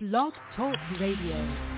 Blog Talk Radio.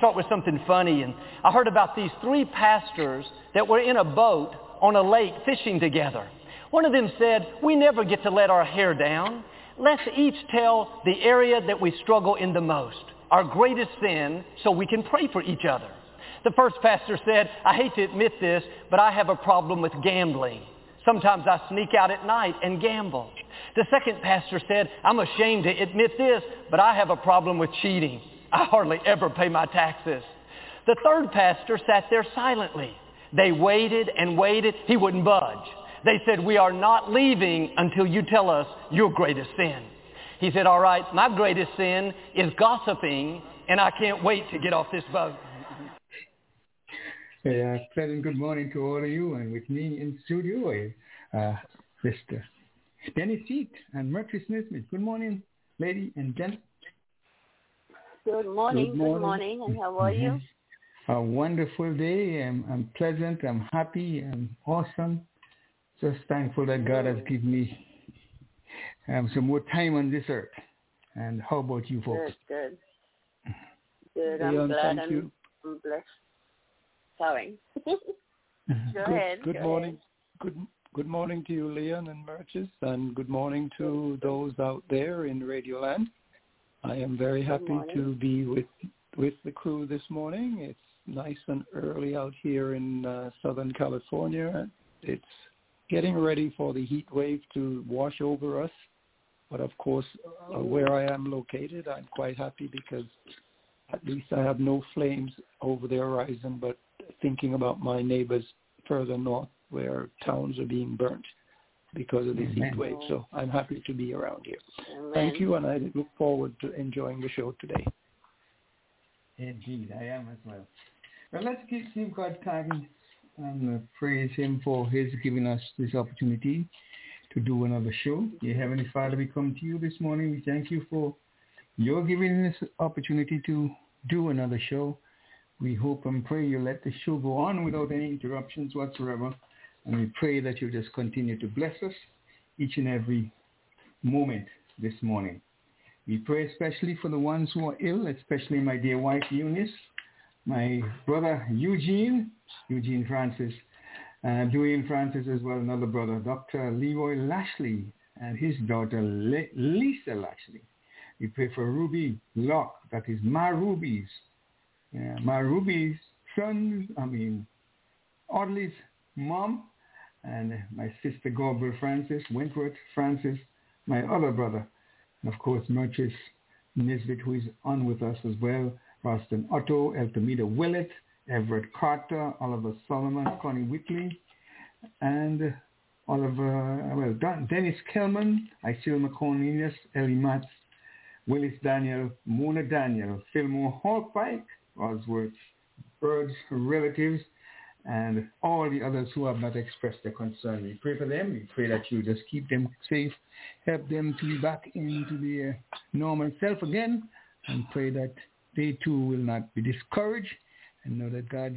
Start with something funny, and I heard about these three pastors that were in a boat on a lake fishing together. One of them said, we never get to let our hair down. Let's each tell the area that we struggle in the most, our greatest sin, so we can pray for each other. The first pastor said, I hate to admit this, but I have a problem with gambling. Sometimes I sneak out at night and gamble. The second pastor said, I'm ashamed to admit this, but I have a problem with cheating. I hardly ever pay my taxes. The third pastor sat there silently. They waited and waited. He wouldn't budge. They said, we are not leaving until you tell us your greatest sin. He said, all right, my greatest sin is gossiping, and I can't wait to get off this boat. Hey, uh, pleasant good morning to all of you, and with me in studio, uh, Mr. Dennis Seat and Mercury Smith. Good morning, lady and gent. Good morning, Good good morning. morning, and how are you? A wonderful day. I'm, I'm pleasant. I'm happy. I'm awesome. Just thankful that God has given me um, some more time on this earth. And how about you folks? Good, good. Good, I'm Leon, glad thank I'm, you. I'm blessed. Sorry. Go Good, ahead. good go morning. Good good morning to you, Leon and Merches, and good morning to those out there in Radio Land. I am very happy to be with with the crew this morning. It's nice and early out here in uh, Southern California. It's getting ready for the heat wave to wash over us. But of course, uh, where I am located, I'm quite happy because at least I have no flames over the horizon, but thinking about my neighbors further north where towns are being burnt because of this heat wave. So I'm happy to be around here. Amen. Thank you, and I look forward to enjoying the show today. Indeed, I am as well. Well, let's give, give God thanks and uh, praise Him for His giving us this opportunity to do another show. Dear Heavenly Father, we come to you this morning. We thank you for your giving this opportunity to do another show. We hope and pray you let the show go on without any interruptions whatsoever. And we pray that you just continue to bless us each and every moment this morning. We pray especially for the ones who are ill, especially my dear wife Eunice, my brother Eugene, Eugene Francis, uh, Dwayne Francis as well, another brother, Dr. Leroy Lashley, and his daughter Le- Lisa Lashley. We pray for Ruby Locke, that is Ma Ruby's, yeah, Ma Ruby's son, I mean, Audley's mom, and my sister Gabriel Francis, Wentworth Francis, my other brother, and of course Murchis Nisbet, who is on with us as well, Roston Otto, Eltamida Willett, Everett Carter, Oliver Solomon, Connie Whitley, and Oliver, well, Dennis Kelman, Isil McCornelius, Ellie Matz, Willis Daniel, Mona Daniel, Fillmore Hallpike, Osworth Bird's relatives, and all the others who have not expressed their concern. We pray for them. We pray that you just keep them safe, help them to be back into their normal self again, and pray that they too will not be discouraged and know that God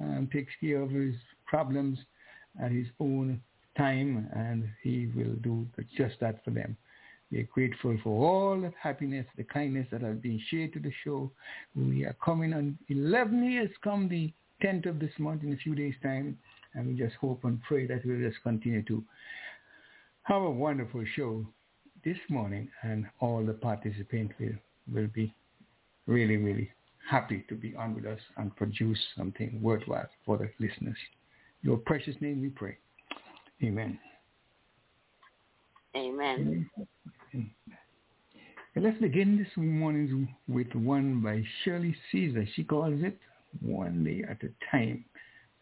um, takes care of his problems at his own time and he will do just that for them. We are grateful for all the happiness, the kindness that has been shared to the show. We are coming on 11 years come the 10th of this month in a few days' time, and we just hope and pray that we'll just continue to have a wonderful show this morning, and all the participants will, will be really, really happy to be on with us and produce something worthwhile for the listeners. Your precious name we pray. Amen. Amen. And let's begin this morning with one by Shirley Caesar. She calls it One Day at the Time.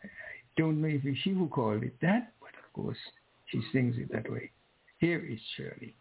I don't know if she who called it that, but of course she sings it that way. Here is Shirley.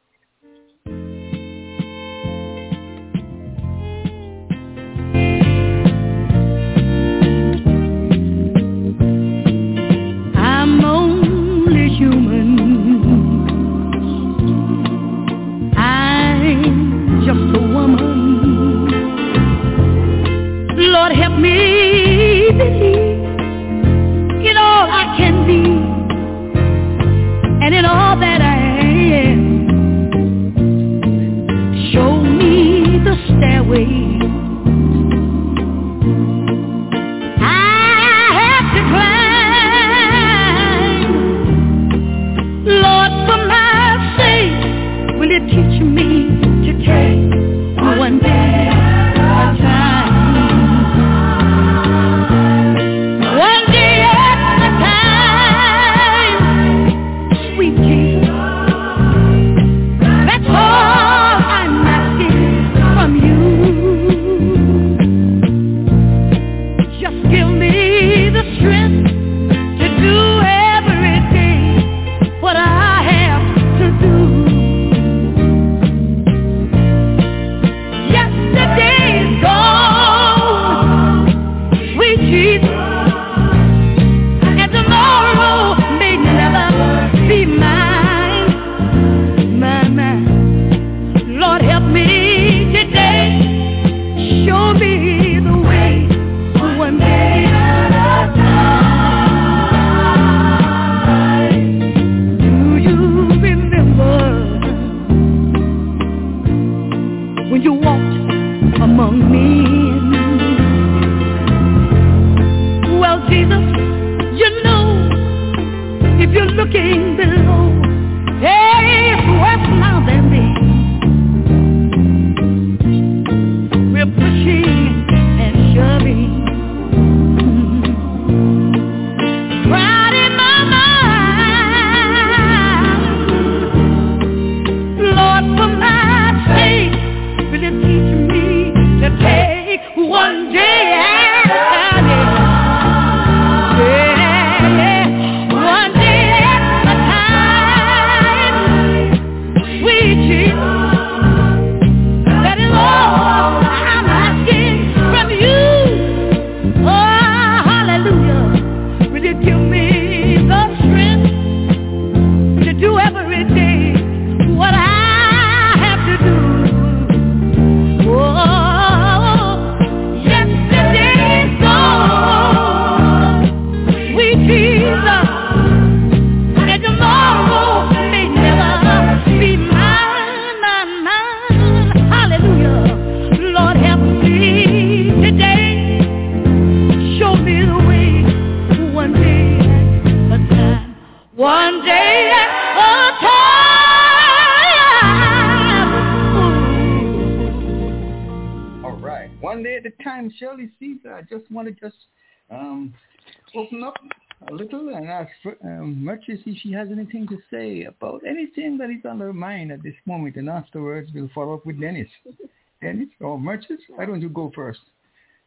She has anything to say about anything that is on her mind at this moment. And afterwards, we'll follow up with Dennis. Dennis oh, or Merchis, why don't you go first?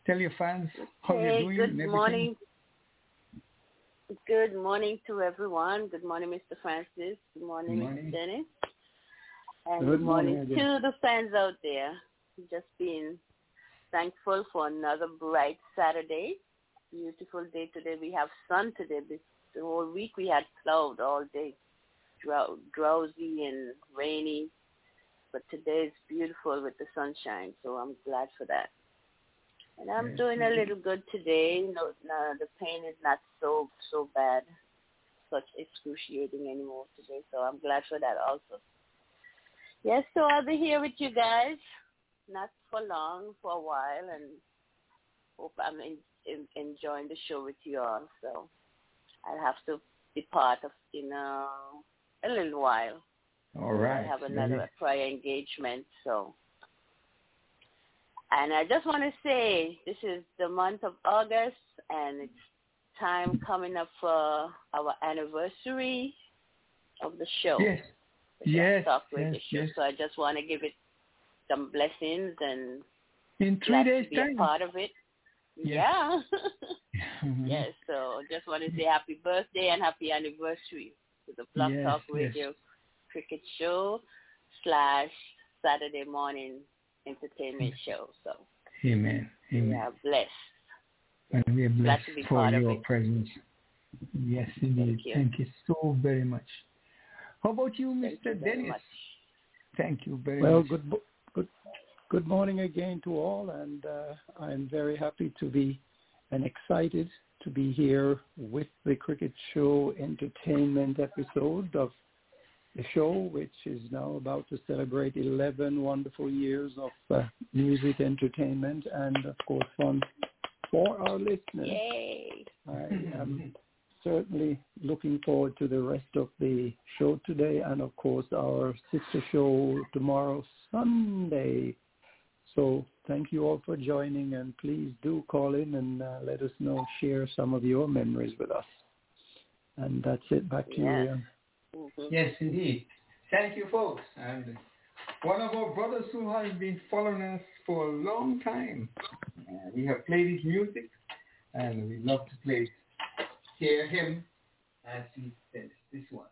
Tell your fans how hey, you're doing. Good morning. Good morning to everyone. Good morning, Mr. Francis. Good morning, Good morning. Mr. Dennis. And Good good morning, morning to the fans out there. Just being thankful for another bright Saturday. Beautiful day today. We have sun today. The whole week we had cloud all day, Drow- drowsy and rainy. But today is beautiful with the sunshine, so I'm glad for that. And I'm Yes, doing a little good today. No, no, the pain is not so so bad, such excruciating anymore today. So I'm glad for that also. Yes, so I'll be here with you guys, not for long, for a while, and hope I'm in, in, enjoying the show with you all. So I'll have to be part of in a, a little while. All right. I have another prior engagement, so. And I just want to say this is the month of August, and it's time coming up for our anniversary of the show. Yes. Yes, yes, yes. So I just want to give it some blessings and In three days' be time. part of it. Yes. Yeah. Mhm. yes. So just want to say happy birthday and happy anniversary to the Blog Yes, Talk yes. Radio Cricket Show slash Saturday morning entertainment show. So Amen. Amen. we Amen. are blessed. And we are Glad blessed for your presence. Yes, indeed. you. Thank you so very much. How about you, Thank Mr. you very Dennis? much. Thank you very Well, much. good mo- good morning again to all, and uh, I'm very happy to be and excited to be here with the Cricket Show entertainment episode of the show, which is now about to celebrate 11 wonderful years of uh, music entertainment and, of course, fun for our listeners. Yay. I am certainly looking forward to the rest of the show today and of course our sister show tomorrow Sunday. So thank you all for joining and please do call in and uh, let us know, share some of your memories with us. And that's it. Back to you, Yes. Ian. Mhm. Yes, indeed. Thank you, folks. And one of our brothers who has been following us for a long time. Uh, we have played his music, and we love to play, hear him as he says this one.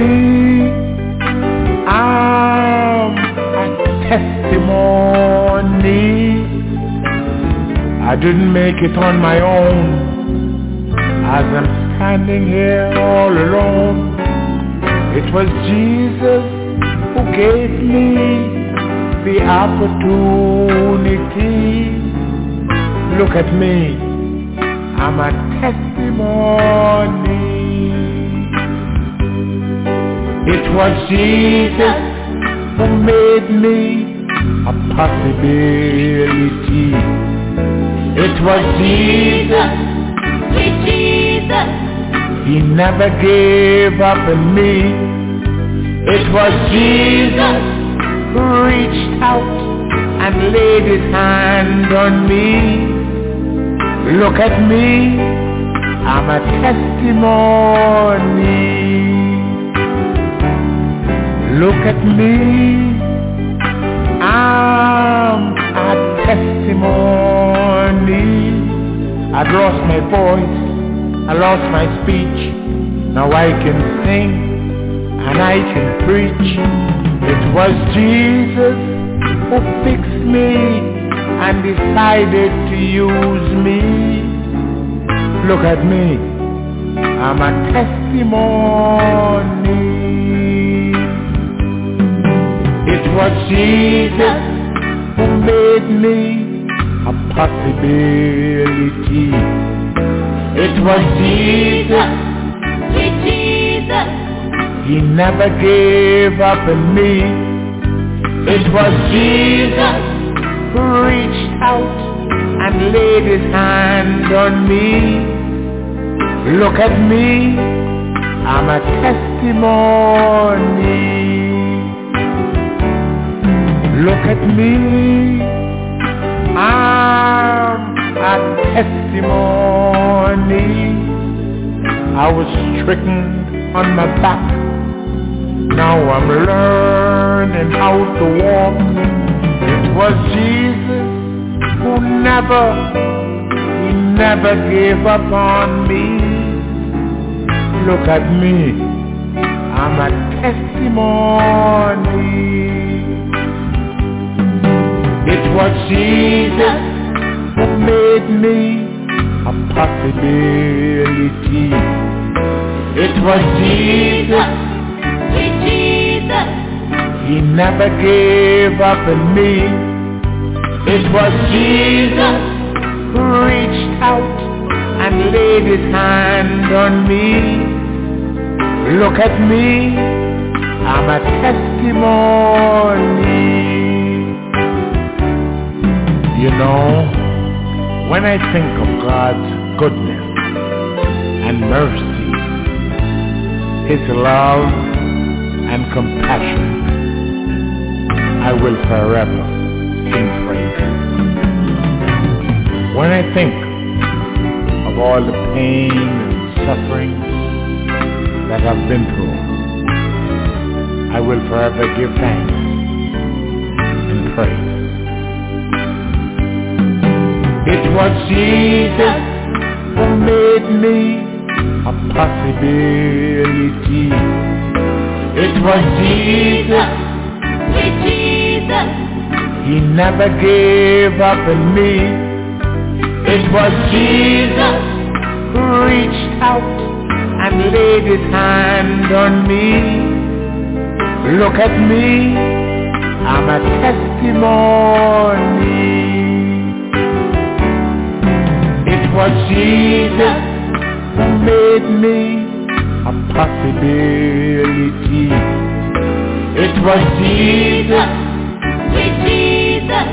Me, I'm a testimony. I didn't make it on my own, as I'm standing here all alone. It was Jesus who gave me the opportunity. Look at me, I'm a testimony. It was Jesus who made me a possibility. It was Jesus, Sweet Jesus, He never gave up on me. It was Jesus who reached out and laid His hand on me. Look at me, I'm a testimony. Look at me, I'm a testimony. I've lost my voice, I lost my speech. Now I can sing and I can preach. It was Jesus who fixed me and decided to use me. Look at me, I'm a testimony. It was Jesus who made me a possibility. It was Jesus, sweet Jesus, He never gave up on me. It was Jesus who reached out and laid his hand on me. Look at me, I'm a testimony. Look at me, I'm a testimony. I was stricken on my back. Now I'm learning how to walk. It was Jesus who never, he never gave up on me. Look at me, I'm a testimony. It was Jesus who made me a possibility. It was Jesus, Jesus. He never gave up on me. It was Jesus who reached out and laid his hand on me. Look at me, I'm a testimony. You know, when I think of God's goodness and mercy, His love and compassion, I will forever sing praise. When I think of all the pain and suffering that I've been through, I will forever give thanks and praise. It was Jesus who made me a possibility. It was Jesus, Jesus. He never gave up on me. It was Jesus who reached out and laid his hand on me. Look at me, I'm a testimony. It was Jesus who made me a possibility. It was Jesus, Jesus.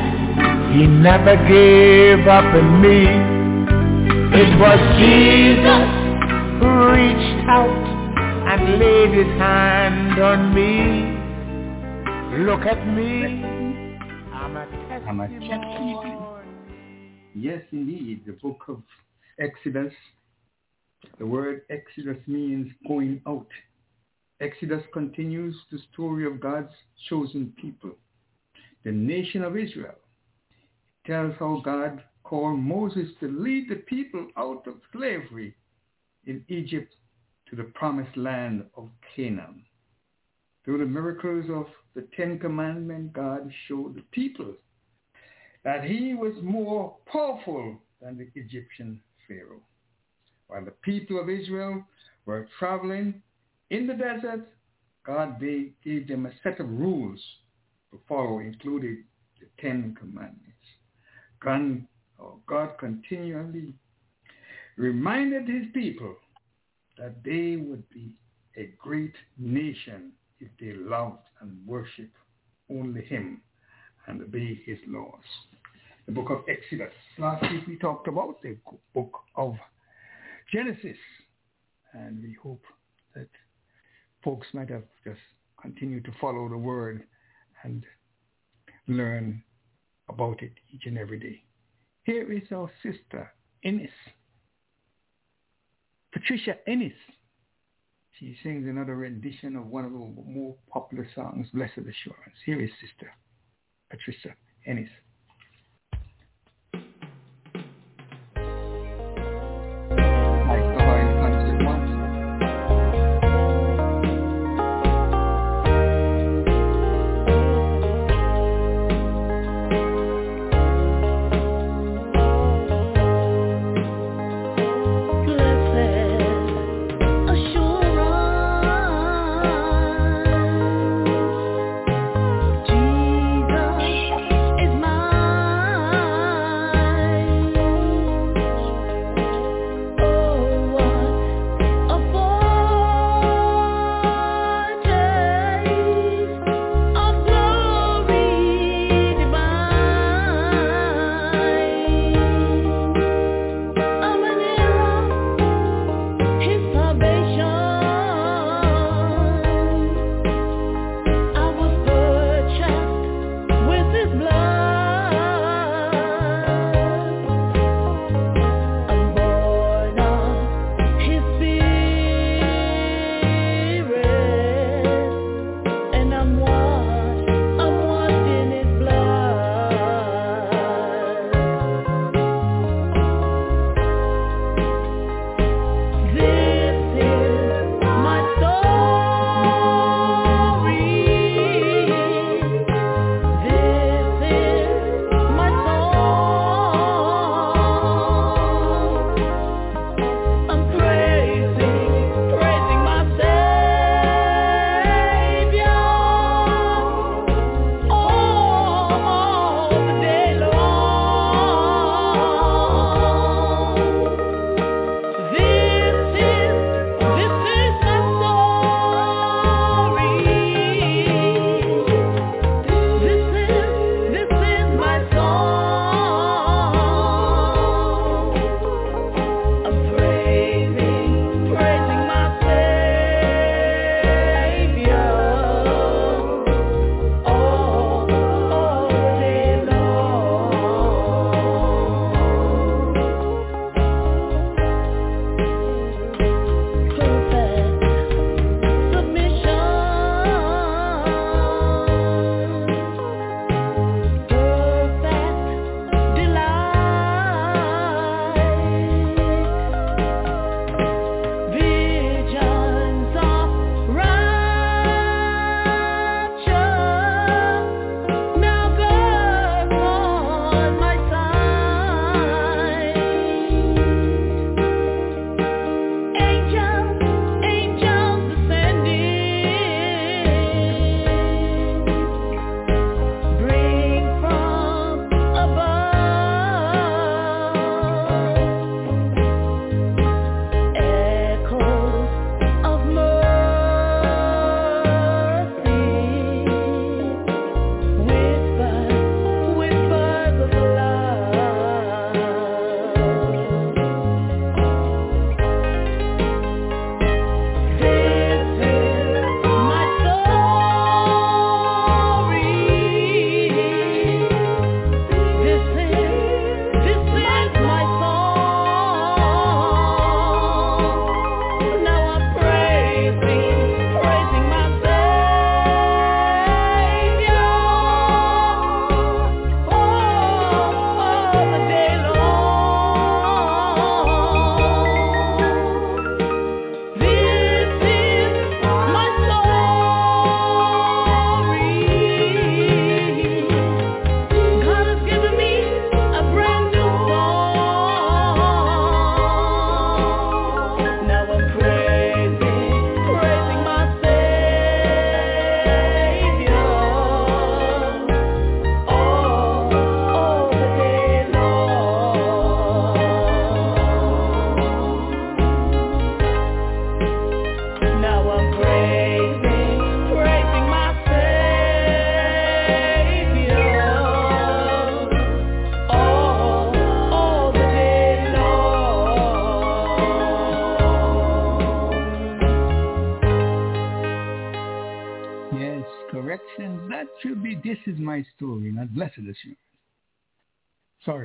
He never gave up on me. It was Jesus who reached out and laid his hand on me. Look at me, I'm a I'm a testimony. Yes, indeed. The book of Exodus. The word Exodus means going out. Exodus continues the story of God's chosen people, the nation of Israel. It tells how God called Moses to lead the people out of slavery in Egypt to the promised land of Canaan. Through the miracles of the Ten Commandments, God showed the people that he was more powerful than the Egyptian Pharaoh. While the people of Israel were traveling in the desert, God gave them a set of rules to follow, including the Ten Commandments. God, oh, God continually reminded his people that they would be a great nation if they loved and worshiped only him and obey his laws. The book of Exodus. Last week we talked about the book of Genesis. And we hope that folks might have just continued to follow the word and learn about it each and every day. Here is our sister, Ennis. Patricia Ennis. She sings another rendition of one of the more popular songs, Blessed Assurance. Here is Sister Patricia Ennis.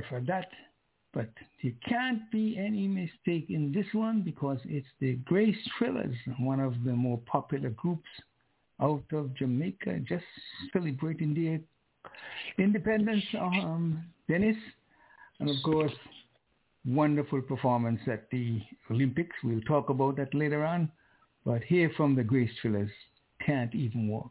For that, but there can't be any mistake in this one because it's the Grace Thrillers, one of the more popular groups out of Jamaica, just celebrating their independence, um, Dennis, and of course, wonderful performance at the Olympics. We'll talk about that later on. But here from the Grace Thrillers, Can't Even Walk.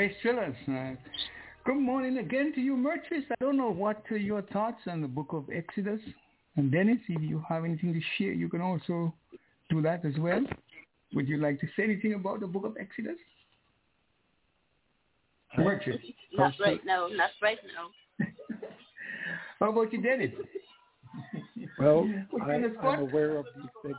Grace Thrillers. Uh, good morning again to you, Murchis. I don't know what are your thoughts on the book of Exodus. And Dennis, if you have anything to share, you can also do that as well. Would you like to say anything about the book of Exodus? Murchis. Not right now. Not right now. How about you, Dennis? Well, I, on the I'm aware of his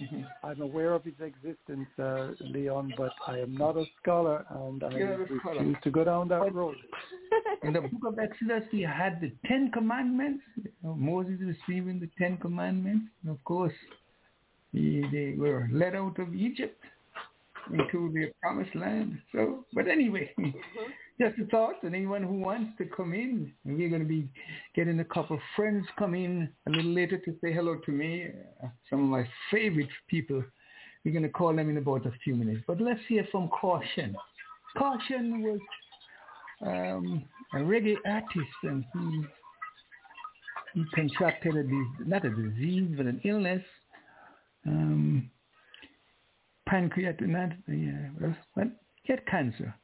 ex- I'm aware of his existence, uh, Leon, but I am not a scholar, and I You're not a scholar. refuse to go down that road. In the book of Exodus, we had the Ten Commandments. You know, Moses receiving the Ten Commandments. And of course, he, they were led out of Egypt into the promised land. So, but anyway, just a thought. And anyone who wants to come in, we're going to be getting a couple of friends come in a little later to say hello to me. Uh, some of my favorite people. We're going to call them in about a few minutes. But let's hear from Caution. Caution was um, a reggae artist, and he he contracted a not a disease but an illness, um, pancreatic, not yeah, well, he had cancer,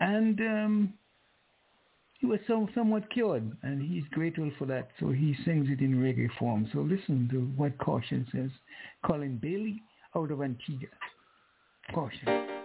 and um, he was some, somewhat cured, and he's grateful for that. So he sings it in reggae form. So listen to what Caution says. Colin Bailey out of Antigua. Caution.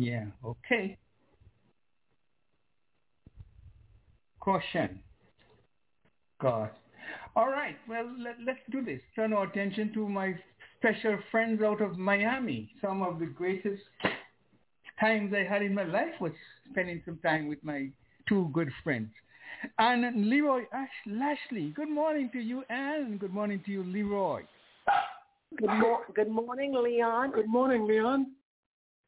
Yeah, okay. Caution. God. All right, well, let, let's do this. Turn our attention to my special friends out of Miami. Some of the greatest times I had in my life was spending some time with my two good friends. And Leroy Ash- Lashley, good morning to you, Anne. Good morning to you, Leroy. Good, mo- good morning, Leon. Good morning, Leon.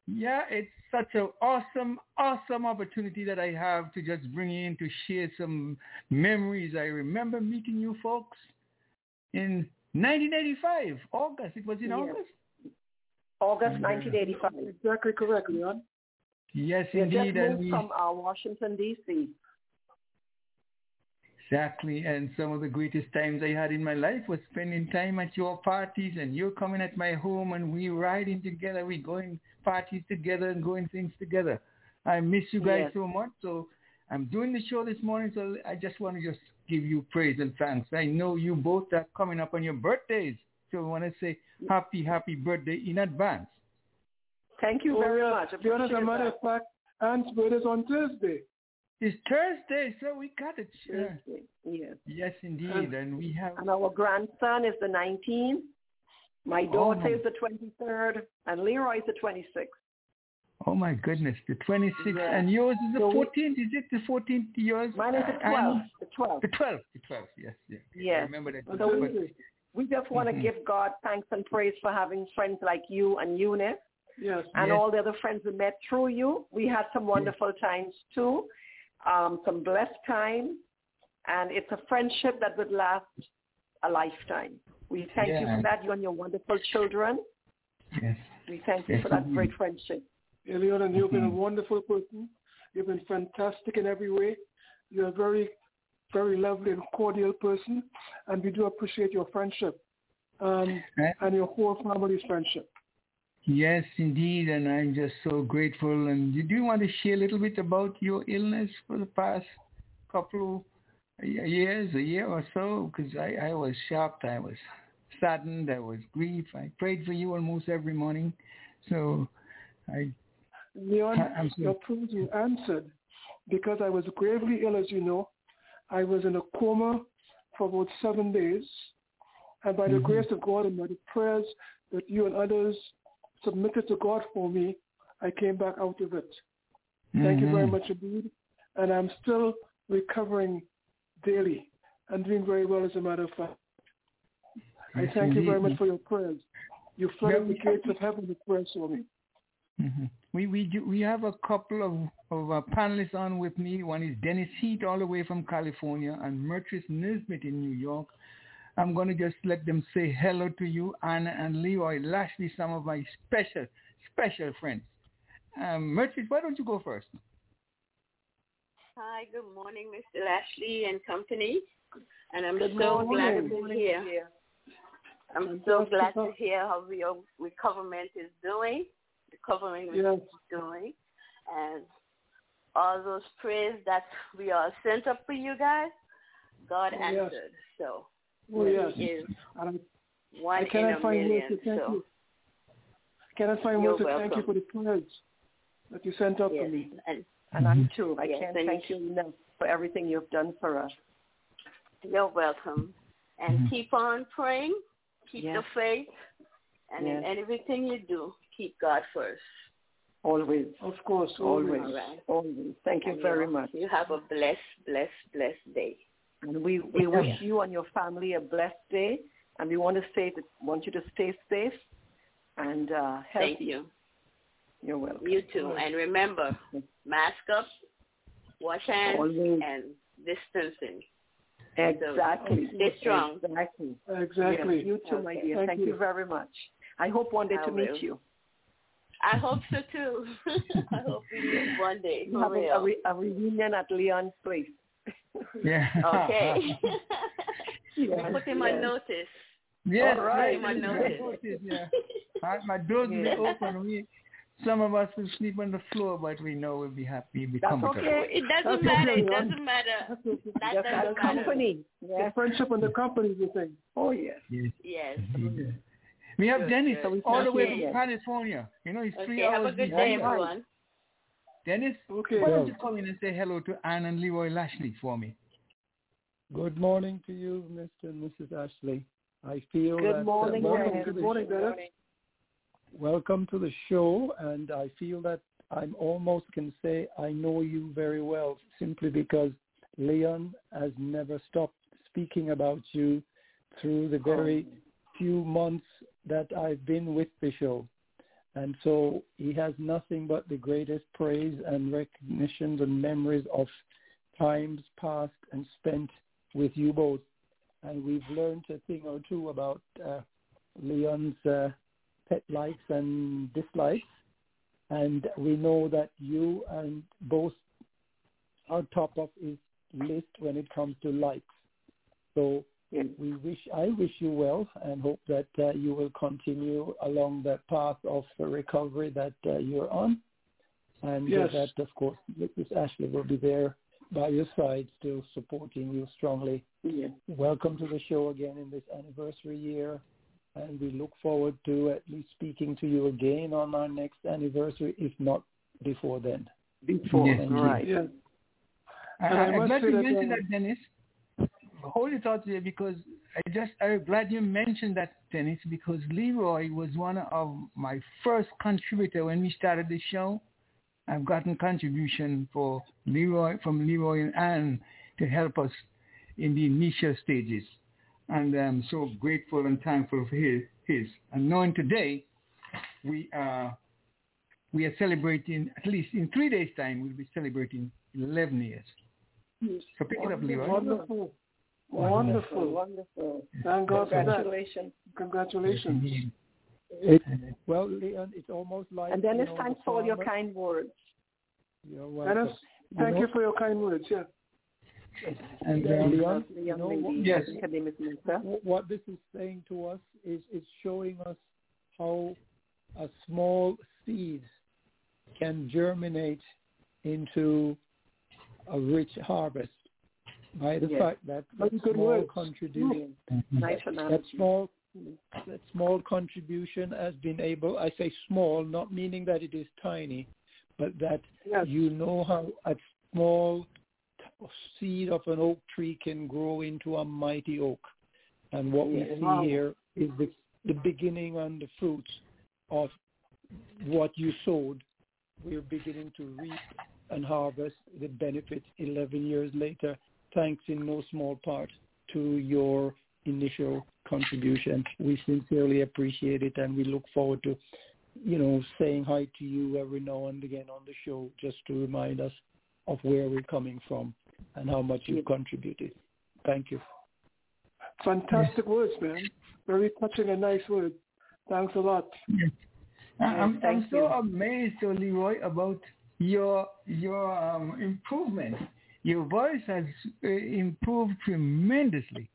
Yeah, it's such an awesome, awesome opportunity that I have to just bring in to share some memories. I remember meeting you folks in 1985, August. It was in Yes. August? August 1985. Exactly correct, Leon. Yes, We just indeed. And moved we, from uh, Washington, D.C. exactly. And some of the greatest times I had in my life was spending time at your parties and you're coming at my home and we riding together. We going parties together and going things together. I miss you guys Yes. so much. So I'm doing the show this morning. So I just want to just give you praise and thanks. I know you both are coming up on your birthdays. So I want to say happy, happy birthday in advance. Thank you Oh, very yes. much. Leon, as a Appreciate matter that. of fact, Aunt's birthday is on Thursday. It's Thursday, so we got it. Uh, Thursday, Yes. yes, indeed. And we have And our grandson is the 19th. My daughter my- is the 23rd, and Leroy is the 26th. Oh my goodness, the 26th, Yeah. and yours is the So we- 14th. Is it the 14th? Yours? Mine is the Uh, 12th. and- The 12th. The 12th. The 12th. Yes, yes. I remember that. So we, we just want to Mhm. give God thanks and praise for having friends like you and Eunice Yes. and Yes. all the other friends we met through you. We had some wonderful times too, um, some blessed time, and it's a friendship that would last a lifetime. We thank you for that, you and your wonderful children. yes. We thank you Yes, for that indeed. great friendship. Yeah, Leon, and you've been a Mhm. wonderful person. You've been fantastic in every way. You're a very, very lovely and cordial person, and we do appreciate your friendship um, Right. and your whole family's friendship. Yes, indeed, and I'm just so grateful. And do you do want to share a little bit about your illness for the past couple of years, a year or so, because I, I was shocked, I was saddened, I was grief. I prayed for you almost every morning, so I Leon, I'm sorry. your prayers were answered because I was gravely ill, as you know. I was in a coma for about seven days. And by the Mhm. grace of God and by the prayers that you and others submitted to God for me, I came back out of it. Thank you very Mhm. much indeed. And I'm still recovering daily and doing very well, as a matter of fact. I thank you very much for your prayers. You flooded the gates of heaven with prayers for me. Mhm. We we do, we have a couple of of uh, panelists on with me. One is Dennis Heat, all the way from California, and Mertris Nisbet in New York. I'm going to just let them say hello to you, Anna and Leroy Lashley, some of my special special friends. Um, Mertris, why don't you go first? Hi, good morning, Mr. Lashley and company. And I'm Good so glad to be here. I'm so glad to hear how your recoverment is doing, recovering Yes. is doing, and all those prayers that we all sent up for you guys, God Oh, yes. answered. So Oh, yes. Is And one I in cannot find words million. to thank So you. Can I find words to thank you for the prayers that you sent up yes, for me? and And I too. I Yes, can't thank you enough for everything you've done for us. you're welcome. And Mhm. keep on praying, keep Yes. the faith, and in everything you do, keep God first. Always. Of course, Always. always. All right. Always. Thank you And very you- much. You have a blessed, blessed, blessed day. And we, we wish you and your family a blessed day. And we want to say that want you to stay safe and uh, healthy. Thank you. You're welcome. You too. And remember, mask up, wash hands, Always. and distancing. Exactly. Stay strong. Exactly. Exactly. Yes, you too, my dear. Thank Thank, you. you. very much. I hope one day I to meet you. I hope so too. I hope we meet one day. For Having real. a, re- a reunion at Leon's place. Yeah. Okay. Yes, Put him yes. on notice. Yes, All right. yes, My yes, notice. notice, yeah. My, my doors will be open. We, some of us will sleep on the floor, but we know we'll be happy, be That's comfortable. okay. It doesn't That's matter. okay, It doesn't matter. That Just doesn't as matter. company. The friendship and the company is the thing. Oh, yes. Yes. Yes. indeed. We have Good, Dennis good. all the way Okay, from yes. California. You know, he's three Okay. Have a good day, everyone. Dennis, Okay. why don't you come in and say hello to Anne and Leroy Lashley for me? Good morning to you, Mr. and Mrs. Ashley. I feel that, Good uh, morning, welcome Dennis. to Good morning, show. Dennis. Welcome to the show, and I feel that I'm almost can say I know you very well simply because Leon has never stopped speaking about you through the very few months that I've been with the show. And so he has nothing but the greatest praise and recognitions and memories of times past and spent with you both. And we've learned a thing or two about uh, Leon's uh, pet likes and dislikes. And we know that you and both are top of his list when it comes to likes. So we wish I wish you well and hope that uh, you will continue along that path of uh, recovery that uh, you're on, and uh, Yes. that of course Mrs. Ashley will be there by your side, still supporting you strongly. Yeah. Welcome to the show again in this anniversary year, and we look forward to at least speaking to you again on our next anniversary, if not before then. Before. Yes, Thank you. right. Yeah. I, And I I'm must glad say you that, mentioned uh, that, Dennis. Hold your thoughts there because I just I'm glad you mentioned that, Dennis, because Leroy was one of my first contributor when we started the show. I've gotten contribution for Leroy from Leroy and Anne to help us in the initial stages, and I'm so grateful and thankful for his. his. And knowing today, we are we are celebrating at least in three days' time. We'll be celebrating 11 years. So pick it up, Leroy. Wonderful. Wonderful. Wonderful. Thank God for that. Congratulations. Congratulations. It, well, Leon, it's almost like And Dennis, you know, thanks for all your kind words. You're welcome. Dennis, thank know- you for your kind words. Yeah. And Yeah, um, Leon, you know, lady, Yes. her name is Lisa. wh- what this is saying to us is it's showing us how a small seed can germinate into a rich harvest by the Yes. fact that that good small words. contribution Nice that small that small contribution has been able I say small, not meaning that it is tiny, but that Yes. you know how a small seed of an oak tree can grow into a mighty oak. And what we see Wow. here is the, the beginning and the fruits of what you sowed. We're beginning to reap and harvest the benefits 11 years later, thanks in no small part to your initial contribution. We sincerely appreciate it and we look forward to, you know, saying hi to you every now and again on the show just to remind us of where we're coming from and how much you've contributed. Thank you. Fantastic words, man. Very touching and nice words. Thanks a lot. I- I'm, I'm so amazed, Leroy, about your your um, improvement. Your voice has uh, improved tremendously.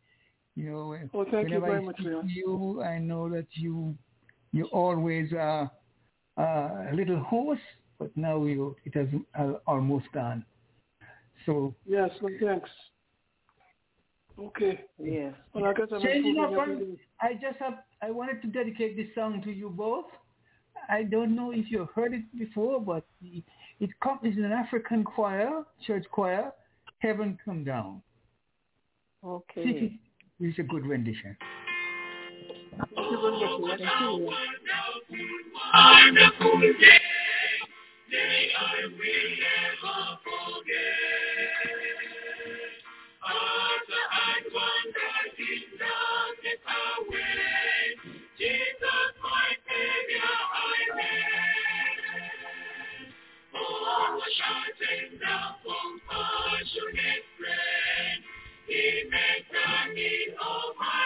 You know, Oh, thank you whenever very I much, Leon. you, I know that you you always are uh, a little hoarse, but now you it has uh, almost gone. So Yes, well, thanks. Okay. Yes. Well, I guess I'm changing up on. I just have I wanted to dedicate this song to you both. I don't know if you've heard it before, but it comes is an African choir, church choir, Heaven Come Down. See if Okay. it- It's a good rendition. Thank Oh,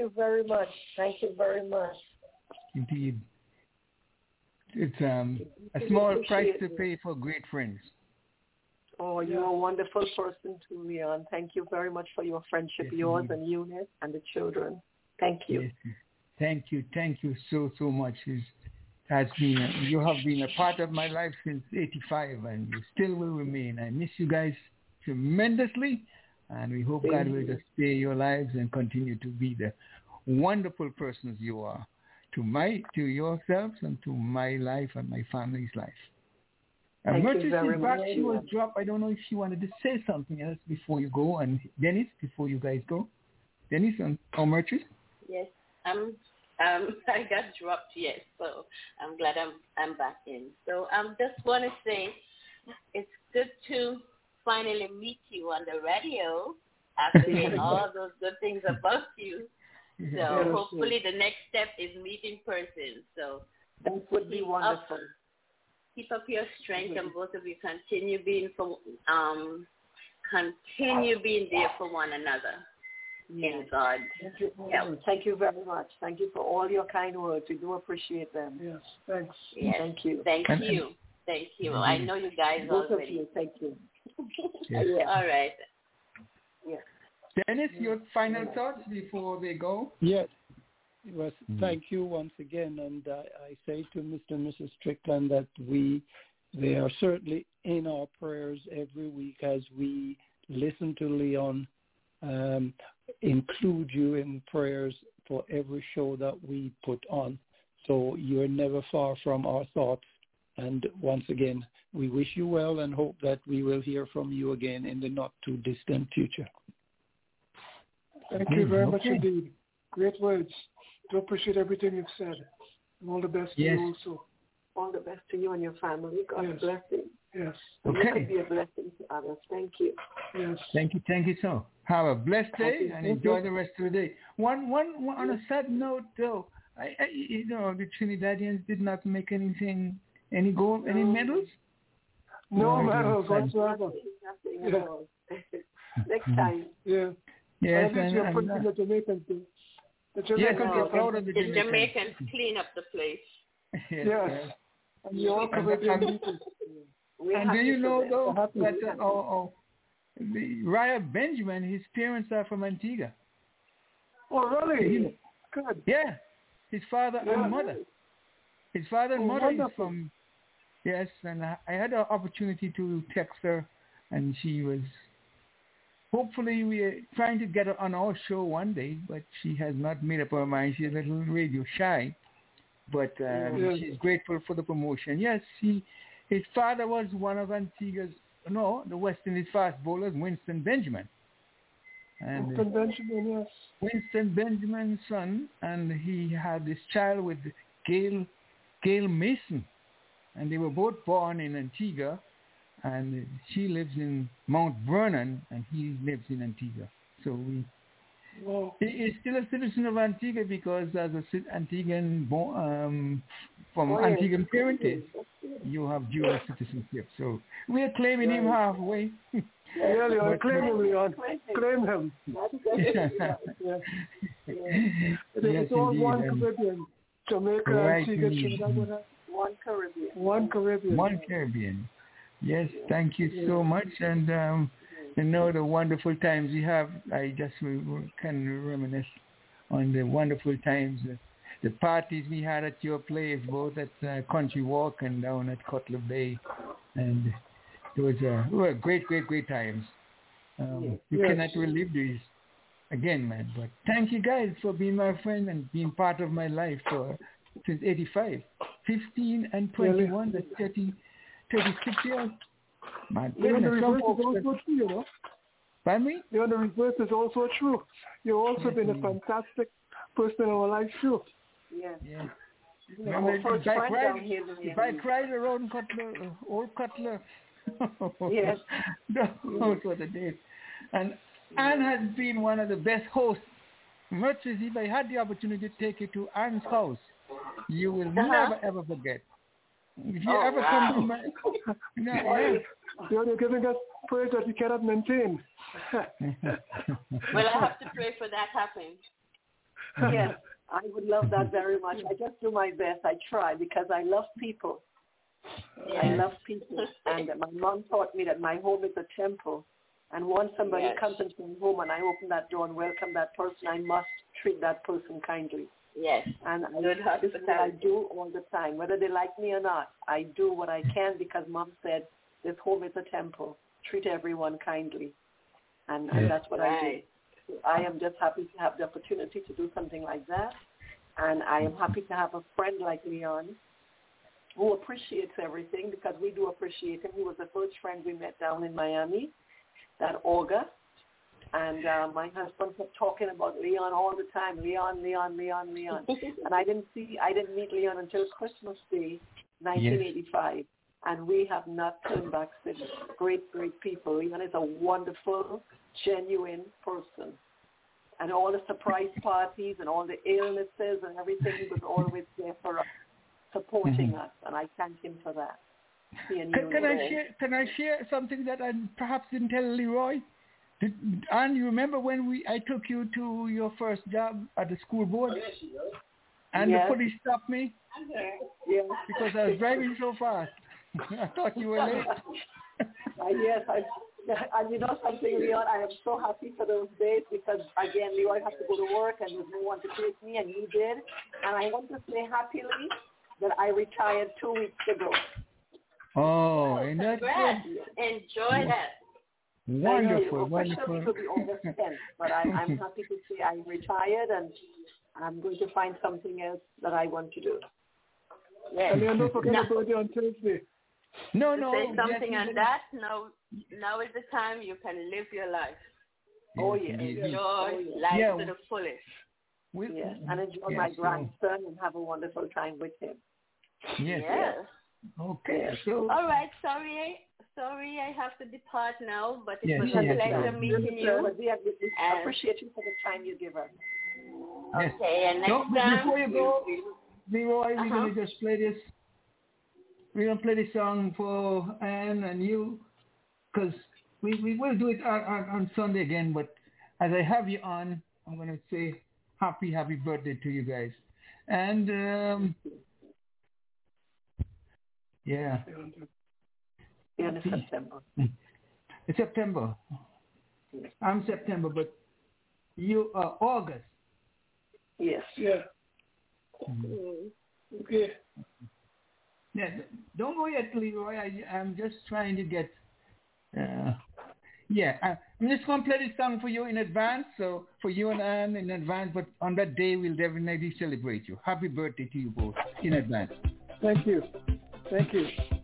you very much. Thank you very much. Indeed. It's um, a small price to pay for great friends. Oh, you're a wonderful person too, Leon. Thank you very much for your friendship, Yes, yours indeed. and Eunice and the children. Thank you. Yes. Thank you. Thank you so, so much. It's, has been, you have been a part of my life since 85 and you still will remain. I miss you guys tremendously and we hope God will just stay your lives and continue to be the wonderful persons you are to my, to yourselves and to my life and my family's life. And Thank you Mertis very is back. She was dropped. I don't know if she wanted to say something else before you go. And Dennis, before you guys go. Dennis and or Mertis? Yes, I'm. Um, I got dropped. Yes, so I'm glad I'm I'm back in. So I um, just want to say, it's good to finally meet you on the radio after hearing all those good things about you. So Yes, hopefully the next step is meeting person. So That would be wonderful. Up, keep up your strength and both of you continue being for, um, continue being there for one another in God. Thank you, help. Thank you very much. Thank you for all your kind words. We do appreciate them. Yes, thanks. Yes. Thank you. Thank you. Thank you. I know you guys Both of already. you, thank you. Yes. All right. Dennis, your final thoughts before they go? Yes. It was, Mm. Thank you once again, and I, I say to Mr. and Mrs. Strickland that we, they are certainly in our prayers every week as we listen to Leon, um, include you in prayers for every show that we put on. So you are never far from our thoughts. And once again, we wish you well and hope that we will hear from you again in the not too distant future. Thank you very much indeed. Great words. Do appreciate everything you've said. And all the best to Yes. you also. All the best to you and your family. God's Yes. blessing. Yes. And let Okay. it be a blessing to others. Thank you. Yes. Thank you, thank you so. Have a blessed day and enjoy the rest of the day. One, one, one on a sad note though, I, I, you know, the Trinidadians did not make anything, any gold, any No. medals. No No, medals no, whatsoever. Nothing Yeah. at all. Next time. Yeah. Yes, At least and, you're putting the Jamaicans do. The yes, Jamaicans I'm are proud of the The Jamaicans. Jamaicans clean up the place. yes, Yes. yes. And you all And- Caribbean and- people. We're And do you know though happy. that uh, oh, oh, the Rai Benjamin, his parents are from Antigua. Oh, really? Yeah. Good. Yeah, his father Yeah. and mother. His father and Oh, mother is from. Yes, and I, had an opportunity to text her, and she was. Hopefully, we are trying to get her on our show one day, but she has not made up her mind. She's a little radio shy, but um, Yeah. she's grateful for the promotion. Yes, he, his father was one of Antigua's, no, the West Indies fast bowlers, Winston Benjamin. And uh, Convention, yes. Winston Benjamin's son, and he had this child with Gail, Gail Mason, and they were both born in Antigua, and she lives in Mount Vernon, and he lives in Antigua. So we, Wow. he is still a citizen of Antigua because as a Antiguan born, um, from Oh. Antiguan parentage, you have dual citizenship. So we are claiming him halfway. Yeah, Leon, But- claim him, Leon. Claim him. Yeah. yeah. Yes, it's all indeed, one Jamaican. Jamaica, Right, Antigua. Trinidad. One Caribbean. One Caribbean. One Caribbean. Yes, thank you so much. And um, you know the wonderful times we have. I just re- re- can reminisce on the wonderful times, uh, the parties we had at your place, both at uh, Country Walk and down at Cutler Bay, and it was uh, were great, great, great times. Um, you Yes. cannot relive these again, man. But thank you guys for being my friend and being part of my life for since '85, 15 and 21, that's 30, 36 years. My Leon, the goodness, some reverse is also true, you know. pardon me? Leon, the reverse is also true. You've also Yes, been a indeed. fantastic person in our life, too. Yes. Yeah. You Remember, know, if first I friend cried, down here, if I cried around Cutler, uh, old Cutler, Yes. those were the days. And Anne has been one of the best hosts. Much as if I had the opportunity to take you to Anne's house, you will Uh-huh. never ever forget. If you Oh, ever come to my, no, yeah. Leon, you're giving us praise that we cannot maintain. Well, I have to pray for that happening. Yes, I would love that very much. I just do my best. I try because I love people. I love people. And my mom taught me that my home is a temple. And once somebody Yes. comes into my home and I open that door and welcome that person, I must treat that person kindly. Yes. And I, Good this what I do all the time. Whether they like me or not, I do what I can because mom said this home is a temple. Treat everyone kindly. And, and that's what Right. I do. I am just happy to have the opportunity to do something like that. And I am happy to have a friend like Leon who appreciates everything because we do appreciate him. He was the first friend we met down in Miami that August. And uh, my husband kept talking about Leon all the time, Leon, Leon, Leon, Leon. and I didn't see, I didn't meet Leon until Christmas Day, 1985. And we have not turned back since. Great, great people. Leon is a wonderful, genuine person. And all the surprise parties and all the illnesses and everything, he was always there for us, supporting Mhm. us. And I thank him for that. Can, can I share? Can I share something that I perhaps didn't tell Leroy? Did, and you remember when we I took you to your first job at the school board, and Yes. the police stopped me Yes. because I was driving so fast. I thought you were late. Uh, yes, I, and you know something, Leon, I am so happy for those days because again, Leon had to go to work and there's no one to take me, and you did. And I want to say happily that I retired two weeks ago. Oh, and that's good. Enjoy that. Wonderful, Officially wonderful. it will be August 10th, but I'm, I'm happy to say I'm retired and I'm going to find something else that I want to do. Yes. And then don't forget Now- about it on Thursday. No, to no. say something you on that. Now, now is the time you can live your life. Oh, Yes, yes. indeed. Enjoy Oh, yes. life Yeah. to the fullest. We- Yes, and enjoy yes, my so- grandson and have a wonderful time with him. Yes. yes. Okay. So. All right. Sorry, sorry, I have to depart now, but it Yes, was yes, a pleasure yes. meeting you. But we, we we And- appreciate you for the time you give us. Yes. Okay, and next No, time. before you go, Leroy, we're Uh-huh. gonna just play this. We're gonna play this song for Anne and you, because we, we will do it on, on, on Sunday again. But as I have you on, I'm gonna say happy happy birthday to you guys. And um, yeah, The end of September. it's September. I'm September, but you are August. Yes. Yeah. Mm. Okay. Yeah, don't go yet, Leroy. I, I'm just trying to get. Uh, yeah, I, I'm just gonna play this song for you in advance. So for you and Anne in advance, but on that day we'll definitely celebrate you. Happy birthday to you both in advance. Thank you. Thank you.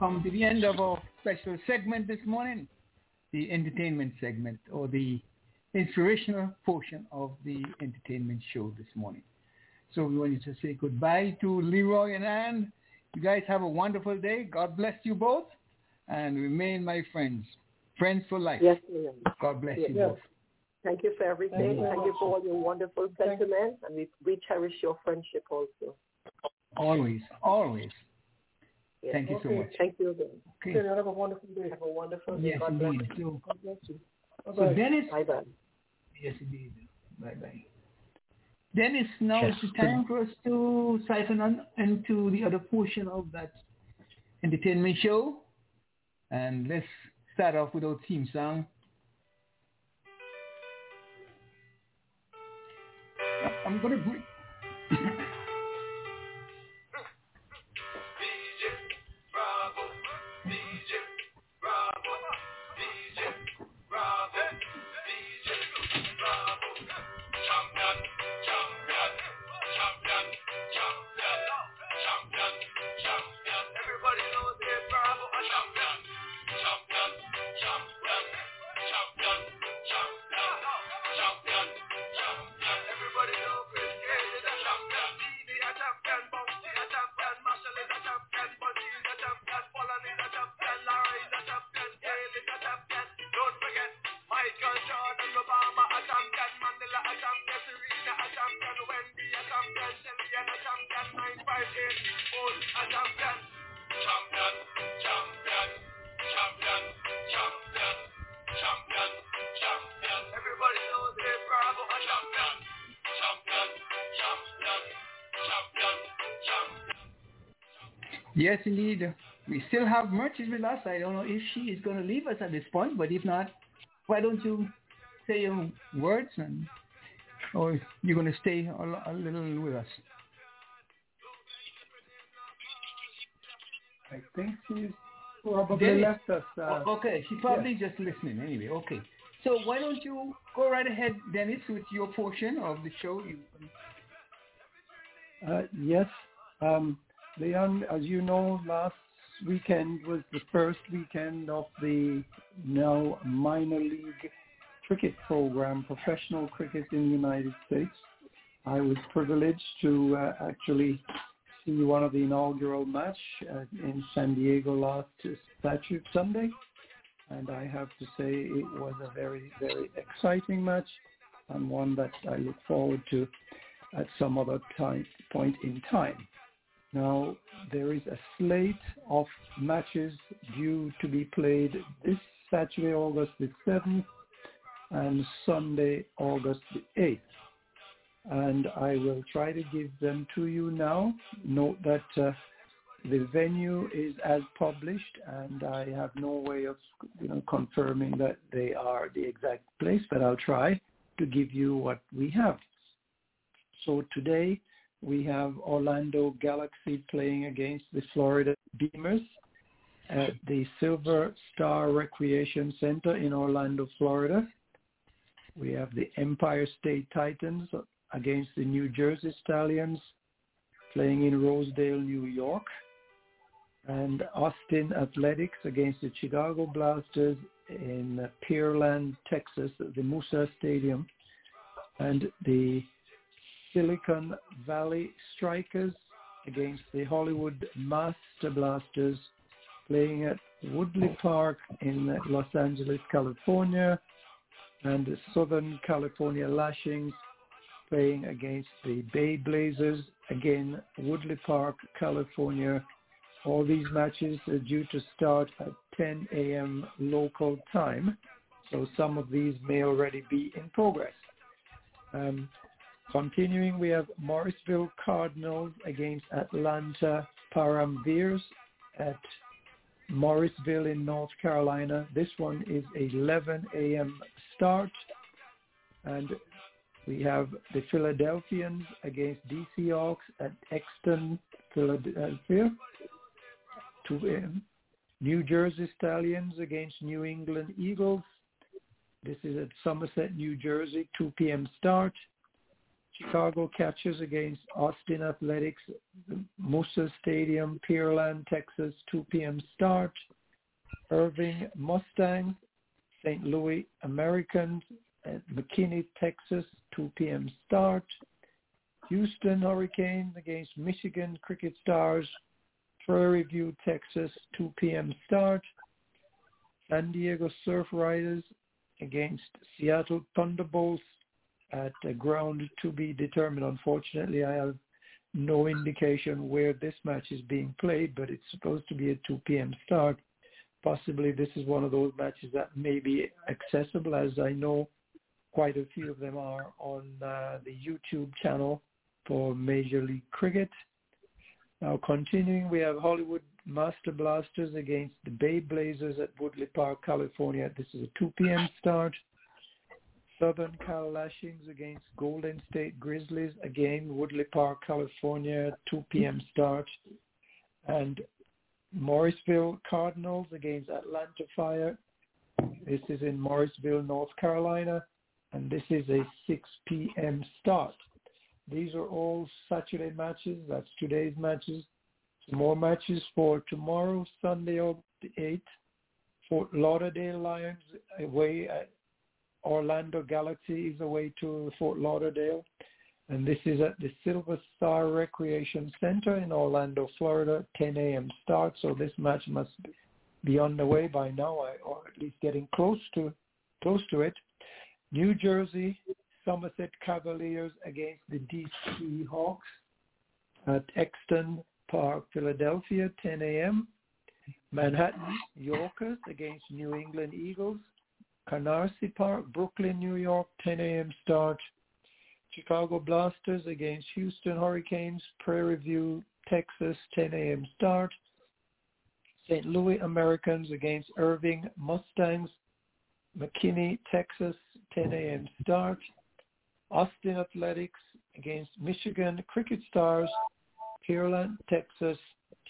Come to the end of our special segment this morning, the entertainment segment or the inspirational portion of the entertainment show this morning. So we want to say goodbye to Leroy and Ann. You guys have a wonderful day. God bless you both and remain my friends. Friends for life. Yes, ma'am. God bless Yes. you both. Thank you for everything. Thank you Thank you for all your wonderful sentiments, and we, we cherish your friendship also. Always, always. Yes. Thank you so much. Thank you again. Okay. Okay, have a wonderful day. Have a wonderful day. Yes, God bless indeed. you. So, God bless you. so Bye-bye. Dennis, Bye bye. yes, indeed. Bye bye. Dennis, now Yes. is the time for us to siphon on into the other portion of that entertainment show. And let's start off with our theme song. I'm going to Yes, indeed. We still have Merchant with us. I don't know if she is going to leave us at this point, but if not, why don't you say your words and or you're going to stay a, a little with us? I think she's probably Dennis. left us. Uh, okay, she's probably just listening anyway. Okay. So why don't you go right ahead, Dennis, with your portion of the show? Uh, yes. Um, Leon, as you know, last weekend was the first weekend of the now minor league cricket program, professional cricket in the United States. I was privileged to uh, actually see one of the inaugural match uh, in San Diego last Statute Sunday. And I have to say it was a very, very exciting match and one that I look forward to at some other time, point in time. Now, there is a slate of matches due to be played this Saturday, August the 7th, and Sunday, August the 8th. And I will try to give them to you now. Note that uh, the venue is as published, and I have no way of you know, confirming that they are the exact place, but I'll try to give you what we have. So today we have Orlando Galaxy playing against the Florida Beamers at the Silver Star Recreation Center in Orlando, Florida. We have the Empire State Titans against the New Jersey Stallions playing in Rosedale, New York. And Austin Athletics against the Chicago Blasters in Pearland, Texas, at the Moosa Stadium. And the Silicon Valley Strikers against the Hollywood Master Blasters playing at Woodley Park in Los Angeles, California, and the Southern California Lashings playing against the Bay Blazers, again, Woodley Park, California. All these matches are due to start at 10 a.m. local time, so some of these may already be in progress. Um, Continuing, we have Morrisville Cardinals against Atlanta Paramveers at Morrisville in North Carolina. This one is 11 a.m. start. And we have the Philadelphians against DC Hawks at Exton, Philadelphia. 2 a.m. New Jersey Stallions against New England Eagles. This is at Somerset, New Jersey, 2 p.m. start. Chicago Catchers against Austin Athletics, Moosa Stadium, Pearland, Texas, 2 p.m. start. Irving Mustangs, St. Louis Americans at McKinney, Texas, 2 p.m. start. Houston Hurricanes against Michigan Cricket Stars, Prairie View, Texas, 2 p.m. start. San Diego Surf Riders against Seattle Thunderbolts at a ground to be determined. Unfortunately, I have no indication where this match is being played, but it's supposed to be a 2 p.m. start. Possibly this is one of those matches that may be accessible, as I know quite a few of them are on uh, the YouTube channel for Major League Cricket. Now continuing, we have Hollywood Master Blasters against the Bay Blazers at Woodley Park, California. This is a 2 p.m. start. Southern Cal Lashings against Golden State Grizzlies, again, Woodley Park, California, 2 p.m. start. And Morrisville Cardinals against Atlanta Fire. This is in Morrisville, North Carolina, and this is a 6 p.m. start. These are all Saturday matches. That's today's matches. Some more matches for tomorrow, Sunday, August 8th. Fort Lauderdale Lions away at Orlando Galaxy is away to Fort Lauderdale. And this is at the Silver Star Recreation Center in Orlando, Florida, 10 a.m. start. So this match must be on the way by now, or at least getting close to close to it. New Jersey Somerset Cavaliers against the DC Hawks at Exton Park, Philadelphia, 10 a.m. Manhattan Yorkers against New England Eagles, Canarsie Park, Brooklyn, New York, 10 a.m. start. Chicago Blasters against Houston Hurricanes, Prairie View, Texas, 10 a.m. start. St. Louis Americans against Irving Mustangs, McKinney, Texas, 10 a.m. start. Austin Athletics against Michigan Cricket Stars, Pearland, Texas,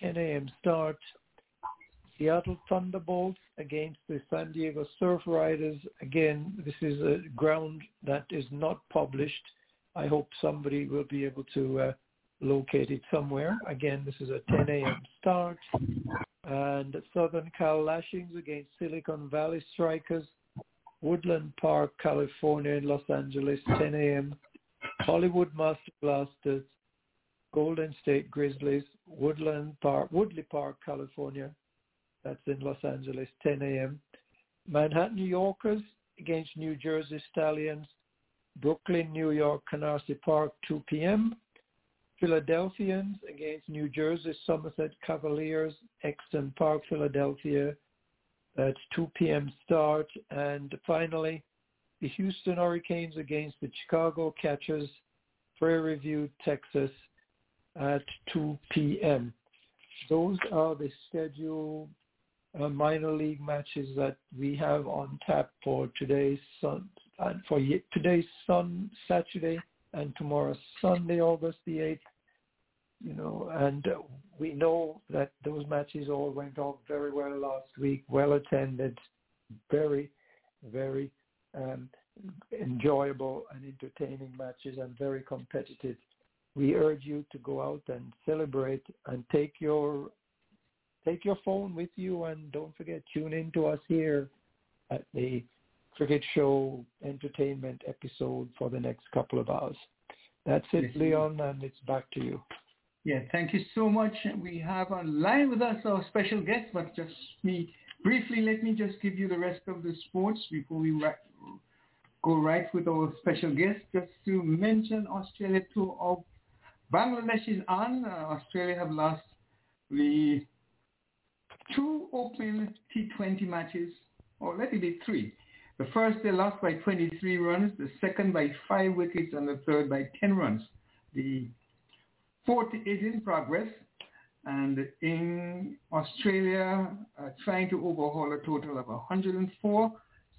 10 a.m. start. Seattle Thunderbolts against the San Diego Surf Riders. Again, this is a ground that is not published. I hope somebody will be able to uh, locate it somewhere. Again, this is a 10 a.m. start. And Southern Cal Lashings against Silicon Valley Strikers. Woodland Park, California in Los Angeles, 10 a.m. Hollywood Master Blasters, Golden State Grizzlies, Woodland Park, Woodley Park, California. That's in Los Angeles, 10 a.m. Manhattan New Yorkers against New Jersey Stallions, Brooklyn, New York, Canarsie Park, 2 p.m. Philadelphians against New Jersey Somerset Cavaliers, Exton Park, Philadelphia, That's 2 p.m. start. And finally, the Houston Hurricanes against the Chicago Catchers, Prairie View, Texas, at 2 p.m. Those are the scheduled uh, minor league matches that we have on tap for today's sun, uh, for today's Sun Saturday and tomorrow Sunday, August the 8th you know, and uh, we know that those matches all went off very well last week, well attended, very, very um, enjoyable and entertaining matches and very competitive. We urge you to go out and celebrate and take your take your phone with you and don't forget tune in to us here at the Cricket Show entertainment episode for the next couple of hours. That's it, Leon, and it's back to you. Yeah, thank you so much. We have online with us our special guest, but just me briefly, let me just give you the rest of the sports before we ra- go right with our special guest. Just to mention Australia two of Bangladesh is on. Uh, Australia have lost the two open T20 matches, or let it be three. The first they lost by 23 runs, the second by five wickets, and the third by 10 runs. The fourth is in progress. And in Australia, uh, trying to overhaul a total of 104.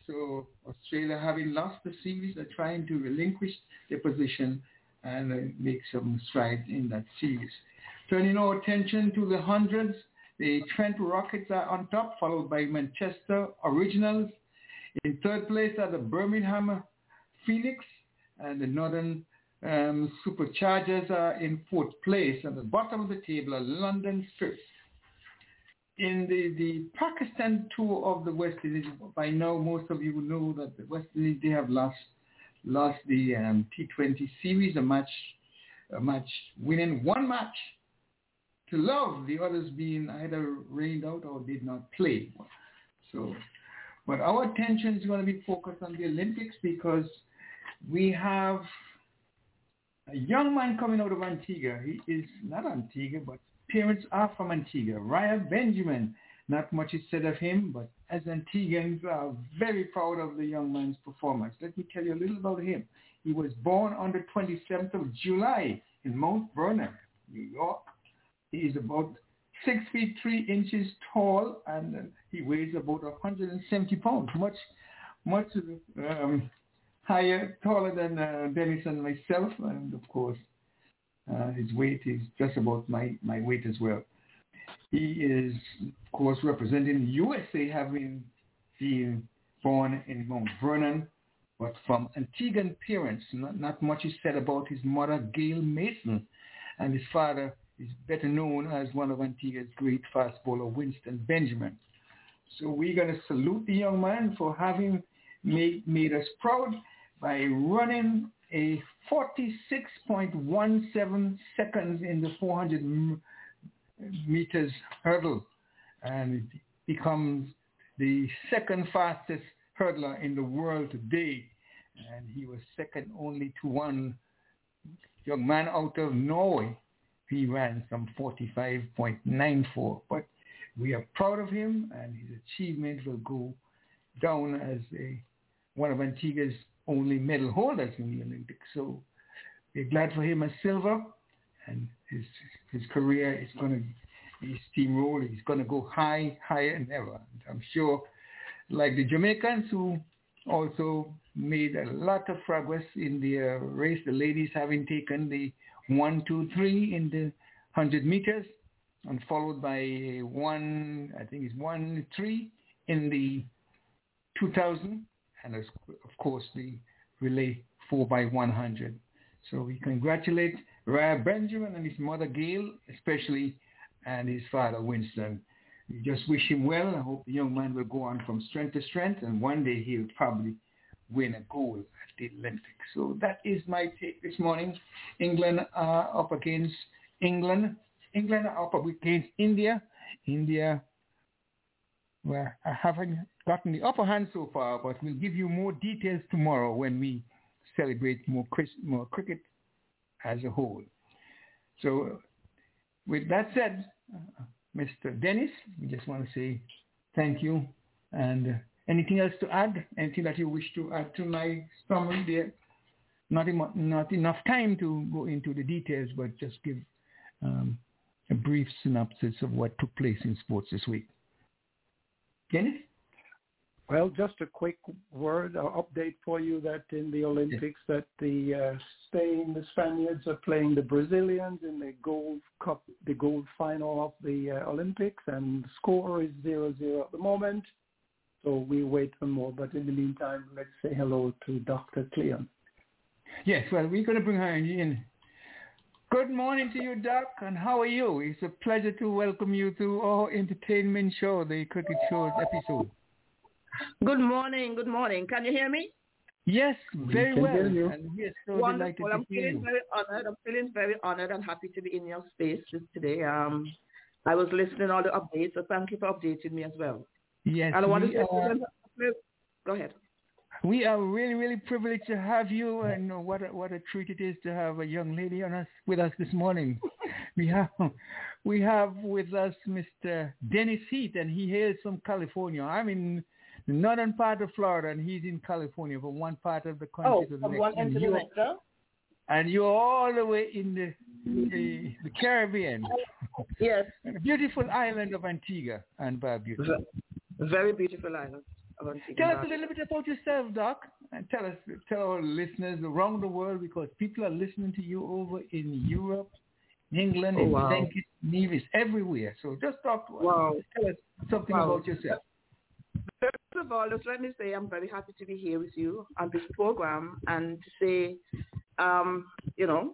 So Australia, having lost the series, are trying to relinquish their position and uh, make some strides in that series. Turning our attention to the hundreds, the Trent Rockets are on top, followed by Manchester Originals. In third place are the Birmingham Phoenix and the Northern um, Superchargers are in fourth place. At the bottom of the table are London fifth. In the, the Pakistan tour of the West Indies, by now most of you know that the West Indies, they have lost lost the um, T20 series, a match, a match winning one match to love, the others being either rained out or did not play. So, but our attention is going to be focused on the Olympics because we have a young man coming out of Antigua. He is not Antigua, but parents are from Antigua. Rai Benjamin. Not much is said of him, but as Antiguans are very proud of the young man's performance. Let me tell you a little about him. He was born on the 27th of July in Mount Vernon, New York. He is about six feet three inches tall and he weighs about 170 pounds, much, much um, higher, taller than uh, Dennis and myself, and of course, uh, his weight is just about my, my weight as well. He is, of course, representing USA, having been born in Mount Vernon, but from Antiguan parents. Not, not much is said about his mother, Gail Mason, and his father is better known as one of Antigua's great fast bowler, Winston Benjamin. So we're going to salute the young man for having made, made us proud by running a 46.17 seconds in the 400 meters hurdle and becomes the second fastest hurdler in the world today. And he was second only to one young man out of Norway. He ran some 45.94. But we are proud of him and his achievement will go down as a, one of Antigua's only medal holders in the Olympics. So we're glad for him as silver and his his career is going to be steamroll. He's going to go high, higher than ever. And I'm sure, like the Jamaicans who also made a lot of progress in the uh, race, the ladies having taken the one, two, three in the 100 meters and followed by one, I think it's one, three in the 2000 and of course the relay 4 by 100. So we congratulate Rai Benjamin and his mother Gail, especially, and his father Winston. We just wish him well. I hope the young man will go on from strength to strength, and one day he'll probably win a gold at the Olympics. So that is my take this morning. England are up against England. England are up against India. India, well, I haven't gotten the upper hand so far, but we'll give you more details tomorrow when we celebrate more, more cricket as a whole. So with that said, uh, Mr. Dennis, we just want to say thank you. And anything else to add? Anything that you wish to add to my summary there? Not, not enough time to go into the details, but just give um, a brief synopsis of what took place in sports this week. Dennis? Well, just a quick word or update for you that in the Olympics that the uh, Spain, the Spaniards are playing the Brazilians in the gold cup, the gold final of the uh, Olympics, and the score is zero zero at the moment. So we wait for more. But in the meantime, let's say hello to Dr. Cleon. Yes, well, we're going to bring her in. Good morning to you, Doc, and how are you? It's a pleasure to welcome you to our entertainment show, the Cricket Show's episode. Good morning. Good morning. Can you hear me? Yes, very well. And we are so Wonderful. delighted I'm hear feeling you. very honored. I'm feeling very honored and happy to be in your space today. Um, I was listening all the updates, so thank you for updating me as well. Yes, and I want to say, are, go ahead. we are really, really privileged to have you, and what a, what a treat it is to have a young lady on us with us this morning. we have we have with us Mr. Dennis Heath, and he hails from California. I'm in the northern part of Florida, and he's in California, from one part of the country Oh, to the from next. one And end to the you're- next, huh? and you're all the way in the the, the Caribbean. Yes. Beautiful island of Antigua and Barbuda. Very beautiful island. Tell us a little bit about yourself, Doc, and tell us, tell our listeners around the world because people are listening to you over in Europe, England, Oh, in wow. St. Nevis, everywhere. So just talk to us. Wow. Tell us something Wow. about yourself. First of all, just let me say I'm very happy to be here with you on this program and to say, um, you know,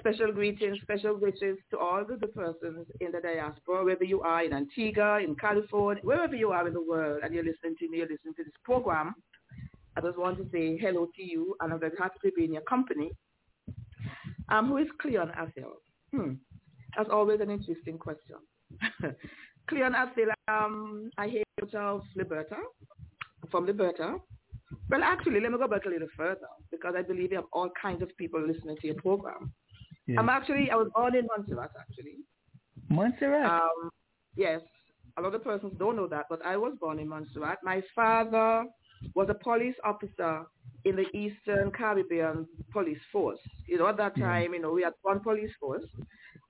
special greetings, special wishes to all the persons in the diaspora, whether you are in Antigua, in California, wherever you are in the world and you're listening to me, you're listening to this program. I just want to say hello to you and I'm very happy to be in your company. Um, who is Cleon Athill? Hmm. That's always an interesting question. Cleon Athill, um, I hail of Liberta, from Liberta. Well, actually, let me go back a little further because I believe you have all kinds of people listening to your program. Yes. I'm actually, I was born in Montserrat, actually. Montserrat? Um, yes. A lot of persons don't know that, but I was born in Montserrat. My father was a police officer in the Eastern Caribbean Police Force. You know, at that time, you know, we had one police force,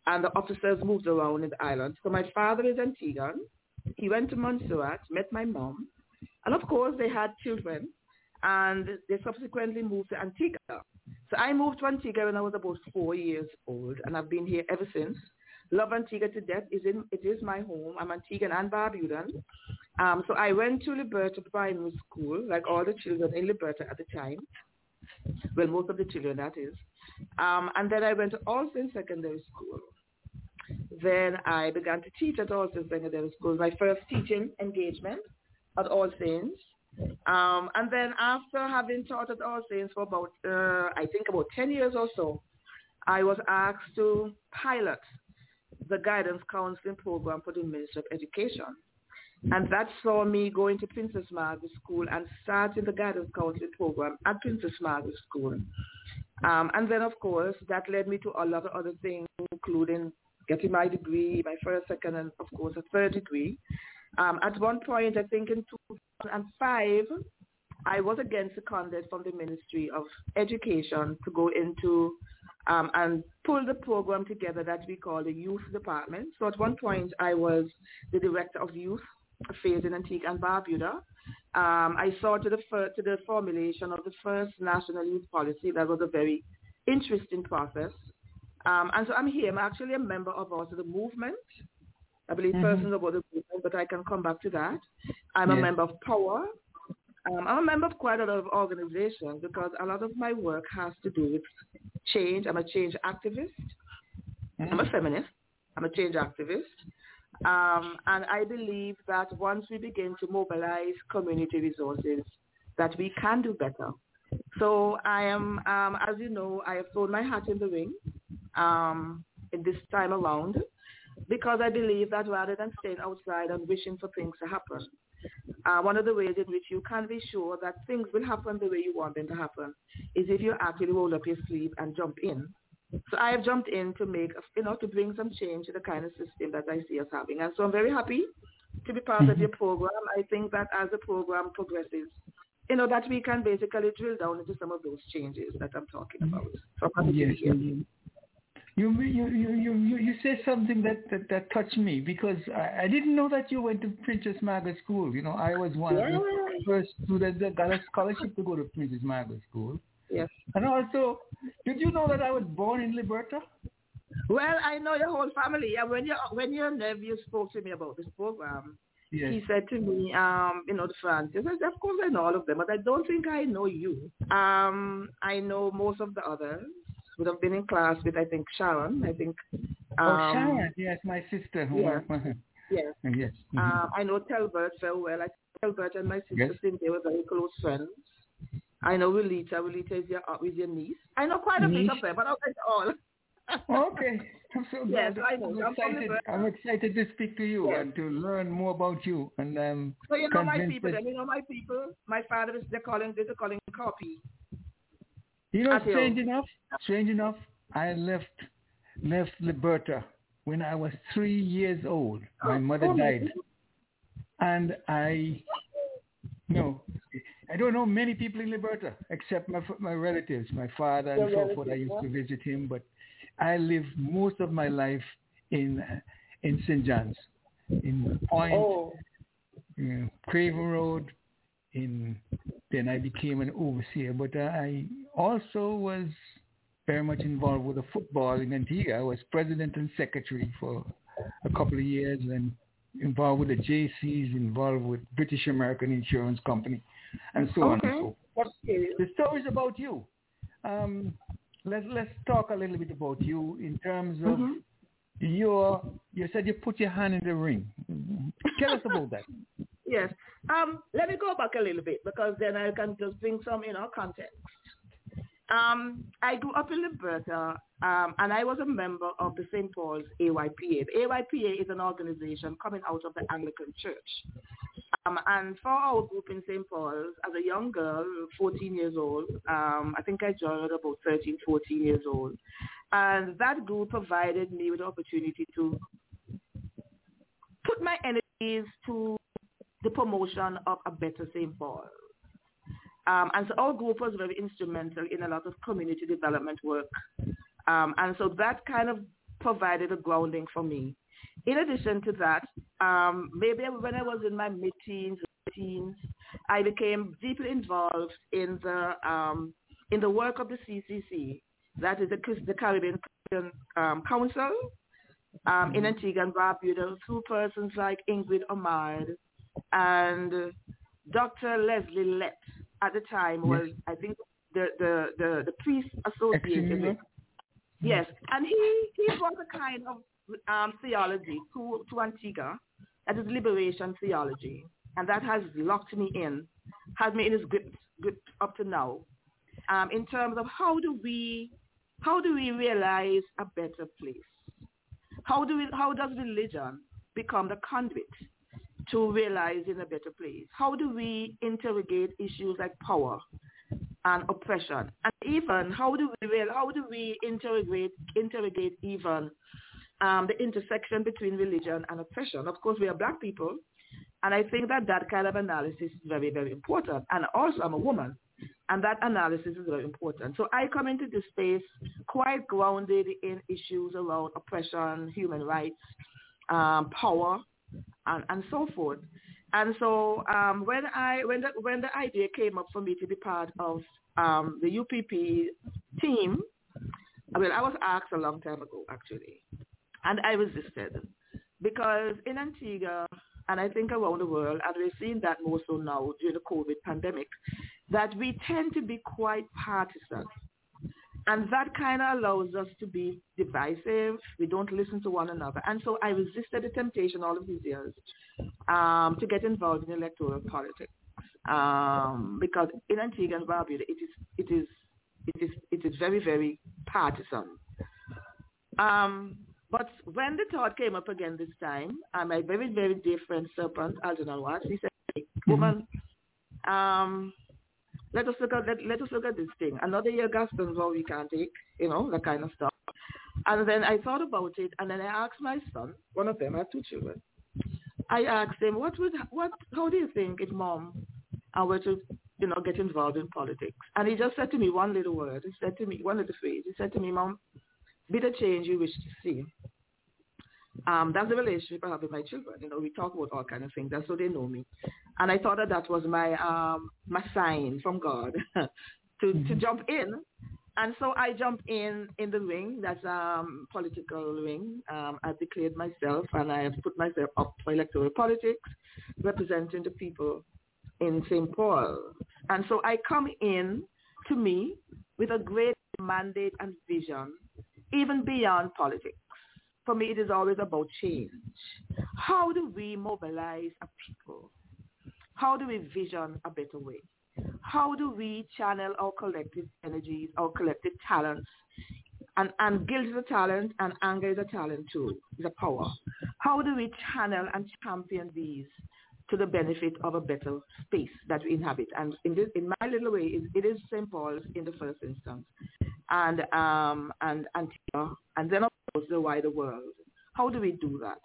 and the officers moved around in the island. So my father is Antiguan. He went to Montserrat, met my mom, and of course they had children, and they subsequently moved to Antigua. So I moved to Antigua when I was about four years old, and I've been here ever since. Love Antigua to death. Is in, it is my home. I'm Antiguan and Barbudan. Um, so I went to Liberta Primary School, like all the children in Liberta at the time. Well, most of the children, that is. Um, and then I went to All Saints Secondary School. Then I began to teach at Saints Secondary School, my first teaching engagement at All Saints. Um, and then after having taught at All Saints for about, uh, I think about 10 years or so, I was asked to pilot the guidance counseling program for the Ministry of Education. And that saw me going to Princess Margaret School and starting the guidance counseling program at Princess Margaret School. Um, and then, of course, that led me to a lot of other things, including getting my degree, my first, second, and, of course, a third degree. Um, at one point, I think in 2005, I was again seconded from the Ministry of Education to go into um, and pull the program together that we call the youth department. So at one point, I was the director of youth affairs in Antigua and Barbuda. Um, I saw to the, fir- to the formulation of the first national youth policy. That was a very interesting process. Um, and so I'm here. I'm actually a member of also the movement. I believe Mhm. persons about the movement, but I can come back to that. I'm a member of Power. Um, I'm a member of quite a lot of organizations because a lot of my work has to do with change. I'm a change activist. I'm a feminist. I'm a change activist. Um, and I believe that once we begin to mobilize community resources, that we can do better. So I am, um, as you know, I have thrown my hat in the ring um, in this time around because I believe that rather than staying outside and wishing for things to happen, uh, one of the ways in which you can be sure that things will happen the way you want them to happen is if you actually roll up your sleeve and jump in. So I have jumped in to make, you know, to bring some change to the kind of system that I see us having. And so I'm very happy to be part of your program. I think that as the program progresses, you know, that we can basically drill down into some of those changes that I'm talking about. So I'm happy to Yes, be here. You you you you you say something that, that that touched me because I, I didn't know that you went to Princess Margaret School. You know, I was one of the first students that got a scholarship to go to Princess Margaret School. Yes. And also, did you know that I was born in Liberta? Well, I know your whole family. And when your when your nephew spoke to me about this program, Yes. he said to me, um, you know, the Francis. I said, of course I know all of them, but I don't think I know you. Um, I know most of the others. Would have been in class with I think Sharon. I think. Um, oh, Sharon, yes, my sister. who- yeah. Yes. yes. mhm. Um, I know Telbert very well. I Telbert and my sister Yes. Cynthia were very close friends. I know Willita. Willita is your, uh, is your niece. I know quite a bit of them, but not all. okay. I'm so Yes, glad. I know. I'm I'm excited. I'm excited to speak to you Yes. and to learn more about you. And um, So you know my people. that- Then you know my people. My father is they're calling they're calling copy. You know, strange enough, strange enough, I left left Liberta when I was three years old. My mother oh, died, and I no, I don't know many people in Liberta except my my relatives, my father and Your so forth. I used to visit him, but I lived most of my life in in St. John's, in Point, Oh, uh, Craven Road. In then I became an overseer, but I also was very much involved with the football in Antigua. I was president and secretary for a couple of years, and involved with the JCs, involved with British American Insurance Company, and so on and so forth. The story is about you. Um, let's let's talk a little bit about you in terms of Mhm. your. You said you put your hand in the ring. Tell us about that. Yes. Um, let me go back a little bit because then I can just bring some, you know, context. Um, I grew up in Liberta, um, and I was a member of the St. Paul's AYPA. The AYPA is an organization coming out of the Anglican Church. Um, and for our group in St. Paul's, as a young girl, 14 years old, um, I think I joined about 13, 14 years old. And that group provided me with the opportunity to put my energies to the promotion of a better St. Paul. Um, and so our group was very instrumental in a lot of community development work. Um, and so that kind of provided a grounding for me. In addition to that, um, maybe when I was in my mid-teens, teens, I became deeply involved in the um, in the work of the CCC, that is the, the Caribbean Christian um, Council um, in Antigua and Barbuda, through persons like Ingrid Omard and Dr. Leslie Lett at the time was, I think, the, the, the, the priest associated with. Yes, and he, he brought a kind of um, theology to, to Antigua, that is liberation theology, and that has locked me in, has me in his grip, grip up to now. Um, in terms of how do we, how do we realize a better place? How do we, how does religion become the conduit to realize in a better place? How do we interrogate issues like power and oppression? And even how do we how do we interrogate interrogate even um, the intersection between religion and oppression? Of course, we are black people, and I think that that kind of analysis is very very important. And also, I'm a woman, and that analysis is very important. So I come into this space quite grounded in issues around oppression, human rights, um, power, and, and so forth. And so um, when I when the when the idea came up for me to be part of um, the UPP team, I mean I was asked a long time ago actually, and I resisted because in Antigua and I think around the world, and we're seeing that more so now during the COVID pandemic, that we tend to be quite partisan. And that kind of allows us to be divisive. We don't listen to one another. And so I resisted the temptation all of these years um, to get involved in electoral politics. Um, because in Antigua and Barbuda, it is, it is, it is, it is very, very partisan. Um, but when the thought came up again this time, uh, my very, very dear friend Serpent Algernon Watts, he said, woman, um, let us look at let, let us look at this thing. Another year Gaston's all we can't take, you know, that kind of stuff. And then I thought about it, and then I asked my son, one of them, I have two children. I asked him, what would, what, how do you think if mom I were to, you know, get involved in politics? And he just said to me one little word. He said to me one little phrase. He said to me, Mom, be the change you wish to see. Um, that's the relationship I have with my children. You know, we talk about all kind of things. That's so they know me. And I thought that that was my um, my sign from God to to jump in. And so I jumped in in the ring. That's um political ring. Um, I've declared myself, and I have put myself up for electoral politics, representing the people in St. Paul. And so I come in to me with a great mandate and vision, even beyond politics for me, it is always about change. How do we mobilize a people? How do we vision a better way? How do we channel our collective energies, our collective talents? And, and guilt is a talent and anger is a talent too, is a power. How do we channel and champion these to the benefit of a better space that we inhabit? And in, this, in my little way, it, it is St. Paul's in the first instance and um, and and then of the wider world. How do we do that?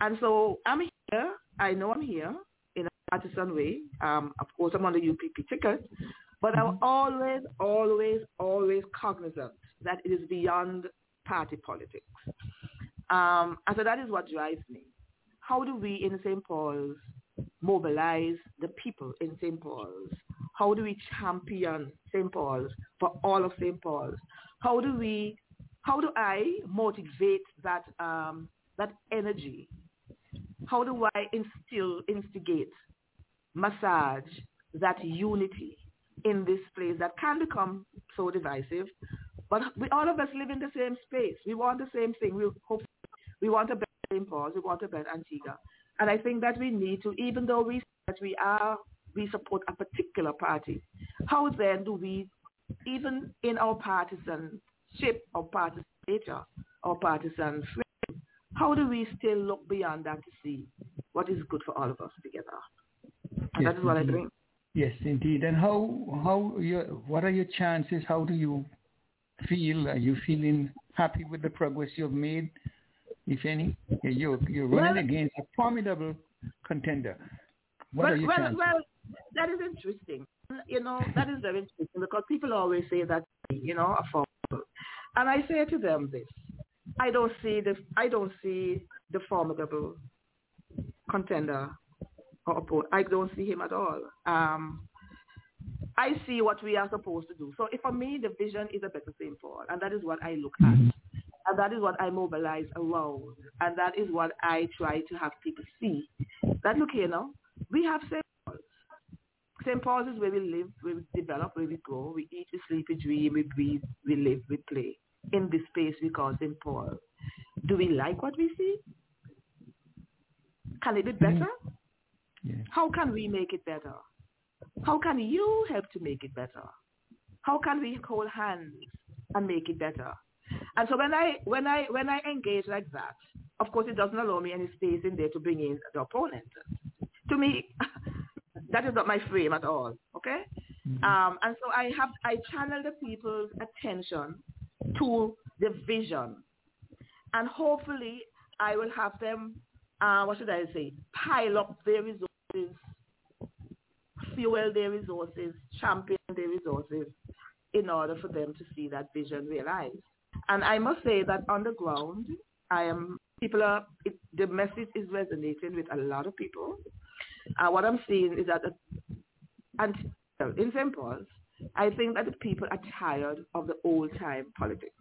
And so I'm here. I know I'm here in a partisan way. Um, of course, I'm on the UPP ticket, but I'm always, always, always cognizant that it is beyond party politics. Um, and so that is what drives me. How do we in St. Paul's mobilize the people in St. Paul's? How do we champion St. Paul's for all of St. Paul's? How do we, how do I motivate that, um, that energy How do I instill, instigate, massage that unity in this place that can become so divisive? But we, all of us live in the same space. We want the same thing. We hope we want a better St. Paul's. We want a better Antigua. And I think that we need to, even though we that we are we support a particular party, how then do we, even in our partisanship or partisan nature or partisan frame, how do we still look beyond that to see what is good for all of us together? And Yes, that is what I indeed. think. Yes, indeed. And how how your what are your chances? How do you feel? Are you feeling happy with the progress you've made, if any? You're you're running Well- against a formidable contender. What well, are your well, chances? well, that is interesting. You know, that is very interesting because people always say that, you know, a. And I say to them this. I don't see the I don't see the formidable contender or opponent. I don't see him at all. Um, I see what we are supposed to do. So if for me the vision is a better St. Paul, and that is what I look at, and that is what I mobilize around, and that is what I try to have people see. That look here now, we have St. St. Paul's is where we live, where we develop, where we grow, we eat, we sleep, we dream, we breathe, we live, we play. In this space we call St. Paul. Do we like what we see? Can it be mm. better? How can we make it better? How can you help to make it better? How can we hold hands and make it better? And so when I when I when I engage like that, of course it doesn't allow me any space in there to bring in the opponent. To me, that is not my frame at all. Okay? Um, and so I have I channel the people's attention to the vision, and hopefully I will have them. Uh, what should I say? Pile up their resources, fuel their resources, champion their resources, in order for them to see that vision realized. And I must say that on the ground, I am people are it, the message is resonating with a lot of people. Uh, what I'm seeing is that, and in St. Paul's, I think that the people are tired of the old time politics.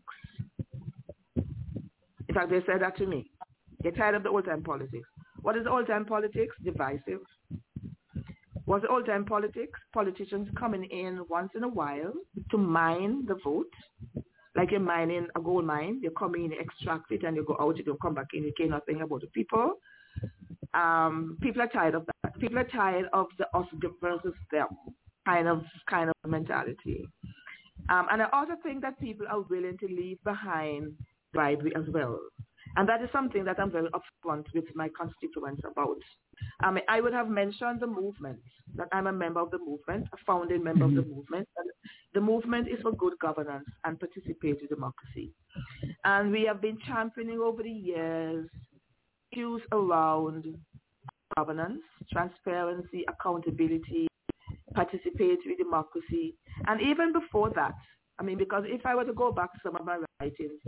In fact, they said that to me. They're tired of the old time politics. What is old time politics? Divisive. Was old time politics? Politicians coming in once in a while to mine the vote. Like you're mining a gold mine, you come in, you extract it, and you go out, you don't come back in, you care nothing about the people. Um, people are tired of that. People are tired of the us versus them kind of kind of mentality. Um, and I also think that people are willing to leave behind bribery as well. And that is something that I'm very upfront with my constituents about. I mean, I would have mentioned the movement, that I'm a member of the movement, a founding member of the movement. And the movement is for good governance and participatory democracy. And we have been championing over the years issues around governance, transparency, accountability, participatory democracy. And even before that, I mean, because if I were to go back to some of my writings,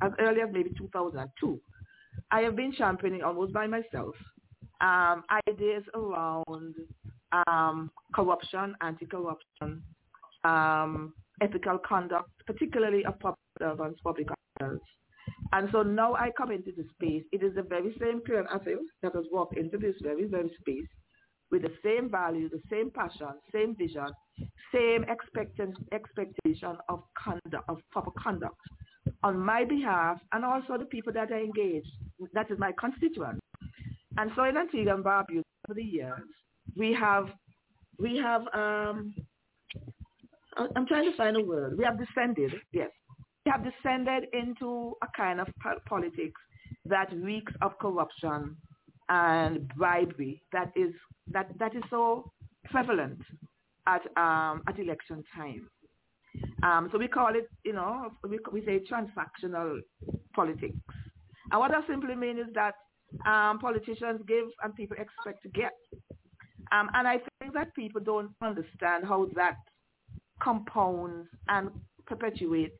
as early as maybe 2002, I have been championing almost by myself um, ideas around um, corruption, anti-corruption, um, ethical conduct, particularly of public servants, public officials. And so now I come into the space. It is the very same Karen Athill that has walked into this very, very space with the same value, the same passion, same vision, same expectant, expectation of conduct, of proper conduct on my behalf and also the people that I engage. That is my constituent. And so in Antigua and Barbuda over the years, we have, we have, um, I'm trying to find a word. We have descended, yes. We have descended into a kind of politics that reeks of corruption and bribery that is that that is so prevalent at um, at election time. Um, so we call it, you know, we, we say transactional politics. And what that simply means is that um, politicians give and people expect to get. Um, and I think that people don't understand how that compounds and perpetuates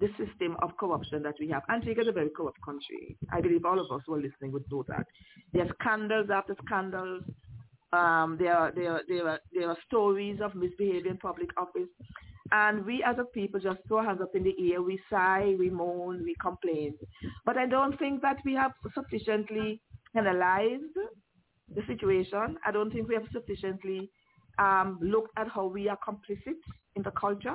the system of corruption that we have. Antigua is a very corrupt country. I believe all of us who are listening would know that. There are scandals after scandals. Um, there, are, there, are, there, are, there are stories of misbehavior in public office. And we as a people just throw hands up in the air. We sigh, we moan, we complain. But I don't think that we have sufficiently analyzed the situation. I don't think we have sufficiently um, looked at how we are complicit in the culture.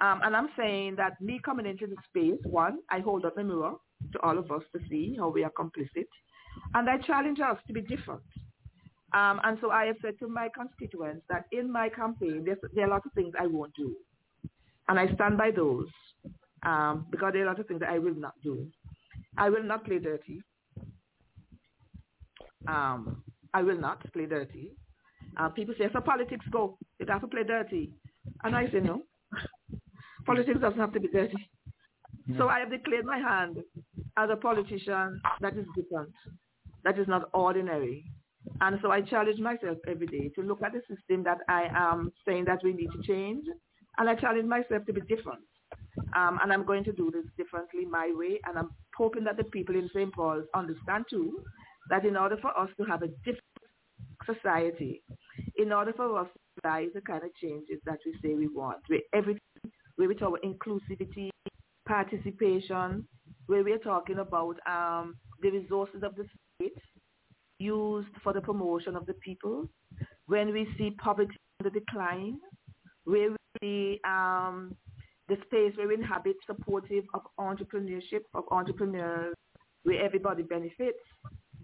Um, and I'm saying that me coming into the space, one, I hold up a mirror to all of us to see how we are complicit. And I challenge us to be different. Um, and so I have said to my constituents that in my campaign, there are a lot of things I won't do. And I stand by those um, because there are a lot of things that I will not do. I will not play dirty. Um, I will not play dirty. Uh, people say, so politics go. You have to play dirty. And I say, no. politics doesn't have to be dirty. So I have declared my hand as a politician that is different, that is not ordinary. And so I challenge myself every day to look at the system that I am saying that we need to change. And I challenge myself to be different. Um, and I'm going to do this differently my way. And I'm hoping that the people in St. Paul's understand too that in order for us to have a different society, in order for us to realize the kind of changes that we say we want, where everything, where we talk about inclusivity, participation, where we're talking about um, the resources of the state used for the promotion of the people, when we see poverty on the decline, where we see um, the space where we inhabit supportive of entrepreneurship, of entrepreneurs, where everybody benefits,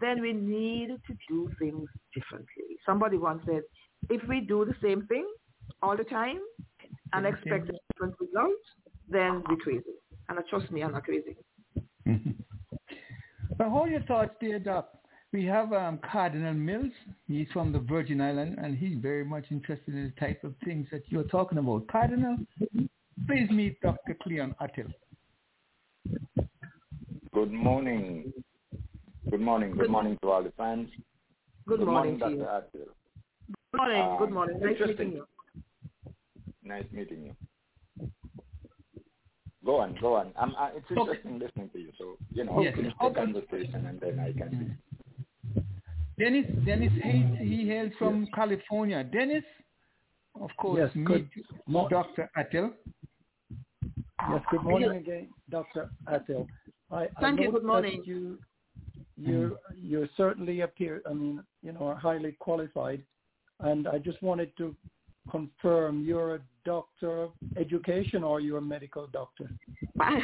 then we need to do things differently. Somebody once said, if we do the same thing all the time and expect a different result, then we're crazy. And trust me, I'm not crazy. Well, hold your thoughts there, Doc. We have um, Cardinal Mills. He's from the Virgin Island, and he's very much interested in the type of things that you're talking about. Cardinal, please meet Dr. Cleon Athill. Good morning. Good morning. Good morning to all the fans. Good, Good morning, morning, Dr. you. Athill. Good morning. Um, Good morning. Nice interesting. meeting you. Nice meeting you. Go on, go on. I'm, uh, it's Okay. interesting listening to you. So, you know, Yes. finish the conversation and then I can Dennis, Dennis Hayes, he hails from California. Dennis, of course, Yes, meet mo- Dr. Athill. Yes, good morning again, Dr. Athill. I, Thank I you. Good morning. That you, you, you certainly appear, I mean, you know, are highly qualified, and I just wanted to confirm you're a doctor of education or you're a medical doctor, I,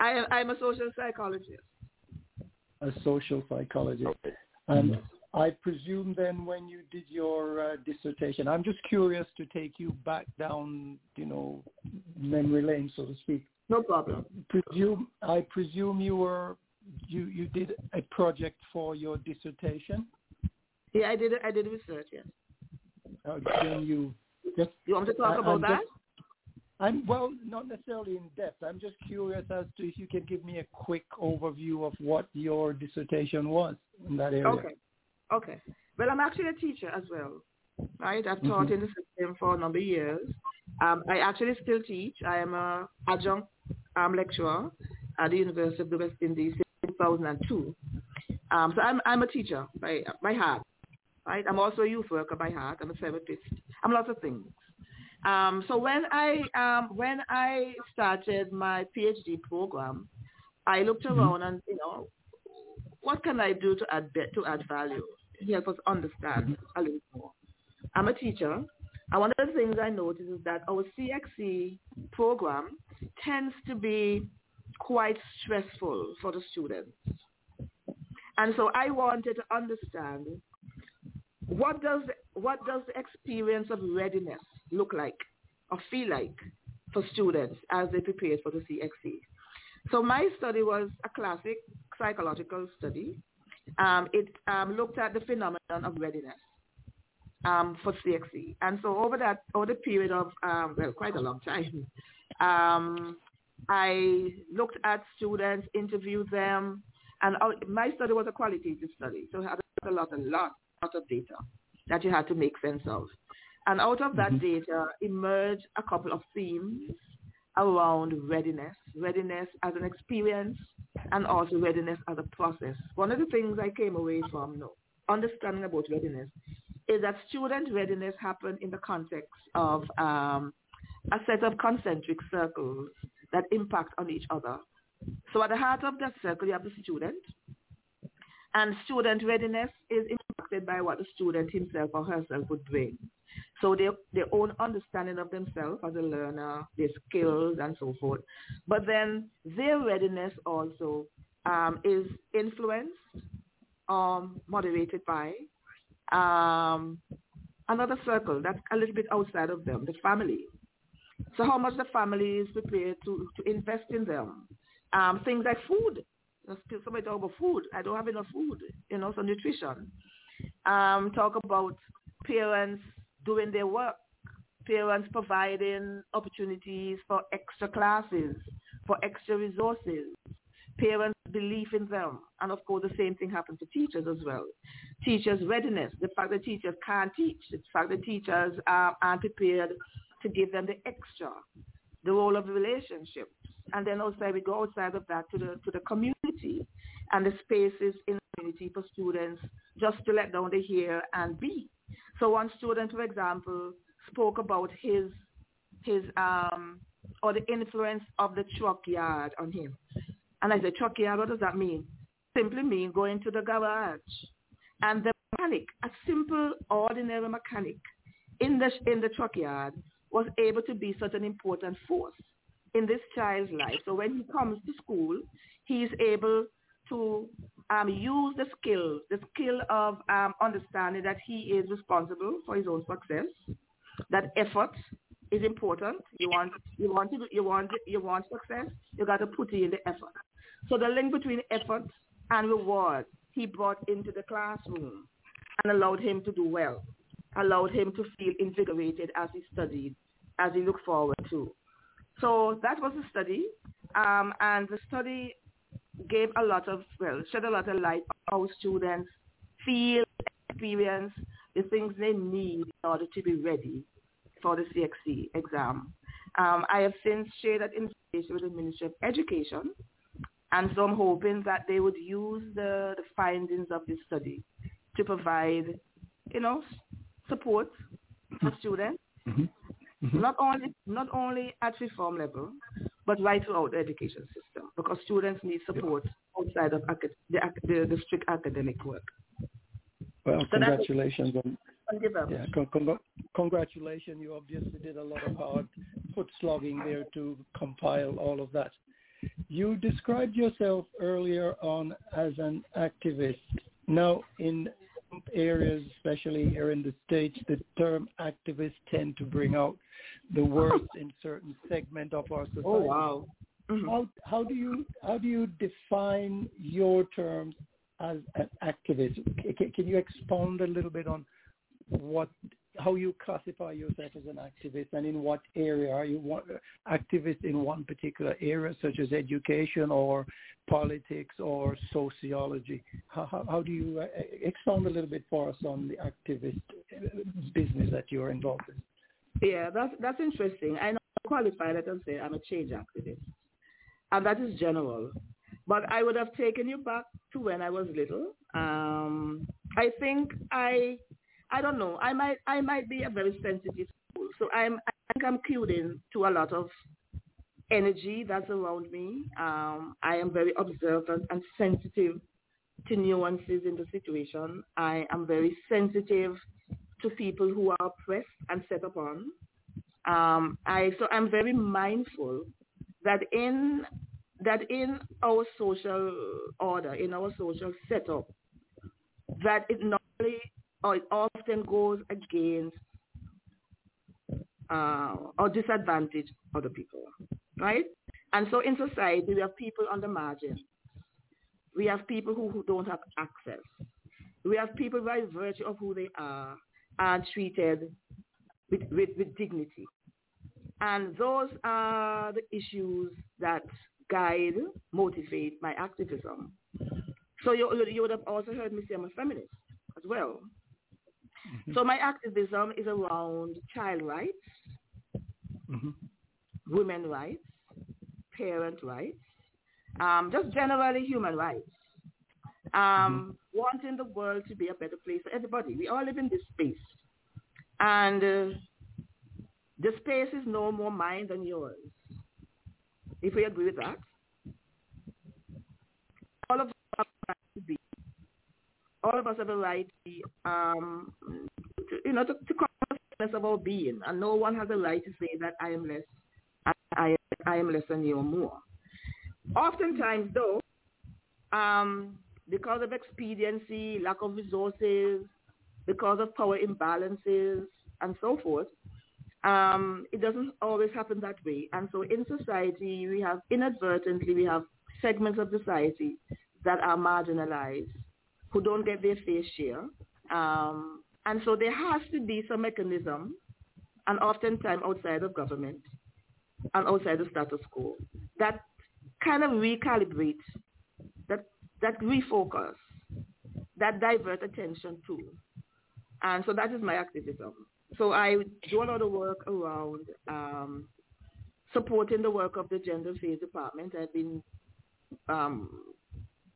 I am, I'm a social psychologist. a social psychologist, and I presume then when you did your uh, dissertation, I'm just curious to take you back down, you know, memory lane, so to speak. No problem. presume I presume you were you you did a project for your dissertation. Yeah, I did. I did research. Yes. Uh, can you just You want me to talk I- about I'm that? just- I'm well, not necessarily in depth. I'm just curious as to if you can give me a quick overview of what your dissertation was in that area. Okay. Okay. Well, I'm actually a teacher as well, right? I've taught Mhm. in the system for a number of years. Um, I actually still teach. I am a adjunct um, lecturer at the University of the West Indies since 2002. Um, so I'm, I'm a teacher by, by heart, right? I'm also a youth worker by heart. I'm a therapist. I'm lots of things. Um, so when I um, when I started my PhD program, I looked around and you know, what can I do to add to add value, help us understand a little more. I'm a teacher, and one of the things I noticed is that our CXC program tends to be quite stressful for the students, and so I wanted to understand what does what does the experience of readiness look like or feel like for students as they prepare for the CXC. So my study was a classic psychological study. Um, it um, looked at the phenomenon of readiness um, for CXC. And so over that, over the period of, um, well, quite a long time, um, I looked at students, interviewed them, and uh, my study was a qualitative study. So I had a lot, a lot, lot of data that you had to make sense of. And out of that data emerged a couple of themes around readiness, readiness as an experience and also readiness as a process. One of the things I came away from no, understanding about readiness is that student readiness happens in the context of um, a set of concentric circles that impact on each other. So at the heart of that circle, you have the student. And student readiness is impacted by what the student himself or herself would bring. So their, their own understanding of themselves as a learner, their skills and so forth. But then their readiness also um, is influenced, um, moderated by um, another circle that's a little bit outside of them, the family. So how much the family is prepared to, to invest in them. Um, things like food. Somebody talk about food. I don't have enough food, you know, so nutrition. Um, talk about parents doing their work, parents providing opportunities for extra classes, for extra resources, parents' belief in them. And of course, the same thing happens to teachers as well. Teachers' readiness, the fact that teachers can't teach, the fact that teachers uh, aren't prepared to give them the extra, the role of relationships. And then also we go outside of that to the, to the community and the spaces in the community for students just to let down the hear and be. So one student, for example, spoke about his his um or the influence of the truck yard on him. And I said, truck yard, what does that mean? Simply mean going to the garage. And the mechanic, a simple, ordinary mechanic in the in the truck yard was able to be such an important force in this child's life. So when he comes to school, he is able to um, use the skill, the skill of um, understanding that he is responsible for his own success, that effort is important. You want, you want, to, you want, you want success. You got to put in the effort. So the link between effort and reward he brought into the classroom and allowed him to do well, allowed him to feel invigorated as he studied, as he looked forward to. So that was the study, um, and the study gave a lot of, well, shed a lot of light on how students feel, experience the things they need in order to be ready for the CXC exam. Um, I have since shared that information with the Ministry of Education, and so I'm hoping that they would use the, the findings of this study to provide, you know, support for students, Mm-hmm. Mm-hmm. not only not only at reform level, but right throughout the education system, because students need support outside of acad- the, the, the strict academic work. Well, So congratulations on yeah, con- con- congratulations. You obviously did a lot of hard foot slogging there to compile all of that. You described yourself earlier on as an activist. Now, in areas, especially here in the States, the term activist tend to bring out the worst in certain segment of our society. Oh wow. How how do you how do you define your terms as an activist? Can, can you expound a little bit on what how you classify yourself as an activist and in what area are you one, activist in one particular area such as education or politics or sociology how, how, how do you uh, expound a little bit for us on the activist uh, business that you're involved in Yeah, that's that's interesting. I know qualified. Let us say I'm a change activist, and that is general. But I would have taken you back to when I was little. Um, I think I, I don't know. I might I might be a very sensitive soul, so I'm I think I'm cued in to a lot of energy that's around me. Um, I am very observant and sensitive to nuances in the situation. I am very sensitive to people who are oppressed and set upon. Um, I so I'm very mindful that in that in our social order, in our social setup, that it normally or it often goes against uh, or disadvantage other people, right? And so in society, we have people on the margin. We have people who, who don't have access. We have people by virtue of who they are are treated with, with, with dignity. And those are the issues that guide, motivate my activism. So you, you would have also heard me say I'm a feminist as well. So my activism is around child rights, women rights, parent rights, um, just generally human rights. Um, Wanting the world to be a better place for everybody. We all live in this space. And uh, the space is no more mine than yours. If we agree with that. All of us have a right to be all of us have a right, um, to, you know, to, to consciousness of our being, and no one has a right to say that I am less, I, I, I am less than you or more. Oftentimes, though, um, because of expediency, lack of resources, because of power imbalances, and so forth, um, it doesn't always happen that way. And so in society, we have inadvertently, we have segments of society that are marginalized, who don't get their fair share. Um, and so there has to be some mechanism, and oftentimes outside of government and outside the status quo, that kind of recalibrates, that, that refocus, that divert attention to. And so that is my activism. So I do a lot of work around um, supporting the work of the Gender Affairs Department. I've been um,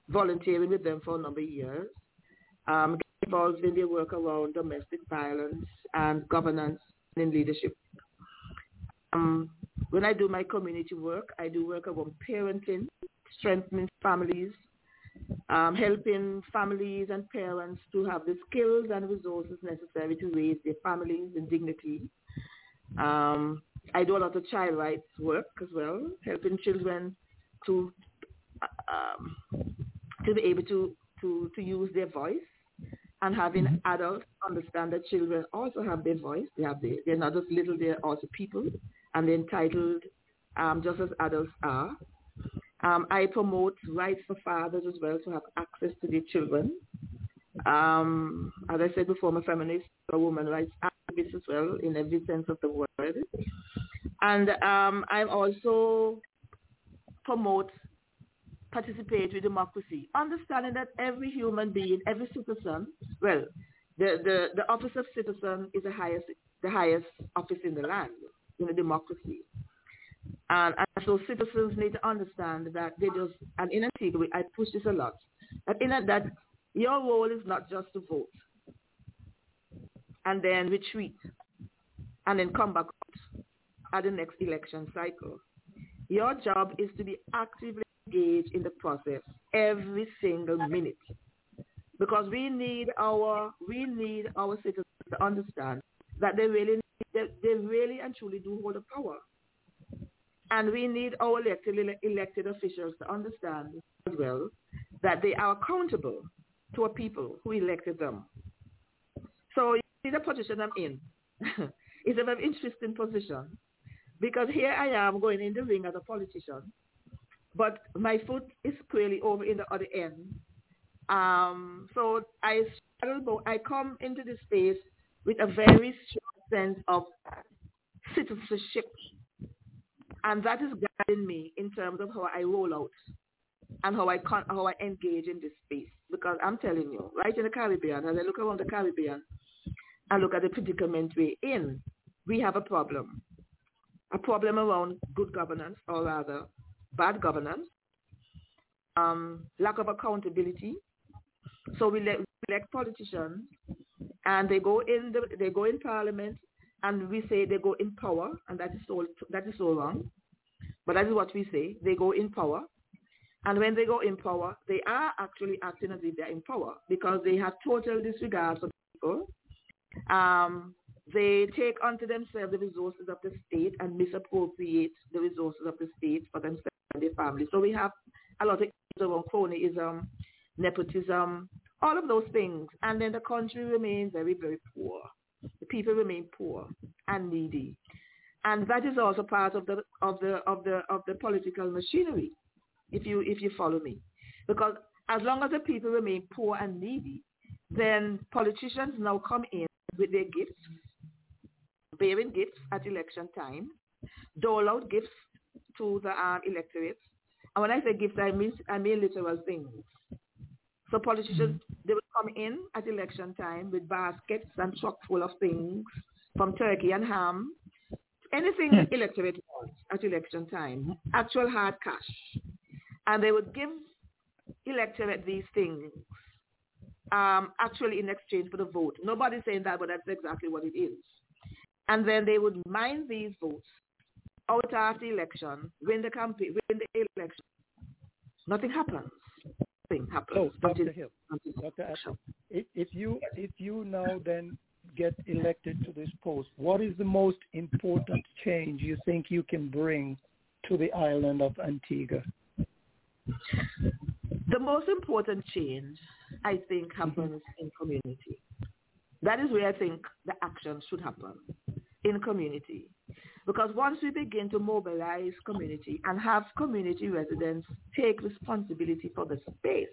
volunteering with them for a number of years, um, involved in their work around domestic violence and governance and leadership. Um, when I do my community work, I do work around parenting, strengthening families, um, helping families and parents to have the skills and resources necessary to raise their families in dignity. Um, I do a lot of child rights work as well, helping children to um, to be able to, to, to use their voice and having mm-hmm. adults understand that children also have their voice. They have their, they're not just little, they're also people and they're entitled um, just as adults are. Um, I promote rights for fathers as well to have access to their children. Um, as I said before, I'm a feminist, a woman rights activist as well in every sense of the word. And um, I also promote participatory democracy, understanding that every human being, every citizen, well, the, the, the office of citizen is the highest, the highest office in the land in a democracy. And, and so citizens need to understand that they just, and in Antigua, I push this a lot, that, in a, that your role is not just to vote and then retreat and then come back at the next election cycle. Your job is to be actively engaged in the process every single minute because we need our we need our citizens to understand that they really they, they really and truly do hold the power and we need our elected, elected officials to understand as well that they are accountable to a people who elected them. So you see the position I'm in. it's a very interesting position because here I am going in the ring as a politician, but my foot is clearly over in the other end. Um, so I I come into this space with a very strong sense of citizenship and that is guiding me in terms of how I roll out and how I con- how I engage in this space. Because I'm telling you, right in the Caribbean, as I look around the Caribbean and look at the predicament we're in, we have a problem. A problem around good governance, or rather, bad governance, um, lack of accountability. So we elect, we elect politicians, and they go in the, they go in parliament, and we say they go in power, and that is so that is so wrong. But that is what we say. They go in power, and when they go in power, they are actually acting as if they're in power because they have total disregard for people. Um, they take unto themselves the resources of the state and misappropriate the resources of the state for themselves and their families. So we have a lot of around cronyism, nepotism, all of those things. And then the country remains very, very poor the people remain poor and needy. And that is also part of the of the of the of the political machinery, if you if you follow me. Because as long as the people remain poor and needy, then politicians now come in with their gifts, bearing gifts at election time, dole out gifts to the um, electorate. And when I say gifts, I mean I mean literal things. So politicians, they would come in at election time with baskets and trucks full of things, from turkey and ham, anything the hmm. electorate wants at election time, actual hard cash. And they would give electorate these things um, actually in exchange for the vote. Nobody's saying that, but that's exactly what it is. And then they would mine these votes out after election, win the campaign, win the election. Nothing happens thing happens. Oh, Dr. Hill. Dr. if, if you if you now then get elected to this post, what is the most important change you think you can bring to the island of Antigua? The most important change, I think, happens mm-hmm. in community. That is where I think the action should happen, in community. Because once we begin to mobilize community and have community residents take responsibility for the space,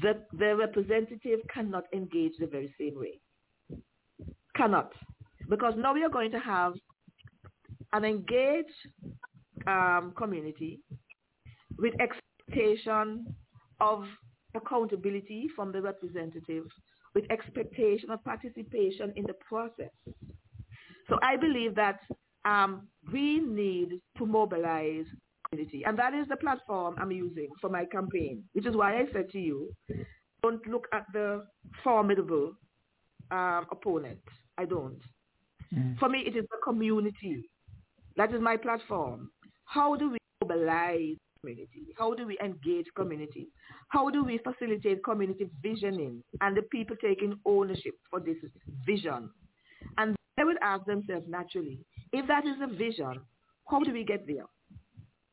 the, the representative cannot engage the very same way. Cannot. Because now we are going to have an engaged um, community with expectation of accountability from the representative, with expectation of participation in the process. So I believe that um, we need to mobilize community, and that is the platform I'm using for my campaign, which is why I said to you, don't look at the formidable um, opponent. I don't. Mm. For me, it is the community. That is my platform. How do we mobilize community? How do we engage community? How do we facilitate community visioning and the people taking ownership for this vision? And they would ask themselves naturally, if that is a vision, how do we get there?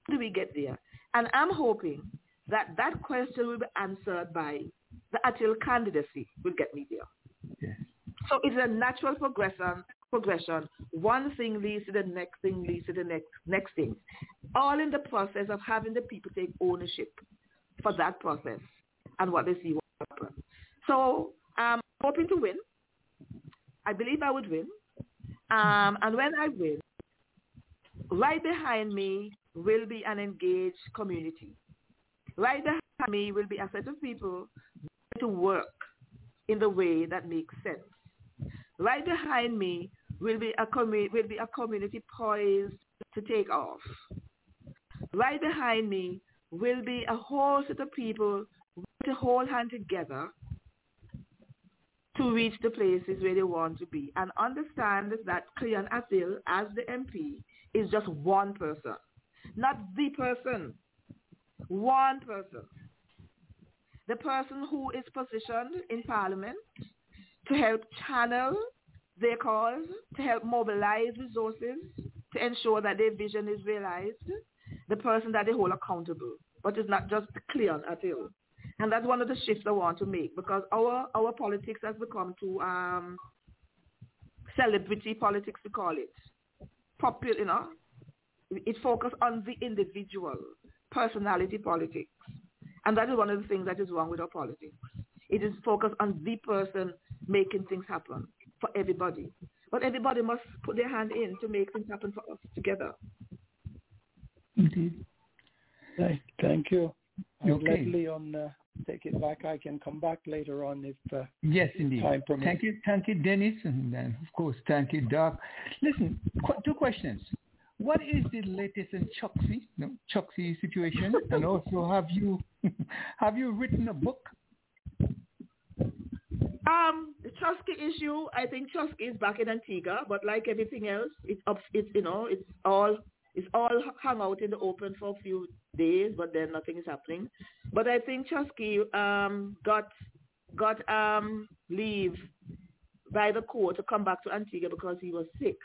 How do we get there? And I'm hoping that that question will be answered by the Athill candidacy will get me there. Yes. So it's a natural progression. Progression. One thing leads to the next thing leads to the next next thing. All in the process of having the people take ownership for that process and what they see will happen. So I'm hoping to win. I believe I would win. Um, and when I win, right behind me will be an engaged community. Right behind me will be a set of people to work in the way that makes sense. Right behind me will be a commu- will be a community poised to take off. Right behind me will be a whole set of people to hold hand together to reach the places where they want to be and understand that Cleon Athill as the MP is just one person, not the person, one person. The person who is positioned in Parliament to help channel their cause, to help mobilize resources, to ensure that their vision is realized, the person that they hold accountable. But it's not just Cleon Athill. And that's one of the shifts I want to make because our, our politics has become to um, celebrity politics, we call it. Popular, you know. It focuses on the individual, personality politics. And that is one of the things that is wrong with our politics. It is focused on the person making things happen for everybody. But everybody must put their hand in to make things happen for us together. Indeed. Thank you. I'll okay. let Leon uh, take it back. I can come back later on if uh, yes, indeed. time permits. Thank you, thank you, Dennis, and then of course, thank you, Doc. Listen, qu- two questions. What is the latest in Choksi, no, Choksi situation, and also have you have you written a book? Um, the Choksi issue, I think Choksi is back in Antigua, but like everything else, it's up, it's you know, it's all it's all hung out in the open for a few days, but then nothing is happening. But I think Choksi um, got got um, leave by the court to come back to Antigua because he was sick.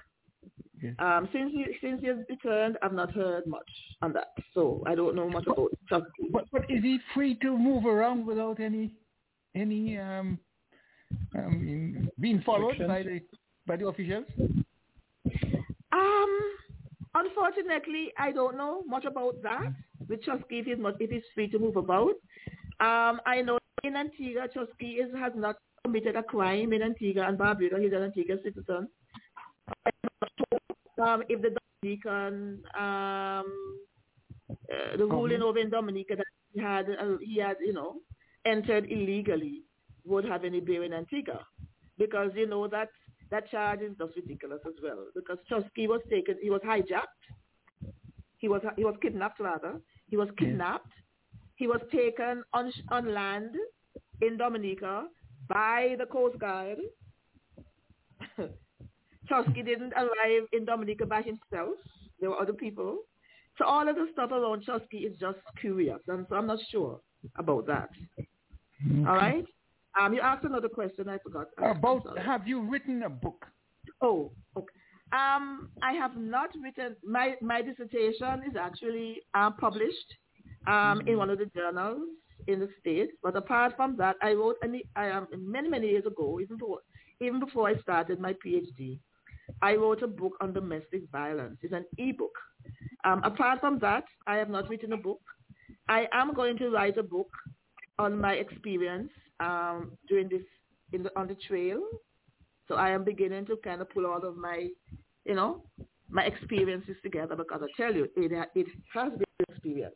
Yes. Um, since he since he has returned, I've not heard much on that, so I don't know much about Choksi. But but is he free to move around without any any um, um being followed by the by the officials? Um, Unfortunately, I don't know much about that. With Choksi, if he's, if he's free to move about. Um, I know in Antigua, Choksi is, has not committed a crime in Antigua and Barbuda. He's an Antigua citizen. Um, if the Dominican, um, uh, the ruling over in Dominica that he had, uh, he had, you know, entered illegally would have any bearing in Antigua. Because, you know, that that charge is just ridiculous as well because Choksi was taken, he was hijacked, he was he was kidnapped rather, he was kidnapped, he was taken on on land in Dominica by the Coast Guard. Choksi didn't arrive in Dominica by himself. There were other people. So all of the stuff around Choksi is just curious, and so I'm not sure about that. Okay. All right. Um, you asked another question. I forgot. About have you written a book? Oh, okay. Um, I have not written my my dissertation is actually uh, published um, in one of the journals in the states. But apart from that, I wrote any I um, many many years ago, even before even before I started my PhD, I wrote a book on domestic violence. It's an e-book. Um, apart from that, I have not written a book. I am going to write a book on my experience um, during this in the, on the trail. So I am beginning to kind of pull all of my, you know, my experiences together because I tell you, it, it has been an experience.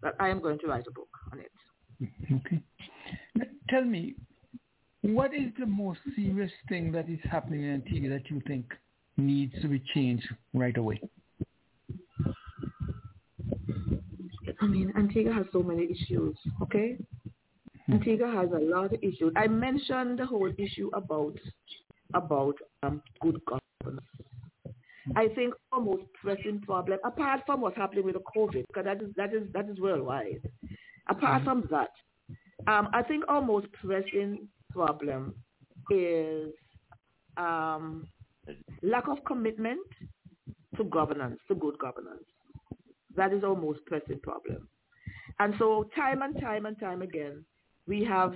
But I am going to write a book on it. Okay. Now, Tell me, what is the most serious thing that is happening in Antigua that you think needs to be changed right away? I mean, Antigua has so many issues, okay? Antigua has a lot of issues. I mentioned the whole issue about about um, good governance. I think our most pressing problem, apart from what's happening with the COVID, because that is that is that is worldwide. Apart from that, um, I think our most pressing problem is um, lack of commitment to governance, to good governance. That is our most pressing problem. And so time and time and time again, we have,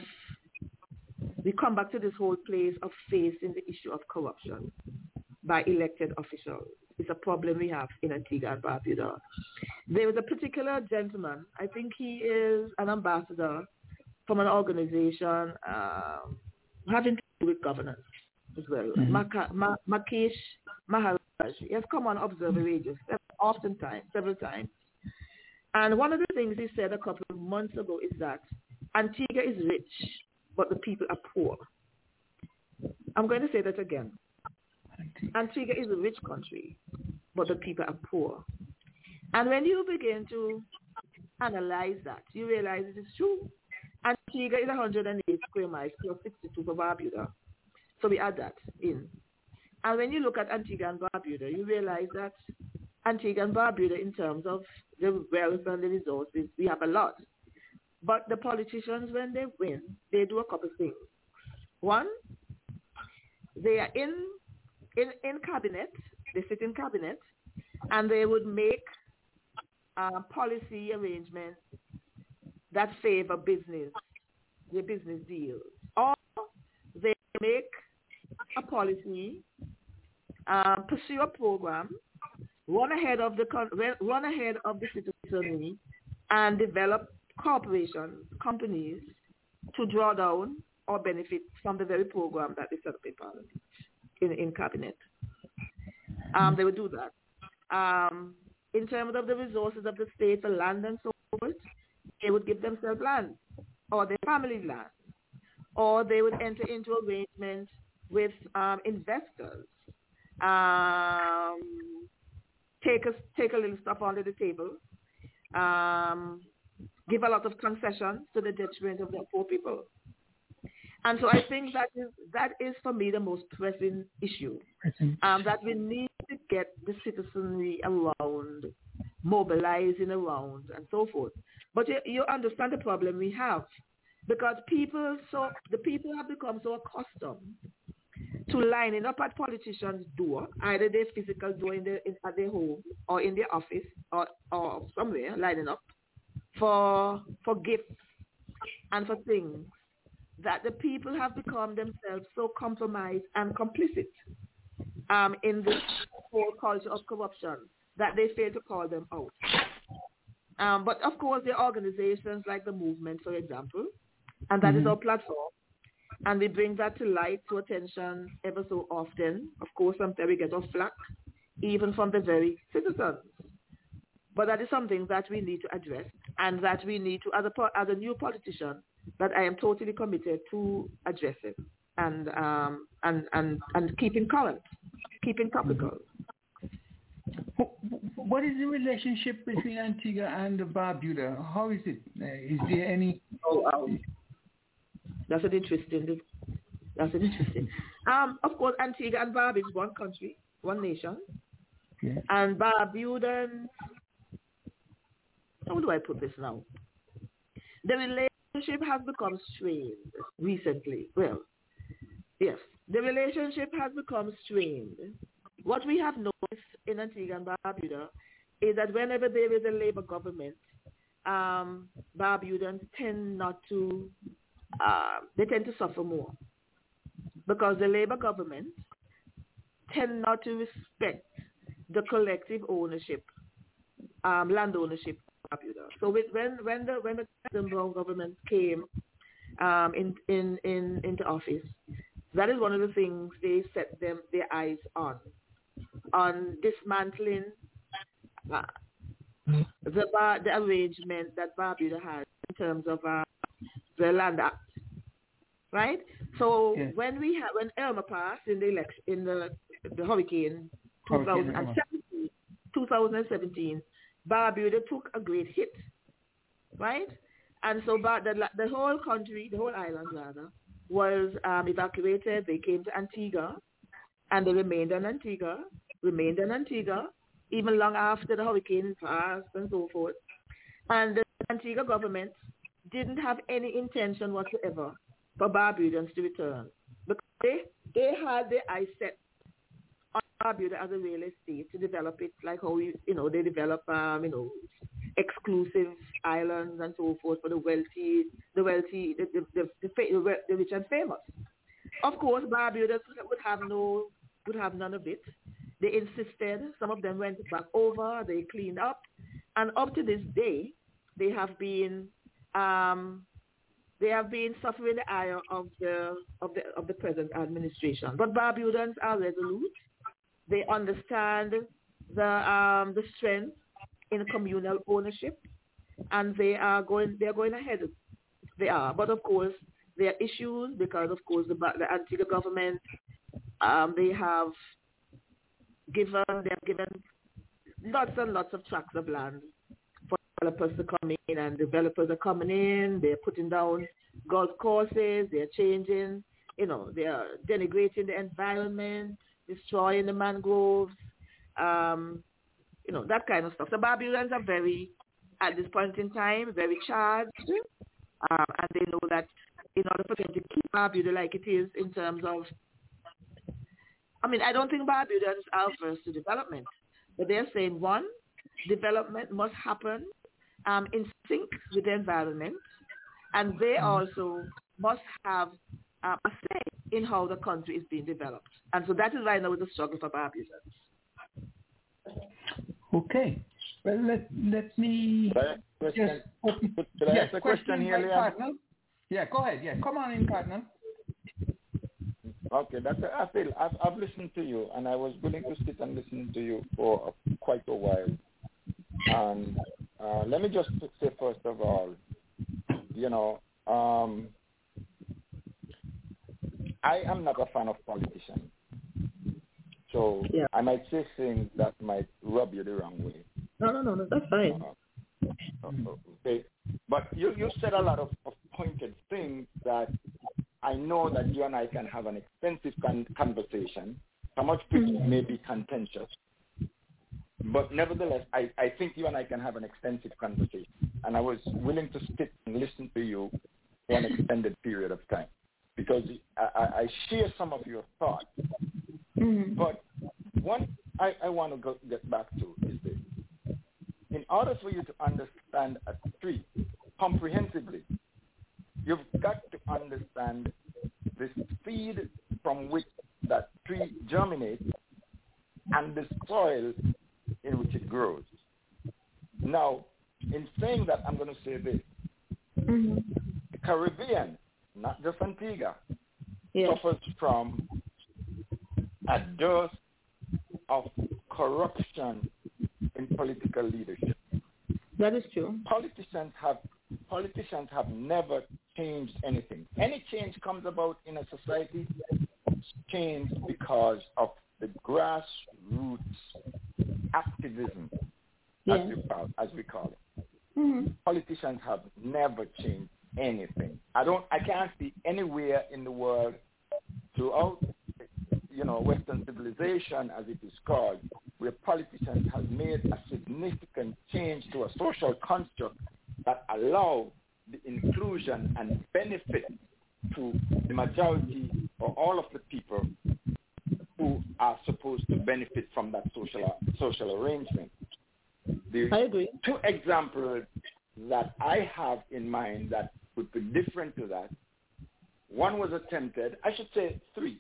we come back to this whole place of facing the issue of corruption by elected officials. It's a problem we have in Antigua and Barbuda. There was a particular gentleman, I think he is an ambassador from an organization um, having to do with governance as well. Maka, Ma, Makesh Maharaj. He has come on Observer Radio oftentimes, several times. And one of the things he said a couple of months ago is that Antigua is rich, but the people are poor. I'm going to say that again. Antigua is a rich country, but the people are poor. And when you begin to analyze that, you realize it is true. Antigua is 108 square miles plus 62 for Barbuda. So we add that in. And when you look at Antigua and Barbuda, you realize that Antigua and Barbuda, in terms of the wealth and the resources, we have a lot. But the politicians, when they win, they do a couple things. One, they are in in in cabinet. They sit in cabinet, and they would make uh, policy arrangements that favor business, the business deals, or they make a policy, um, pursue a program, run ahead of the run ahead of the citizenry, and develop corporations, companies to draw down or benefit from the very program that they set up in parliament, in, in cabinet. Um, they would do that. Um, in terms of the resources of the state, the land and so forth, they would give themselves land or their family land, or they would enter into arrangements with um, investors, um, take a take a little stuff under the table, um, give a lot of concessions to the detriment of the poor people. And so I think that is that is for me the most pressing issue. Um, that we need to get the citizenry around, mobilizing around, and so forth. But you, you understand the problem we have because people so the people have become so accustomed to lining up at politicians' door, either their physical door in their, in, at their home or in their office or, or somewhere lining up for for gifts and for things that the people have become themselves so compromised and complicit um, in this whole culture of corruption that they fail to call them out. Um, but of course, there are organizations like the movement, for example, and that is Mhm. our platform. And we bring that to light, to attention ever so often. Of course, sometimes we get off flack, even from the very citizens. But that is something that we need to address and that we need to, as a, as a new politician, that I am totally committed to addressing and, um, and, and, and keeping current, keeping topical. What is the relationship between Antigua and Barbuda? How is it? Uh, there any? Oh, wow. That's an interesting. That's an interesting. Um, of course, Antigua and Barbuda is one country, one nation, and Barbudans. How do I put this now? The relationship relationship has become strained recently. Well, yes, the relationship has become strained. What we have noticed in Antigua and Barbuda is that whenever there is a labor government, um, Barbudans tend not to, uh, they tend to suffer more. Because the labor government tend not to respect the collective ownership, um, land ownership. So with, when when the when the President Browne government came um, in, in in into office, that is one of the things they set them their eyes on, on dismantling uh, the bar, the arrangement that Barbuda had in terms of uh, the Land Act, right? So Yeah. when we had when Irma passed in the election in the the hurricane Hurricane 2017, 2017, Barbuda took a great hit, right? And so Bar- the, the whole country, the whole island rather, was um, evacuated. They came to Antigua, and they remained in Antigua, remained in Antigua, even long after the hurricane passed and so forth. And the Antigua government didn't have any intention whatsoever for Barbudans to return. Because they, they had their eyes set on Barbuda as a real estate to develop it like how, you, you know, they develop, um, you know, exclusive islands and so forth for the wealthy, the wealthy, the, the, the, the, the, rich and famous. Of course, Barbudas would have no, would have none of it. They insisted. Some of them went back over. They cleaned up, and up to this day, they have been, um, they have been suffering the ire of the of the of the present administration. But Barbudans are resolute. They understand the um, the strength in communal ownership, and they are going they are going ahead. They are, but of course there are issues because of course the the Antigua government um, they have given they have given lots and lots of tracts of land developers to come in, and developers are coming in. They're putting down golf courses. They're changing, you know, they are denigrating the environment, destroying the mangroves. Um, you know, that kind of stuff. The Barbarians are very, at this point in time, very charged. Um, and they know that in order for them to keep Barbuda like it is in terms of, I mean, I don't think Barbudans are averse to development. But they're saying, one, development must happen um, in sync with the environment. And they also must have uh, a say in how the country is being developed. And so that is right now the struggle for Barbudans. Okay. Well, let let me Could I ask a question? just open. Could, could I yes, ask a question here, Leon? Cardinal. Yeah, go ahead. Yeah, come on in, partner. Okay, that's I feel I've, I've listened to you, and I was willing to sit and listen to you for quite a while. And uh, let me just say first of all, you know, um, I am not a fan of politicians, so Yeah. I might say things that might rub you the wrong way. No, no, no, no, that's fine. Okay, but you you said a lot of, of pointed things that I know that you and I can have an extensive con- conversation. Some of it may be contentious, but nevertheless, I, I think you and I can have an extensive conversation. And I was willing to sit and listen to you for an extended period of time because I, I, share some of your thoughts. Mm-hmm. But one I, I want to go, get back to is this. In order for you to understand a tree comprehensively, you've got to understand the seed from which that tree germinates and the soil in which it grows. Now, in saying that, I'm going to say this. Mm-hmm. The Caribbean, not just Antigua, suffers from a dose of corruption in political leadership. That is true. Politicians have politicians have never changed anything. Any change comes about in a society, change because of the grassroots activism, as, we call, as we call it. Mm-hmm. Politicians have never changed anything. I don't. I can't see anywhere in the world throughout, you know, Western civilization, as it is called, where politicians have made a significant change to a social construct that allow the inclusion and benefit to the majority or all of the people who are supposed to benefit from that social social arrangement. The I agree. two examples that I have in mind that would be different to that. One was attempted, I should say three.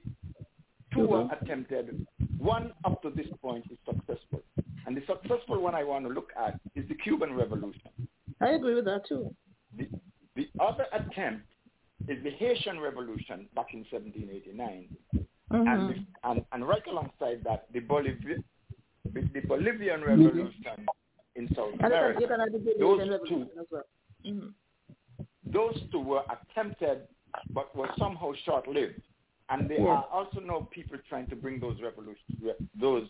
2 were attempted. One up to this point is successful. And the successful one I want to look at is the Cuban Revolution. I agree with that too. The, the other attempt is the Haitian Revolution back in 1789. Mm-hmm. And, and, and right alongside that, the, Bolivia, the, the Bolivian Revolution in South America. you can add the Those two, well. Mhm. those two were attempted but were somehow short-lived. And there Yes. are also now people trying to bring those revolutions, those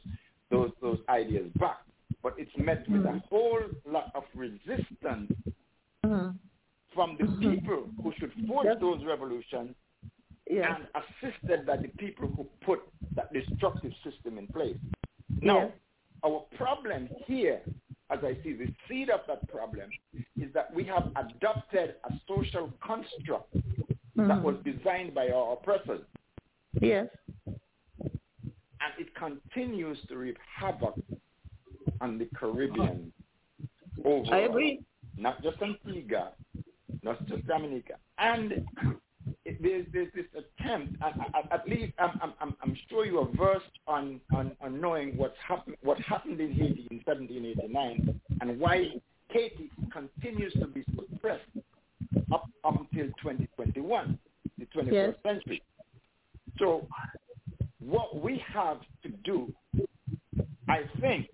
those those ideas back. But it's met with a whole lot of resistance Mhm. from the people who should force those revolutions Yes. and assisted by the people who put that destructive system in place. Now, Yes. our problem here, as I see the seed of that problem, is that we have adopted a social construct that Mhm. was designed by our oppressors, Yes. and it continues to reap havoc on the Caribbean overall. I agree. Not just Antigua, not just Dominica. And there's, there's this attempt, at, least I'm, I'm, I'm, I'm sure you are versed on, on, on knowing what's happen, what happened in Haiti in 1789 and why Haiti continues to be suppressed up, up until 2021, the 21st Yes. century. So what we have to do, I think,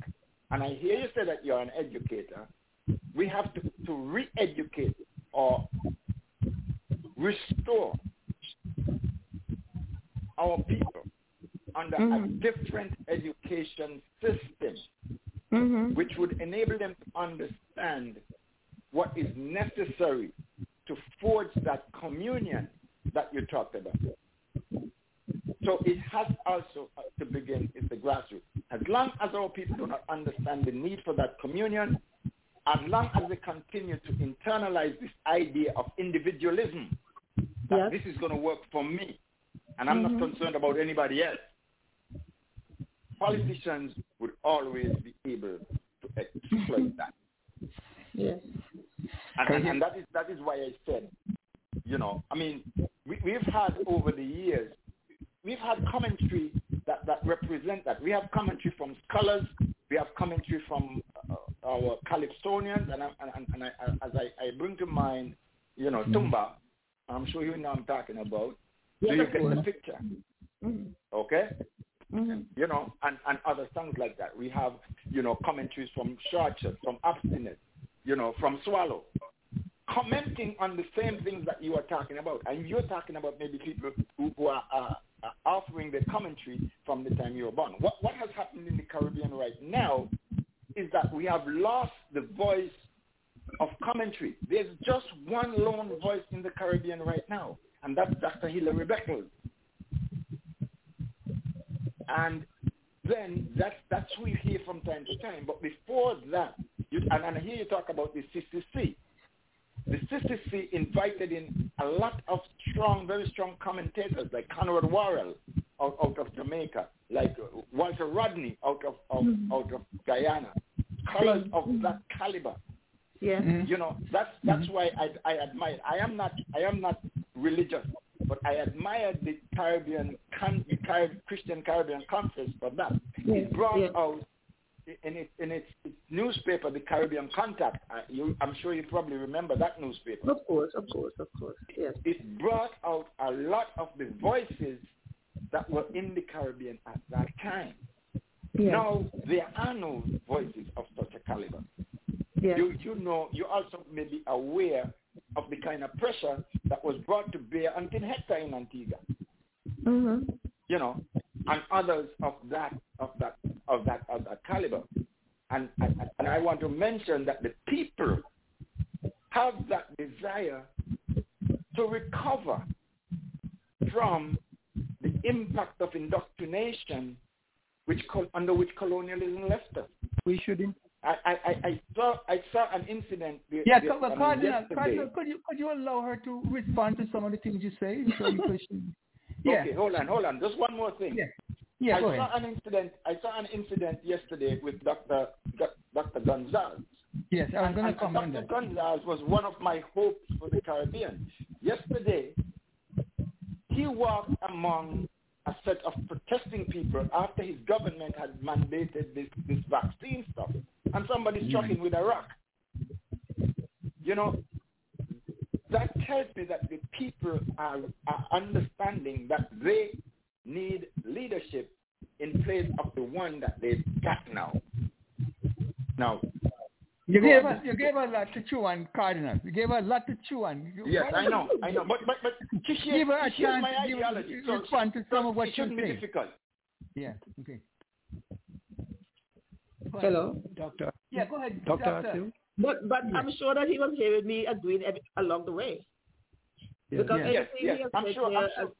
and I hear you say that you're an educator, we have to, to re-educate or restore our people under a different education system Mhm. which would enable them to understand what is necessary to forge that communion that you talked about. So it has also uh, to begin at the grassroots. As long as our people do not understand the need for that communion, as long as they continue to internalize this idea of individualism, that this is going to work for me, and I'm not concerned about anybody else, politicians would always be able to exploit that. Yes. And, and, and that is that is why I said, you know, I mean, we, we've had over the years, we've had commentary that, that represent that. We have commentary from scholars, we have commentary from uh, our Calypsonians, and, I, and, and I, as I, I bring to mind, you know, Tumba, I'm sure you know I'm talking about. Do you get the picture? Mhm. Okay? Mhm. you know, and, and other songs like that. We have, you know, commentaries from Churchill, from Obstinate, you know, from Swallow, commenting on the same things that you are talking about. And you're talking about maybe people who, who are, uh, are offering their commentary from the time you were born. What, what has happened in the Caribbean right now is that we have lost the voice of commentary. There's just one lone voice in the Caribbean right now, and that's Dr. Hilary Beckles. And then that's that's who you hear from time to time. But before that, you, and, and here you talk about the CCC. The CCC invited in a lot of strong, very strong commentators like Conrad Worrell out, out of Jamaica, like Walter Rodney out of, of mm-hmm. out of Guyana, scholars of that caliber. Yeah. You know, that's that's mm-hmm. why I I admire. I am not I am not religious, but I admired the Caribbean con, the Carib, Christian Caribbean Conference for that. It brought Yeah. out in its in its, its newspaper, the Caribbean Contact. You, I'm sure you probably remember that newspaper. Of course, of course, of course. Yes. It brought out a lot of the voices that were in the Caribbean at that time. Yeah. Now there are no voices of such a caliber. Yeah. You you know you also may be aware of the kind of pressure that was brought to bear on Tim Hector in Antigua. Mhm. You know, and others of that of that of that of that caliber. And and, and I want to mention that the people have that desire to recover from the impact of indoctrination which under which colonialism left us. We should in- I, I, I, I saw I saw an incident. The, Yeah, the, come I mean, Cardinal. Cardinal, could you could you allow her to respond to some of the things you say? So because she, yeah, Okay, hold on, hold on. Just one more thing. Yeah. Yeah, I saw ahead. an incident. I saw an incident yesterday with Dr. Dr. Gonsalves. yes, I was going to comment Dr. Gonsalves was one of my hopes for the Caribbean. Yesterday, he walked among a set of protesting people after his government had mandated this, this vaccine stuff, and somebody struck him with a rock. You know, that tells me that the people are, are understanding that they need leadership in place of the one that they've got now. Now, You gave us you gave us a lot to chew on, Cardinal. You gave us a lot to chew on. You- Yes, I know, I know, but but but she Give her a chance my to give ideology, so respond to some of what it shouldn't be difficult. Yeah. Okay. Go ahead, Hello. Doctor. Yeah, go ahead, Doctor Doctor. Athill. But but I'm sure that he was here with me agreeing ev- along the way. Yes. Because Yes, everything yes, he has I'm said sure, here, sure.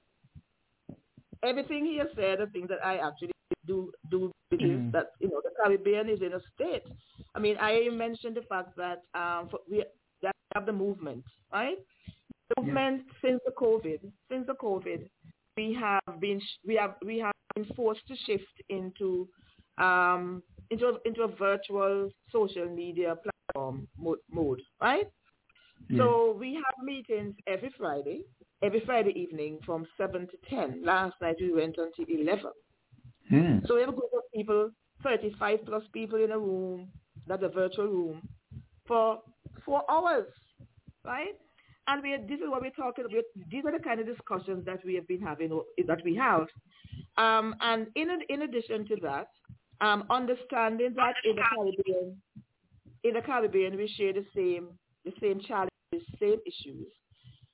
everything he has said are things that I actually do do believe Mhm. that you know the Caribbean is in a state. I mean, I mentioned the fact that um for, we that have the movement, right? The movement since the COVID, since the COVID, we have been we have we have been forced to shift into um into a, into a virtual social media platform mode, mode right? So we have meetings every Friday, every Friday evening from 7 to 10. Last night we went until 11. Hmm. So we have a group of people, 35 plus people in a room, that's a virtual room, for four hours, right? And we this is what we're talking about. These are the kind of discussions that we have been having, that we have. Um, and in, in addition to that, understanding that in the Caribbean, in the Caribbean, we share the same the same challenges, same issues.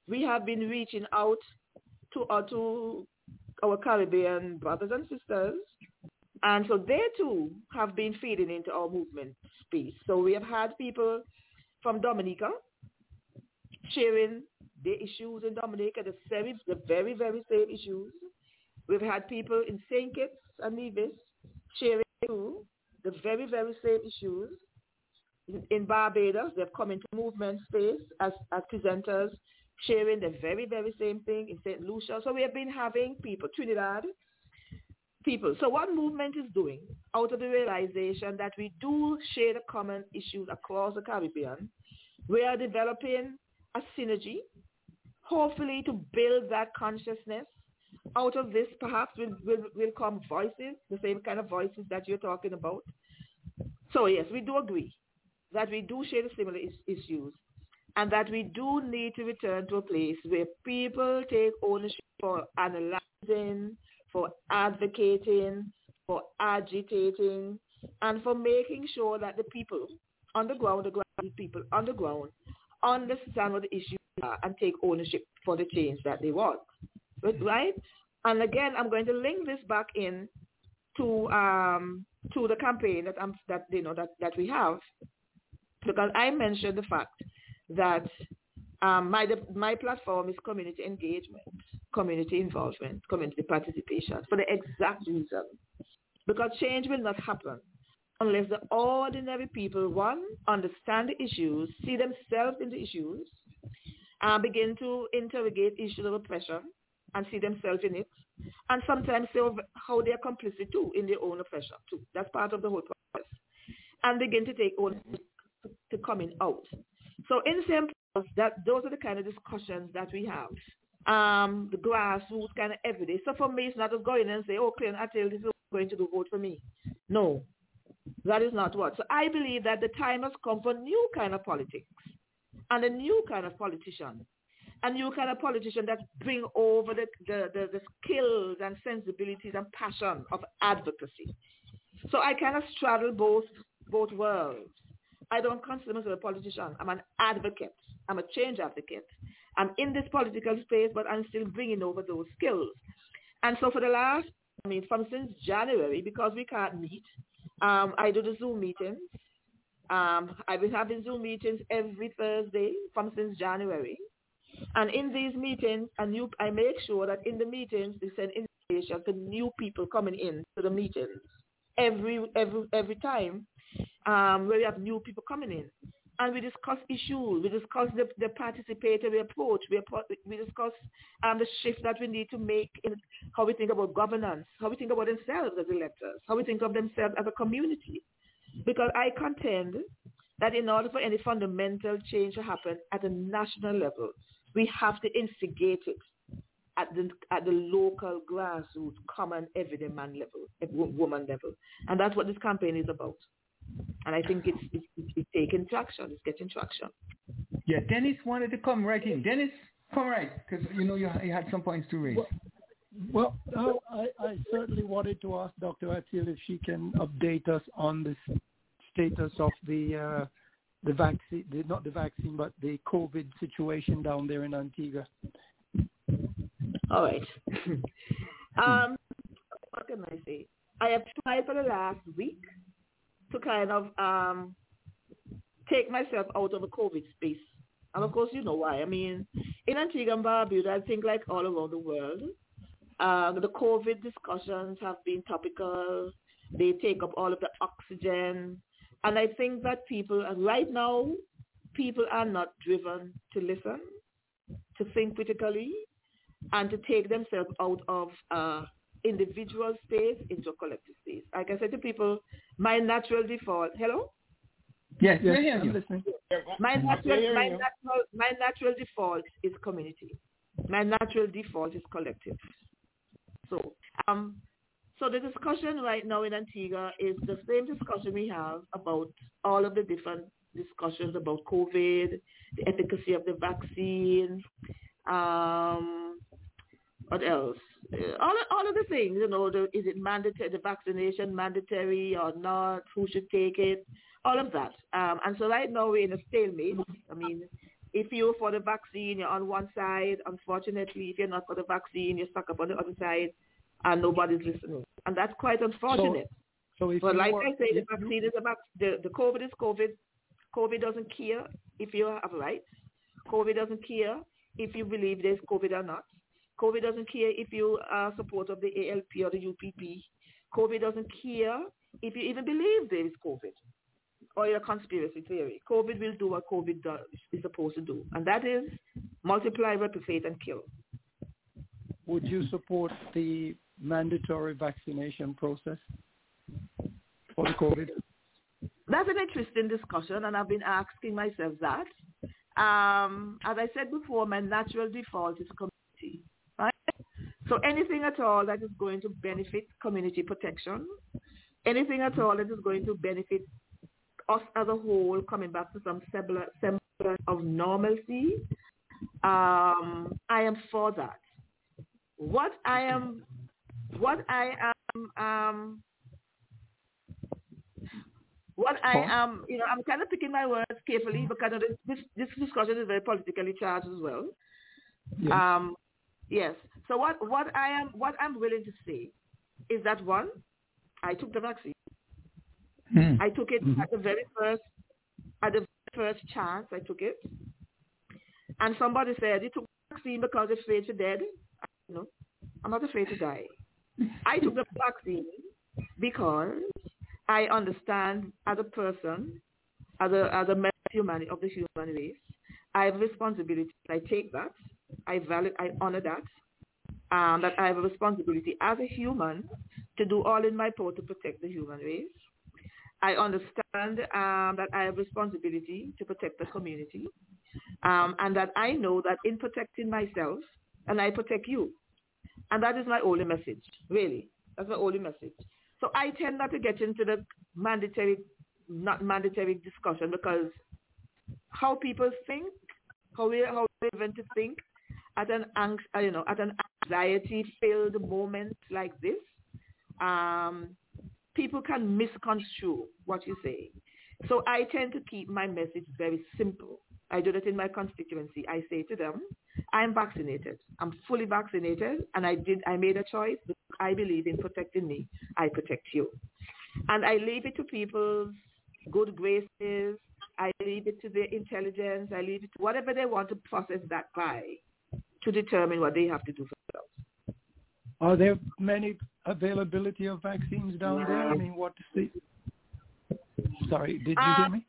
We have been reaching out to uh, to our Caribbean brothers and sisters, and so they too have been feeding into our movement space. So we have had people from Dominica sharing their issues in Dominica, the very, the very, very same issues. We've had people in St. Kitts and Nevis sharing too the very, very same issues. In, in Barbados, they've come into movement space as, as presenters sharing the very, very same thing in St. Lucia. So we have been having people, Trinidad, people. So what movement is doing out of the realization that we do share the common issues across the Caribbean, we are developing a synergy, hopefully to build that consciousness. Out of this, perhaps will, will, will come voices, the same kind of voices that you're talking about. So yes, we do agree that we do share the similar is- issues and that we do need to return to a place where people take ownership for analyzing, for advocating, for agitating, and for making sure that the people on the ground, the ground people on the ground, understand what the issues are and take ownership for the change that they want. Right? And again, I'm going to link this back in to um, to the campaign that I'm that you know that, that we have. Because I mentioned the fact that um, my my platform is community engagement, community involvement, community participation for the exact reason. Because change will not happen unless the ordinary people one understand the issues, see themselves in the issues, and begin to interrogate issues of oppression and see themselves in it, and sometimes see how they are complicit too in their own oppression too. That's part of the whole process, and begin to take ownership to coming out. So in simple, that those are the kind of discussions that we have. Um, the grassroots kind of everyday. So for me, it's not just going in and say, oh, Cleon, I tell this is going to do, vote for me. No, that is not what. So I believe that the time has come for new kind of politics and a new kind of politician. A new kind of politician that bring over the, the, the, the skills and sensibilities and passion of advocacy. So I kind of straddle both both worlds. I don't consider myself a politician. I'm an advocate. I'm a change advocate. I'm in this political space, but I'm still bringing over those skills. And so for the last, I mean, from since January, because we can't meet, um, I do the Zoom meetings. Um, I've been having Zoom meetings every Thursday from since January. And in these meetings, a new, I make sure that in the meetings, they send invitation to new people coming in to the meetings every every every time um, where we have new people coming in. And we discuss issues. We discuss the, the participatory approach. We, we discuss um, the shift that we need to make in how we think about governance, how we think about themselves as electors, how we think of themselves as a community. Because I contend that in order for any fundamental change to happen at a national level, we have to instigate it at the at the local grassroots, common everyday man level, woman level, and that's what this campaign is about. And I think it's it's, it's taking traction. It's getting traction. Yeah, Dennis wanted to come right in. Dennis, come right, because you know you, you had some points to raise. Well, well I, I certainly wanted to ask Dr. Athill if she can update us on the status of the uh, the vaccine, not the vaccine, but the COVID situation down there in Antigua. All right. um, what can I say? I tried for the last week to kind of um, take myself out of a COVID space. And of course, you know why. I mean, in Antigua and Barbuda, I think like all around the world, uh, the COVID discussions have been topical. They take up all of the oxygen. And I think that people, right now, people are not driven to listen, to think critically, and to take themselves out of uh, individual space into a collective space. Like I said to people, my natural default. Hello. Yes, yes, I'm you. listening. My natural, my natural, my natural default is community. My natural default is collective. So, um, so the discussion right now in Antigua is the same discussion we have about all of the different discussions about COVID, the efficacy of the vaccine, um, what else? Uh, all all of the things, you know, the, is it mandatory, the vaccination mandatory or not? Who should take it? All of that. Um, and so right now we're in a stalemate. I mean, if you're for the vaccine, you're on one side. Unfortunately, if you're not for the vaccine, you're stuck up on the other side, and nobody's listening. And that's quite unfortunate. So, so but like I say, the vaccine is about the the COVID is COVID. COVID doesn't care if you have rights. COVID doesn't care if you believe there's COVID or not. COVID doesn't care if you are support of the ALP or the UPP. COVID doesn't care if you even believe there is COVID or your conspiracy theory. COVID will do what COVID does, is supposed to do, and that is multiply, replicate, and kill. Would you support the mandatory vaccination process for the COVID? That's an interesting discussion, and I've been asking myself that. Um, as I said before, my natural default is community. right? So anything at all that is going to benefit community protection, anything at all that is going to benefit us as a whole coming back to some semblance of normalcy, um, I am for that. What I am, what I am, um, what I am, you know, I'm kind of picking my words carefully because this, this discussion is very politically charged as well. Yes. Um, yes. So what, what I am what I'm willing to say is that one, I took the vaccine. Mm. I took it mm-hmm. at the very first at the first chance I took it. And somebody said you took the vaccine because you're afraid to dead. No, I'm not afraid to die. I took the vaccine because I understand as a person, as a as a member of of the human race, I have responsibility. I take that. I value. I honor that um, that I have a responsibility as a human to do all in my power to protect the human race. I understand um, that I have a responsibility to protect the community, um, and that I know that in protecting myself, and I protect you, and that is my only message. Really, that's my only message. So I tend not to get into the mandatory, not mandatory discussion because how people think, how we how we even to think, at an uh, you know at an anxiety-filled moment like this, um, people can misconstrue what you say. So I tend to keep my message very simple. I do that in my constituency. I say to them, I'm vaccinated. I'm fully vaccinated and I did I made a choice. I believe in protecting me. I protect you. And I leave it to people's good graces. I leave it to their intelligence. I leave it to whatever they want to process that by to determine what they have to do for themselves. Are there many availability of vaccines down there? I mean, what is the sorry, did you hear uh, me?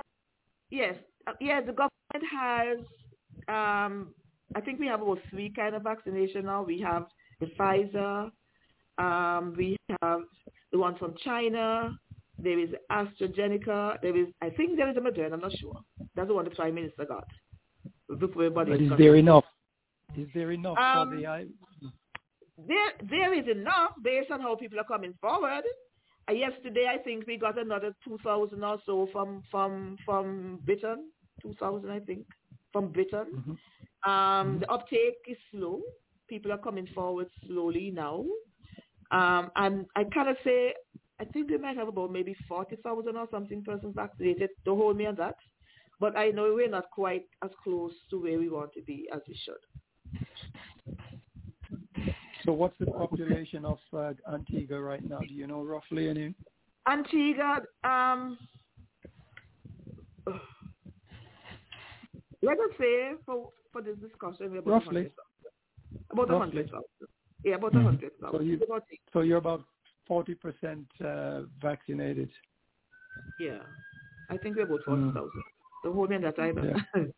Yes, yes. The government has. Um, I think we have about three kind of vaccination now. We have the Pfizer. Um, we have the one from China. There is AstraZeneca. There is, I think, there is a Moderna. I'm not sure. That's the one the Prime Minister got. Before everybody But is there enough? Is there enough Um, for the I? There, there is enough based on how people are coming forward. Uh, yesterday, I think we got another 2,000 or so from from from Britain. 2,000, I think, from Britain. Mm-hmm. Um, the uptake is slow. People are coming forward slowly now. Um, and I cannot say, I think we might have about maybe 40,000 or something persons vaccinated. Don't hold me on that. But I know we're not quite as close to where we want to be as we should. So what's the population of uh, Antigua right now? Do you know roughly any? Antigua, um, let us say for, for this discussion, we're about Roughly. 100,000. About a Roughly. 100,000. Yeah, about a Mhm. 100,000. So you, so you're about forty percent uh, vaccinated. yeah, I think we're about Mm. 40,000. The whole in that either. Yeah.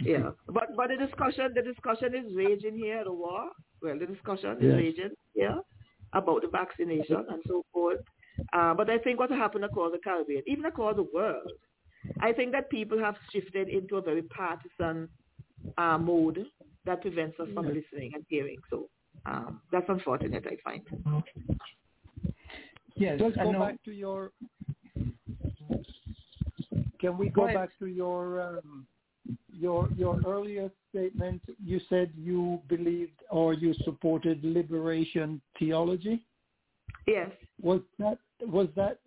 Yeah. But but the discussion the discussion is raging here, the war. Well, the discussion is Yes. raging here about the vaccination and so forth. Uh, but I think what happened across the Caribbean, even across the world, I think that people have shifted into a very partisan uh, mode that prevents us from Yeah. listening and hearing. So um, that's unfortunate, I find. Yes, Let's go back to your. Can we Go go back to your um, your your earlier statement? You said you believed or you supported liberation theology. Yes. Was that was that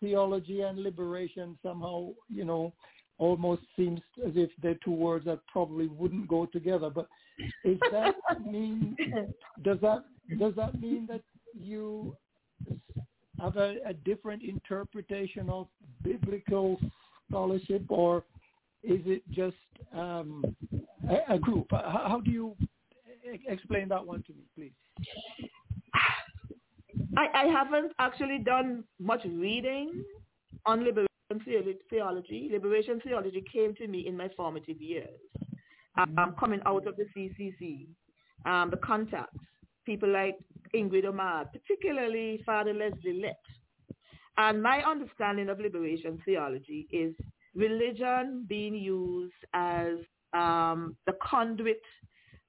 theology and liberation somehow you know almost seems as if they're two words that probably wouldn't go together? But is that mean does that does that mean that you have a, a different interpretation of biblical scholarship, or is it just um, a, a group? How, how do you explain that one to me, please? I, I haven't actually done much reading on liberation theology. Liberation theology came to me in my formative years, um, coming out of the CCC, um, the contacts, people like Ingrid Omar, particularly Father Leslie Lett. And my understanding of liberation theology is religion being used as um, the conduit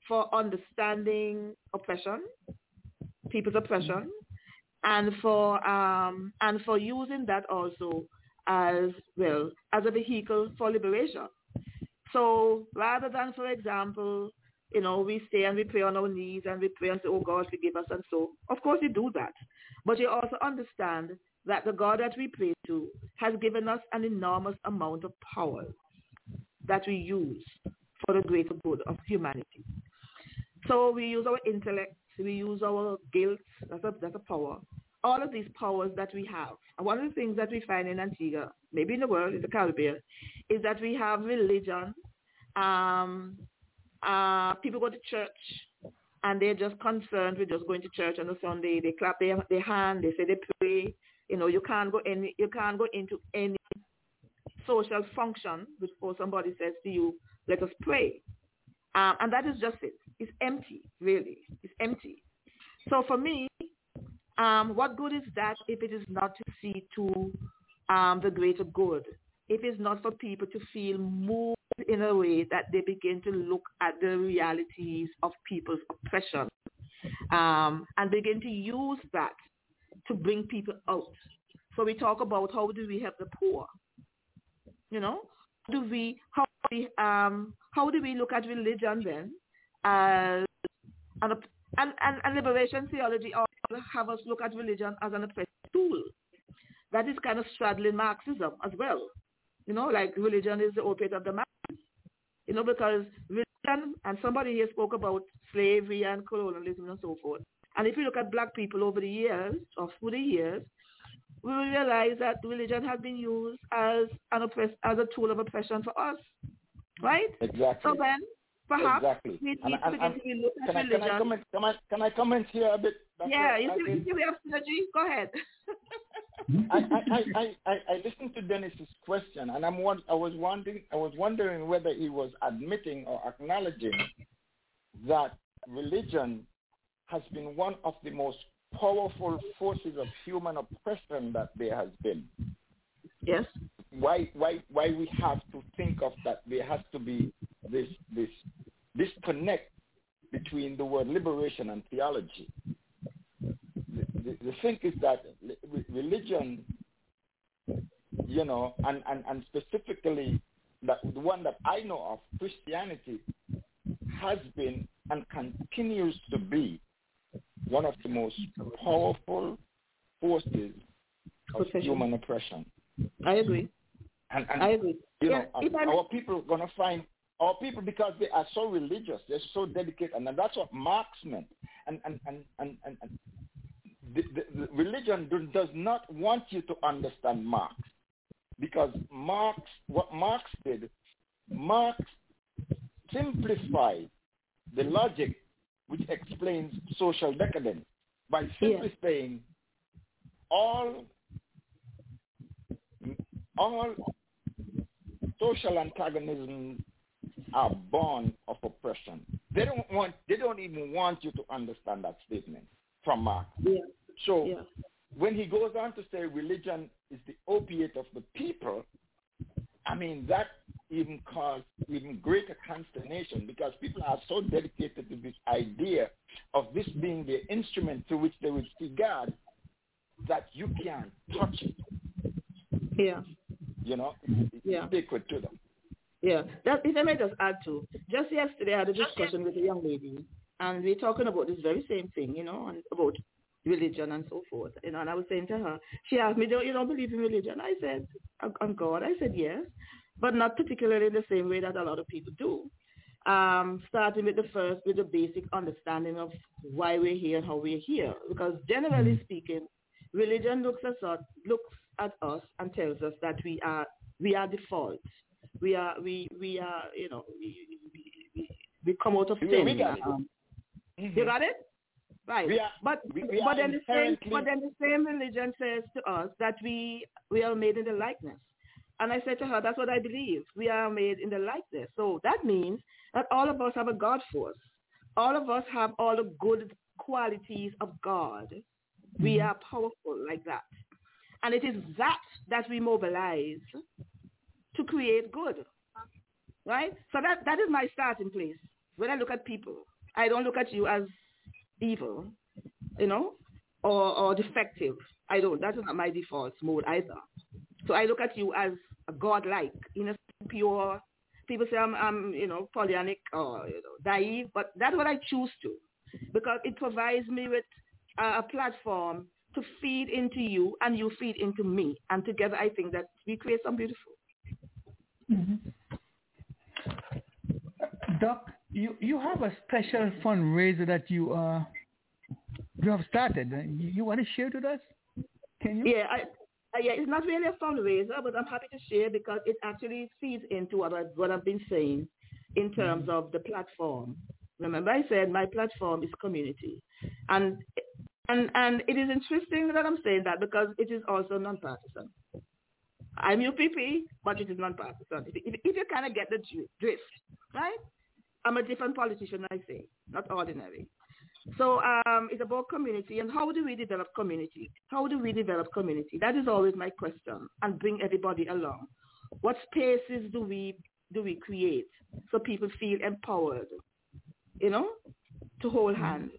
for understanding oppression, people's oppression, and for um, and for using that also as well as a vehicle for liberation. So rather than, for example, you know, we stay and we pray on our knees and we pray and say, "Oh God, forgive us," and so of course you do that, but you also understand that the God that we pray to has given us an enormous amount of power that we use for the greater good of humanity. So we use our intellect, we use our guilt, that's a, that's a power. All of these powers that we have. And one of the things that we find in Antigua, maybe in the world, in the Caribbean, is that we have religion. Um, uh, people go to church and they're just concerned with just going to church on a Sunday. They clap their, their hand, they say they pray. You know, you can't go any, you can't go into any social function before somebody says to you, let us pray. Um, and that is just it. It's empty, really. It's empty. So for me, um, what good is that if it is not to see to um, the greater good? If it's not for people to feel moved in a way that they begin to look at the realities of people's oppression um, and begin to use that to bring people out. So we talk about how do we help the poor? You know, do we how do we um how do we look at religion then as an and, and, and liberation theology have us look at religion as an oppressive tool that is kind of straddling Marxism as well. You know, like religion is the opiate of the masses. You know, because religion and somebody here spoke about slavery and colonialism and so forth. And if you look at black people over the years or through the years, we will realize that religion has been used as an oppress as a tool of oppression for us, right? Exactly. So then, perhaps Exactly. we need And- to and- begin and to look at Can I, can I religion. comment? Can I, can I comment here a bit? Dr. yeah, you see, you see we have synergy. Go ahead. I, I, I, I, I listened to Dennis's question, and I'm I was wondering I was wondering whether he was admitting or acknowledging that religion has been one of the most powerful forces of human oppression that there has been. Yes. Why why why we have to think of that there has to be this this disconnect between the word liberation and theology. The, the, the thing is that religion, you know, and, and, and specifically that the one that I know of, Christianity, has been and continues to be one of the most powerful forces of Oppression. human oppression. I agree. And, and I agree. you Yeah, know, um, I- our people are going to find our people because they are so religious, they're so dedicated, and that's what Marx meant. And and and and, and, and the, the, the religion do, does not want you to understand Marx because Marx, what Marx did, Marx simplified the logic which explains social decadence by simply saying all all social antagonisms are born of oppression. They don't want they don't even want you to understand that statement from Marx. Yeah. So Yeah. when he goes on to say religion is the opiate of the people, I mean that even caused even greater consternation because people are so dedicated to this idea of this being the instrument through which they will see God that you can't touch it. Yeah. You know, Yeah. it's sacred to them. Yeah, that if I may just add to, just yesterday I had a discussion with a young lady, and we are talking about this very same thing, you know, and about religion and so forth. You know, and I was saying to her, she asked me, "Do you don't believe in religion?" I said, "On God." I said, "Yes, but not particularly in the same way that a lot of people do." Um, starting with the first, with the basic understanding of why we're here and how we're here, because generally speaking, religion looks at us, looks at us and tells us that we are we are default. We are we we are you know we we, we, come out of sin. we got it. Um, Mhm. You got it? Right. Are- but we- we but then the same but then the same religion says to us that we we are made in the likeness. And I said to her, that's what I believe. We are made in the likeness. So that means that all of us have a God force. All of us have all the good qualities of God. We are powerful like that. And it is that that we mobilize to create good. Right? So that, that is my starting place. When I look at people, I don't look at you as evil, you know, or, or defective. I don't. That is not my default mode either. So I look at you as a godlike, innocent, pure. People say I'm, I'm you know, Pollyannic or you know, naive, but that's what I choose to, because it provides me with a, a platform to feed into you, and you feed into me, and together I think that we create something beautiful. Doc, you, you have a special fundraiser that you uh you have started. You, you want to share it with us? Can you? Yeah, I, uh, yeah, it's not really a fundraiser, but I'm happy to share because it actually feeds into what, I, what I've been saying in terms of the platform. Remember, I said my platform is community, and and and it is interesting that I'm saying that because it is also nonpartisan. I'm UPP, but it is nonpartisan. If, if, if you kind of get the drift, right? I'm a different politician, I say, not ordinary. So um, it's about community and how do we develop community? How do we develop community? That is always my question and bring everybody along. What spaces do we do we create so people feel empowered, you know, to hold hands?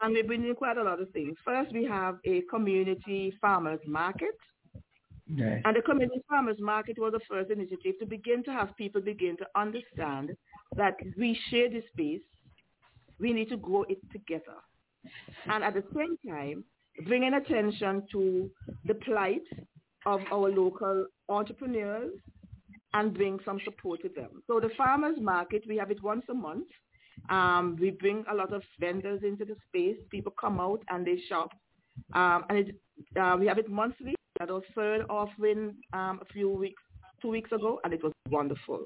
And we're doing quite a lot of things. First, we have a community farmers market. And the community farmers market was the first initiative to begin to have people begin to understand that we share this space. We need to grow it together. And at the same time, bringing attention to the plight of our local entrepreneurs and bring some support to them. So the farmers market, we have it once a month. Um, we bring a lot of vendors into the space. People come out and they shop. Um, and it, uh, we have it monthly. That was third offering um, a few weeks, two weeks ago, and it was wonderful.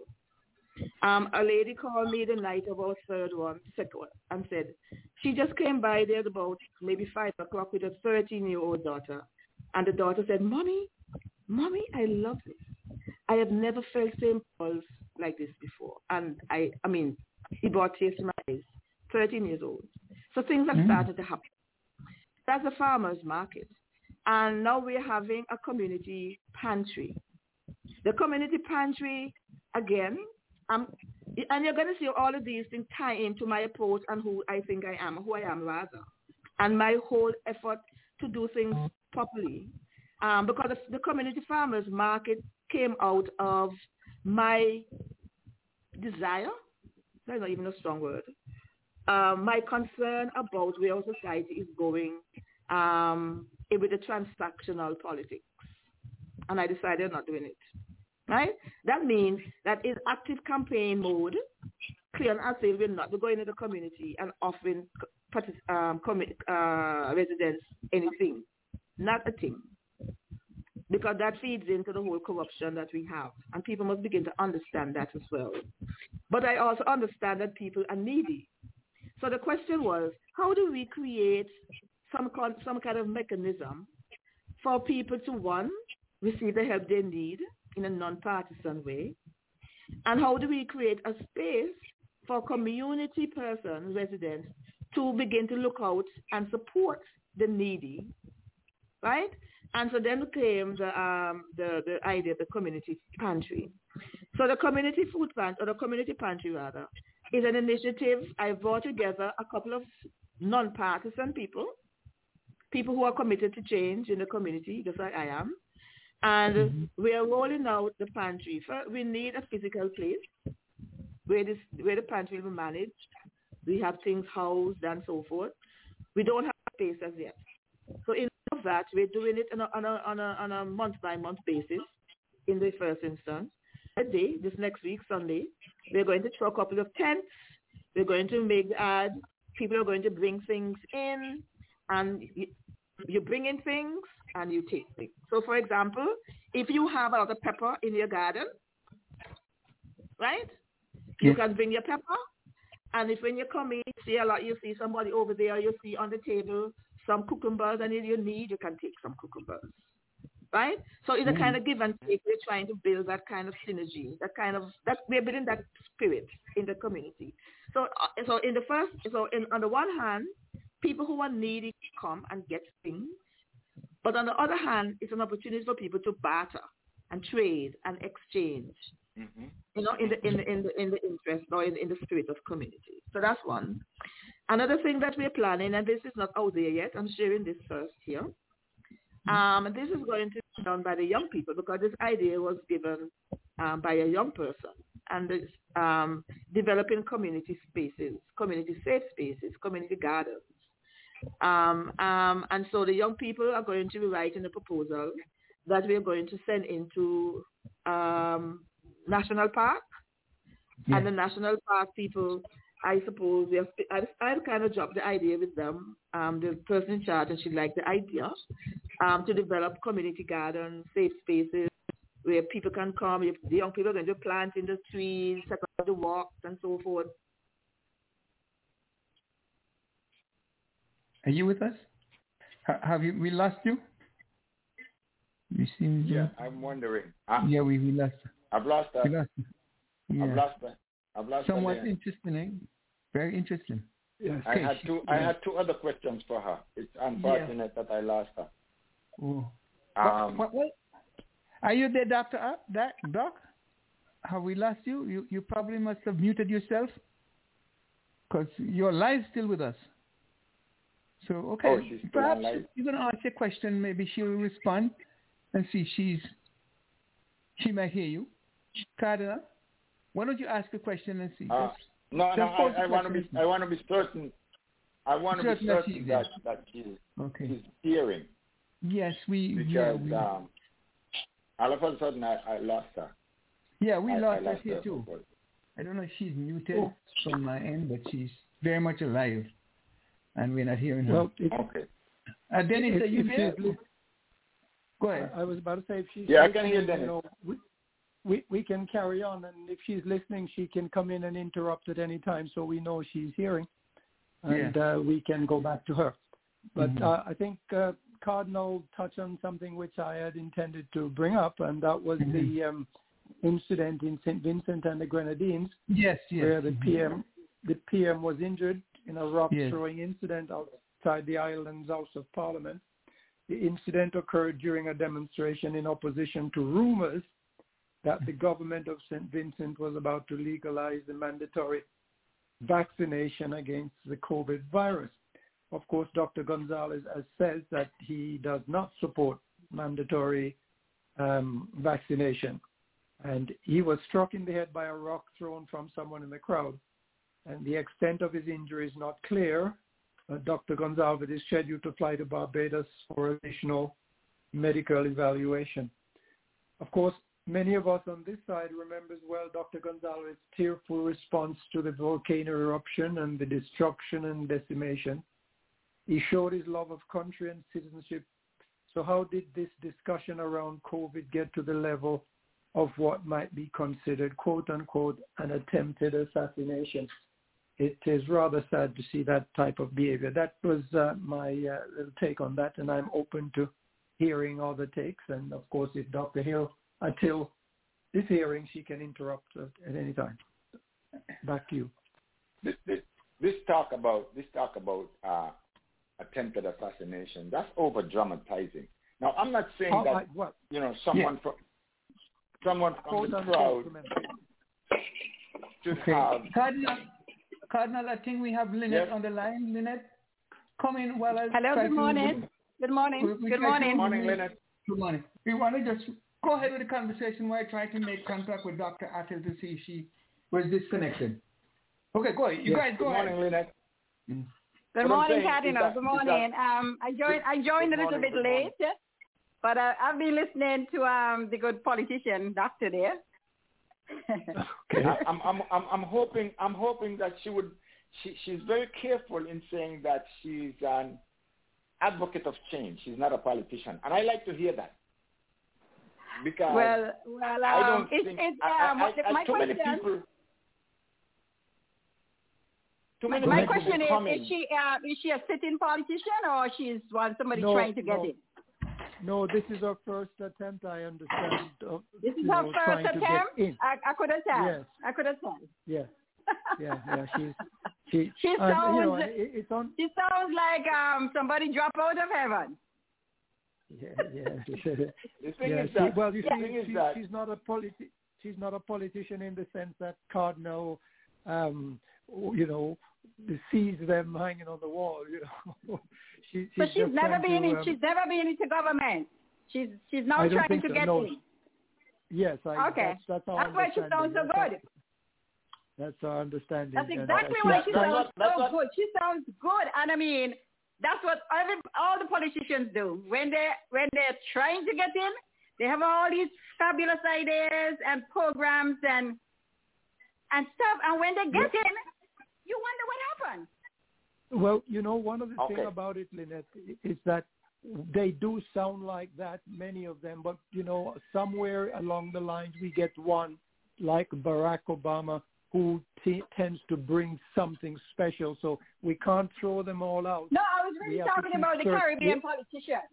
Um, a lady called me the night of our third one, second one, and said she just came by there about maybe five o'clock with a 13-year-old daughter, And the daughter said, Mommy, Mommy, I love this. I have never felt the impulse like this before. And I, I mean, he brought tears to my eyes. 13 years old. So things have Mm. started to happen. That's a farmer's market. And now we're having a community pantry. The community pantry, again, um, and you're going to see all of these things tie into my approach and who I think I am, who I am rather, and my whole effort to do things properly. Um, because the, the community farmers market came out of my desire, that's not even a strong word, um, my concern about where our society is going um, with the transactional politics. And I decided not doing it. Right? That means that in active campaign mode, Cleon and say we're not. We're going into the community and offering um, uh, residents anything. Not a thing. Because that feeds into the whole corruption that we have. And people must begin to understand that as well. But I also understand that people are needy. So the question was, how do we create some kind, some kind of mechanism for people to, one, receive the help they need in a non-partisan way? And how do we create a space for community persons, residents, to begin to look out and support the needy, right? And so then came the, um, the, the idea of the community pantry. So the community food pantry, or the community pantry rather, is an initiative I brought together a couple of non-partisan people, people who are committed to change in the community, just like I am. And we are rolling out the pantry. First, we need a physical place where this where the pantry will be managed. We have things housed and so forth. We don't have space as yet. So in that, we're doing it on a, on a, on a, on a month by month basis in the first instance. Today, this next week, Sunday, we're going to throw a couple of tents. We're going to make ads. People are going to bring things in, and you, you bring in things and you take things. So, for example, if you have a lot of pepper in your garden, right? You can bring your pepper, and if when you come in, see a lot, you see somebody over there, you see on the table some cucumbers, and if you need, you can take some cucumbers, right? So it's a kind of give and take. We're trying to build that kind of synergy, that kind of that we're building that spirit in the community. So, uh, so in the first, so in, on the one hand, people who are needy come and get things, but on the other hand, it's an opportunity for people to barter and trade and exchange you know, in the in the in the in the interest or in, in the spirit of community. So that's one. Another thing that we're planning, and this is not out there yet, I'm sharing this first here. Um, this is going to be done by the young people because this idea was given um, by a young person, and it's um, developing community spaces, community safe spaces, community gardens. Um, um, and so the young people are going to be writing a proposal that we are going to send into um, national park, and the national park people, I suppose, we have, I, I kind of dropped the idea with them, um, the person in charge, and she liked the idea um, to develop community gardens, safe spaces where people can come. If the young people are going to plant in the trees, set up the walks, and so forth. Are you with us? Have you? We lost you. You seem. Yeah, I'm wondering. I, Yeah, we, we lost. I've lost her. We lost. Yeah. I've lost her. I've lost her Somewhat there. interesting. Eh? Very interesting. Yes. I had two. I had two other questions for her. It's unfortunate that I lost her. Oh. Um, what, what? Are you there, Doctor? Uh, Doc? Doc? Have we lost you? You you probably must have muted yourself because you're live still with us. So okay, Oh, perhaps on you're gonna ask a question. Maybe she'll respond and see she's she might hear you. Cardinal, why don't you ask a question and see? Uh, Just- no, no, just pose the I, I want to be. I want to be certain. I want to be Certain that she's that that she's Okay. she's hearing Yes, we because yeah we um, all of a sudden I, I lost her. yeah we I, lost I her here too. for- I don't know if she's muted Oh. from my end, but she's very much alive, and we're not hearing her. Well, if, Okay. uh, Dennis, if- are you if there? Go ahead. I was about to say if she's Yeah, I can hear listening, Dennis. You know, we, we we can carry on, and if she's listening, she can come in and interrupt at any time, so we know she's hearing, and uh, we can go back to her. But Mhm. uh, I think uh, Cardinal touched on something which I had intended to bring up, and that was mm-hmm. the um, incident in St. Vincent and the Grenadines. Yes, yes. Where the PM, the PM was injured in a rock yes. throwing incident outside the island's House of Parliament. The incident occurred during a demonstration in opposition to rumors that the government of St. Vincent was about to legalize the mandatory vaccination against the COVID virus. Of course, Dr. Gonsalves said that he does not support mandatory um, vaccination. And he was struck in the head by a rock thrown from someone in the crowd. And the extent of his injury is not clear. Uh, Dr. Gonsalves is scheduled to fly to Barbados for additional medical evaluation. Of course, Many of us on this side remembers well Dr. Gonsalves's tearful response to the volcano eruption and the destruction and decimation. He showed his love of country and citizenship. So how did this discussion around COVID get to the level of what might be considered, quote unquote, an attempted assassination? It is rather sad to see that type of behavior. That was uh, my uh, little take on that, and I'm open to hearing other takes. And of course, if Dr. Hill until this hearing, she can interrupt at any time. Back to you. This, this, this talk about this talk about uh, attempted assassination that's over dramatizing. Now I'm not saying oh, that I, you know someone yeah. from someone from the crowd should okay. have. Cardinal, Cardinal, I think we have Lynette yes. on the line. Lynette, come in while I. Hello. Good morning. Good morning. We, we good morning. Good morning, Lynette. Good morning. We want to just Go ahead with the conversation while I try to make contact with Dr. Athill to see if she was disconnected. Okay, go ahead. You yes. guys go Good ahead. morning, Lynette. Mm. Good what morning, Cardinal. Good morning. Um, I joined. I joined a little bit late, but uh, I've been listening to um the good politician, Doctor there. okay. I'm, I'm, I'm, I'm hoping. I'm hoping that she would. She, she's very careful in saying that she's an advocate of change. She's not a politician, and I like to hear that because well, well, um, I don't it's, think it's, I, um, I, I, my too question, many people. Too my, many my people question is: coming. Is she uh, is she a sitting politician or she's one somebody no, trying to get no. in? No, this is her first attempt. I understand. Uh, this is her know, first attempt. I, I could have said. Yes. I could have said. Yeah. Yeah, yeah. She's she. She sounds. Um, you know, it, it's on. She sounds like um somebody dropped out of heaven. Yeah, yeah. the thing yeah, is she, well, you see, thing she, she's not a politi- she's not a politician in the sense that Cardinal, um, you know, sees them hanging on the wall. You know, she, she's but she's never been to, in. Um, she's never been into government. She's she's now trying to so. get no. in. Yes, I, okay. That's, that's, that's why she sounds so good. That's our understanding. That's exactly why she sounds so good. She sounds good, and I mean, that's what every, all the politicians do. When they when they're trying to get in, they have all these fabulous ideas and programs and and stuff. And when they get in, you wonder what happened. Well, you know, one of the okay. things about it, Lynette, is that they do sound like that, many of them. But you know, somewhere along the lines, we get one like Barack Obama who t- tends to bring something special. So we can't throw them all out. No, I was really talking about the Caribbean politicians.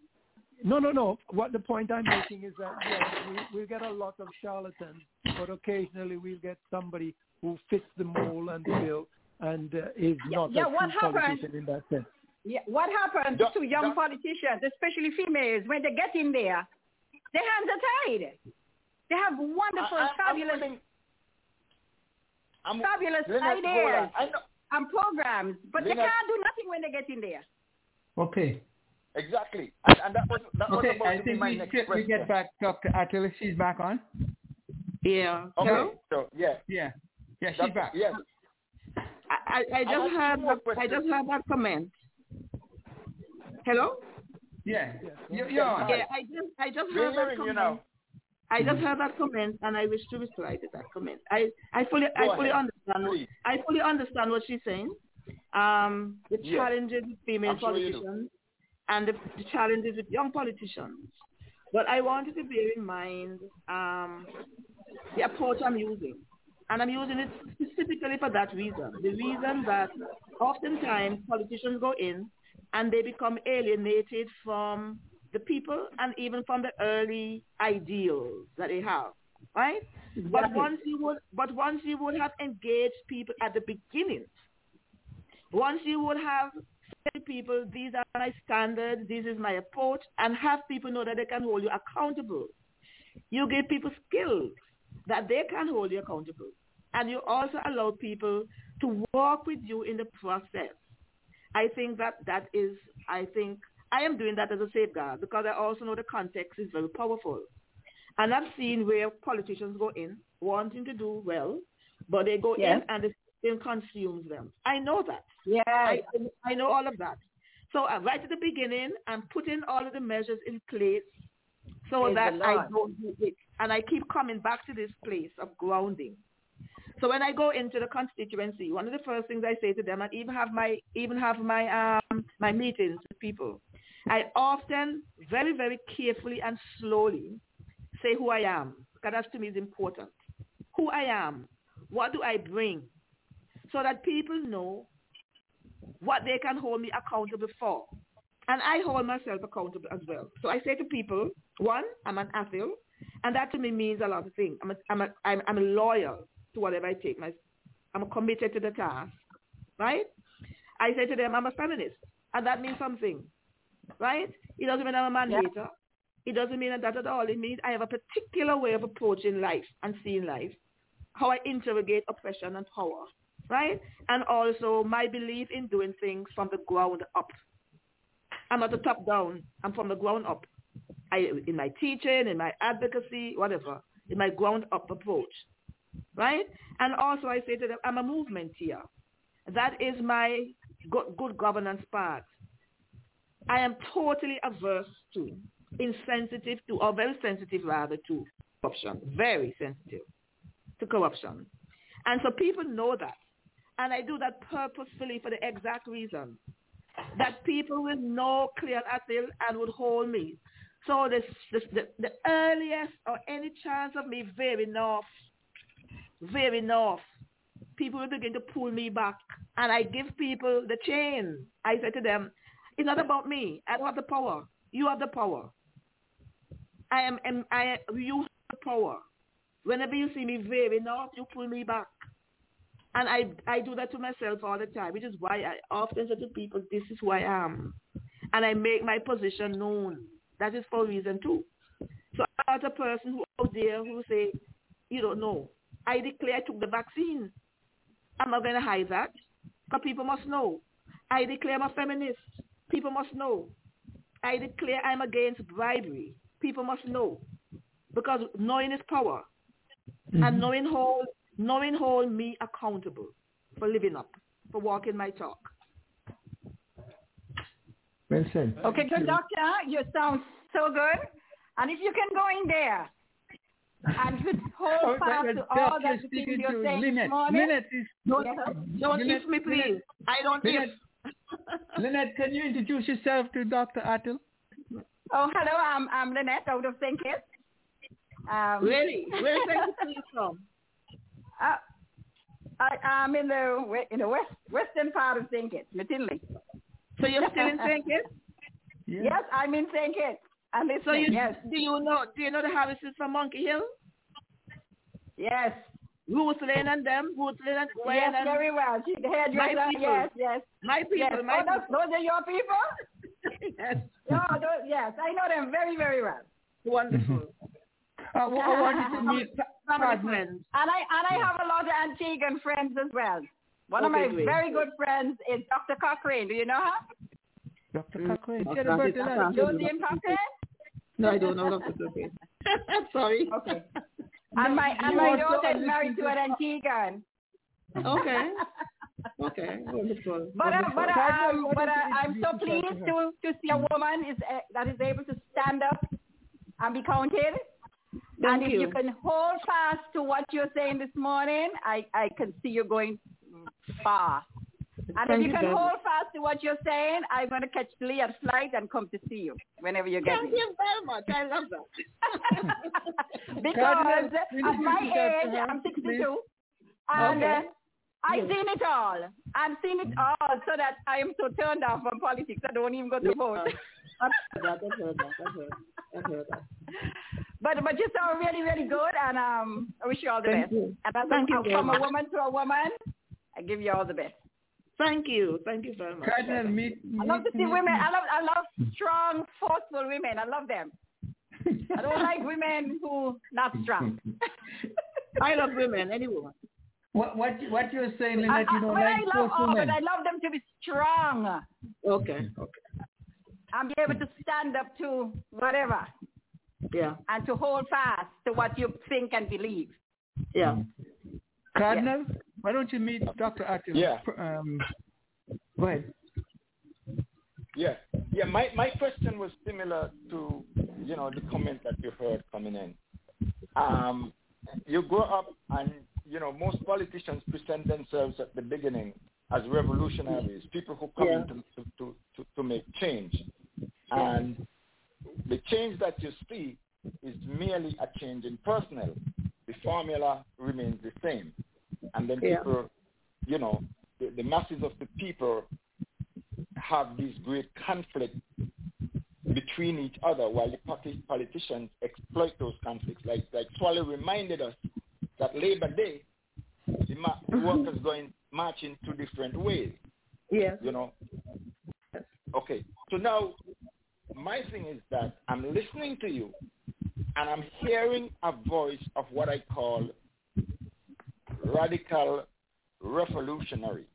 No, no, no. What the point I'm making is that yes, we, we get a lot of charlatans, but occasionally we'll get somebody who fits the mold and the bill and uh, is not yeah, a what happened, politician in that sense. Yeah, what happens to young politicians, especially females, when they get in there, their hands are tied. They have wonderful, I, I, fabulous I'm I'm, fabulous Lynette, ideas and programs, but Lynette, they can't do nothing when they get in there. Okay. Exactly, and, and that was that okay, was about I to think be my we, next get, question. we get back Dr. Athill. She's back on. Yeah. Okay. Hello? So yeah. Yeah. Yeah, she's That's, back. Yes. I, I, I just heard that, I just heard that comment. Hello? Yeah. You're, you're on. Yeah, I just I just We're heard that comment. you now. I just heard that comment and I wish to reply to that comment. I, I fully I Go fully ahead, understand please. I fully understand what she's saying. Um, the Yes. challenges with female I'm sure you politicians and the, the challenges with young politicians. But I wanted to bear in mind um, the approach I'm using. And I'm using it specifically for that reason. The reason that oftentimes politicians go in and they become alienated from the people and even from the early ideals that they have, right? But once you would, but once you would have engaged people at the beginning, once you would have said to people, these are my standards, this is my approach, and have people know that they can hold you accountable. You give people skills that they can hold you accountable. And you also allow people to walk with you in the process. I think that that is, I think, I am doing that as a safeguard because I also know the context is very powerful. And I've seen where politicians go in wanting to do well, but they go Yes. in and the system consumes them. I know that. Yeah. I, I know all of that. So uh, right at the beginning, I'm putting all of the measures in place so Praise that I don't do it. And I keep coming back to this place of grounding. So when I go into the constituency, one of the first things I say to them, and even have my even have my um my meetings with people, I often very very carefully and slowly say who I am because that to me is important. Who I am, what do I bring, so that people know what they can hold me accountable for. And I hold myself accountable as well. So I say to people, one, I'm an Athill, and that to me means a lot of things. I'm a, I'm a, I'm, I'm loyal to whatever I take. My, I'm committed to the task, right? I say to them, I'm a feminist, and that means something, right? It doesn't mean I'm a man hater. It doesn't mean that at all. It means I have a particular way of approaching life and seeing life, how I interrogate oppression and power, right? And also my belief in doing things from the ground up. I'm not the top down. I'm from the ground up. I, in my teaching, in my advocacy, whatever, in my ground up approach, right? And also I say to them, I'm a movement here. That is my good, good governance part. I am totally averse to, insensitive to, or very sensitive rather to corruption. Very sensitive to corruption. And so people know that. And I do that purposefully for the exact reason that people will know clear Athill and would hold me. So this, this, the, the earliest or any chance of me veering off, veering off, people will begin to pull me back. And I give people the chain. I say to them, it's not about me. I don't have the power. You have the power. I am, am I, you have the power. Whenever you see me veering off, you pull me back. And I, I do that to myself all the time, which is why I often say to people, this is who I am. And I make my position known. That is for a reason too. So I'm not a person who out there who say, you don't know. I declare I took the vaccine. I'm not going to hide that. But people must know. I declare I'm a feminist. People must know. I declare I'm against bribery. People must know. Because knowing is power. And mm-hmm. knowing hold, knowing hold me accountable for living up, for walking my talk. Well said. Okay, so doctor, you sound so good. And if you can go in there and just hold oh, that- fast to all doctor that is the things you're to saying Lynette. this morning. Lynette is- Don't, Yes. don't Lynette- if me, please. Lynette- I don't Lynette, if. Lynette, can you introduce yourself to Dr. Athill? Oh, hello, I'm, I'm Lynette out of St. Kitts. Um, Really? Where is that you from? Uh, I, I'm in the in the west western part of St. Kitts, McKinley. So you're still in St. Kitts? Yes, I'm in St. Kitts. I'm listening. So you, yes, do you know do you know the Harrises from Monkey Hill? yes, Ruth Lane and them? Ruth Lane and Wayne yes, and very well. She, the my hairdresser. people. Yes, yes. My people, yes. my oh, those, people. those are your people. yes. No, those, yes, I know them very, very well. Wonderful. I, I wanted to meet Family Padma. friends. And I and I have a lot of Antiguan friends as well. One of my great. very good friends is Dr. Cochrane. Do you know her? Dr. Mm. Cochrane. I She had a can't- birthday I last can't year. do Josiane Cochrane? No, I don't know Dr. Cookie. Sorry. Okay. And my and my You daughter is married to an Antiguan. Okay. Okay. Wonderful. But uh, Wonderful. but Padma, um, but uh, I'm so pleased to to to see a woman is uh, that is able to stand up and be counted. Thank and if you. you can hold fast to what you're saying this morning, I I can see you going far. And Thank if you you can very hold fast to what you're saying, I'm going to catch the LIAT flight and come to see you whenever you get Thank me. you very much. I love that. because Cardinal, at my age, I'm 62, and Okay. uh, I've Yes. seen it all. I've seen it all so that I am so turned off from politics I don't even go to vote. But but you sound really really good, and um, I wish you all the Thank best. you. And as Thank a, you from a woman to a woman, I give you all the best. Thank you. Thank you very much. Cardinal, meet, I love to see women. I love I love strong, forceful women. I love them. I don't like women who not strong. I love women, any woman. What what what you're saying, I, Lynette, you don't well, like I love forceful all, but? I love them to be strong Okay. Okay. and be able to stand up to whatever Yeah. and to hold fast to what you think and believe. Yeah. Cardinal, why don't you meet Dr. Athill? Yeah. Um, go ahead. Yeah, yeah. My my question was similar to you know the comment that you heard coming in. Um, you grow up and you know most politicians present themselves at the beginning as revolutionaries, people who come Yeah. to, to, to, to make change, and the change that you see is merely a change in personnel. The formula remains the same, and then Yeah. people, you know, the, the masses of the people have this great conflict between each other while the politicians exploit those conflicts. Like like Swallow reminded us that Labor Day, the, ma- the mm-hmm. workers going marching two different ways. Yes. You know. Okay. So now, my thing is that I'm listening to you, and I'm hearing a voice of what I call radical revolutionary.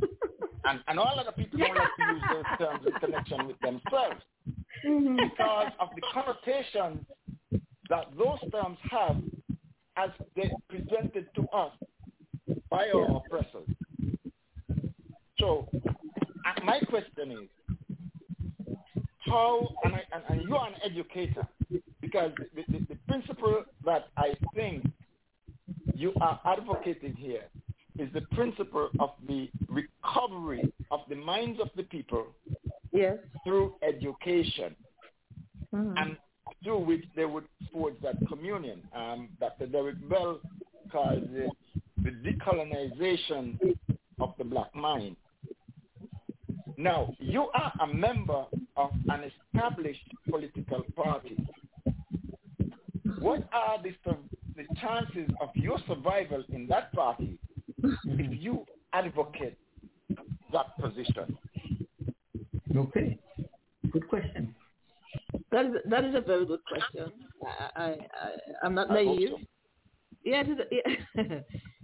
and, and all other people don't like to use those terms in connection with themselves because of the connotations that those terms have as they presented to us by our oppressors. So uh, my question is, how, and, I, and, and you are an educator, because the, the, the principle that I think you are advocating here is the principle of the recovery of the minds of the people Yes. through education Mhm. and through which they would forge that communion. Um, Dr. Derek Bell calls it the decolonization of the black mind. Now, you are a member of an established political party. What are the, the chances of your survival in that party if you advocate that position? Okay. Good question. That is that is a very good question. I, I, I I'm not I naive. so. Yeah, it is a, yeah.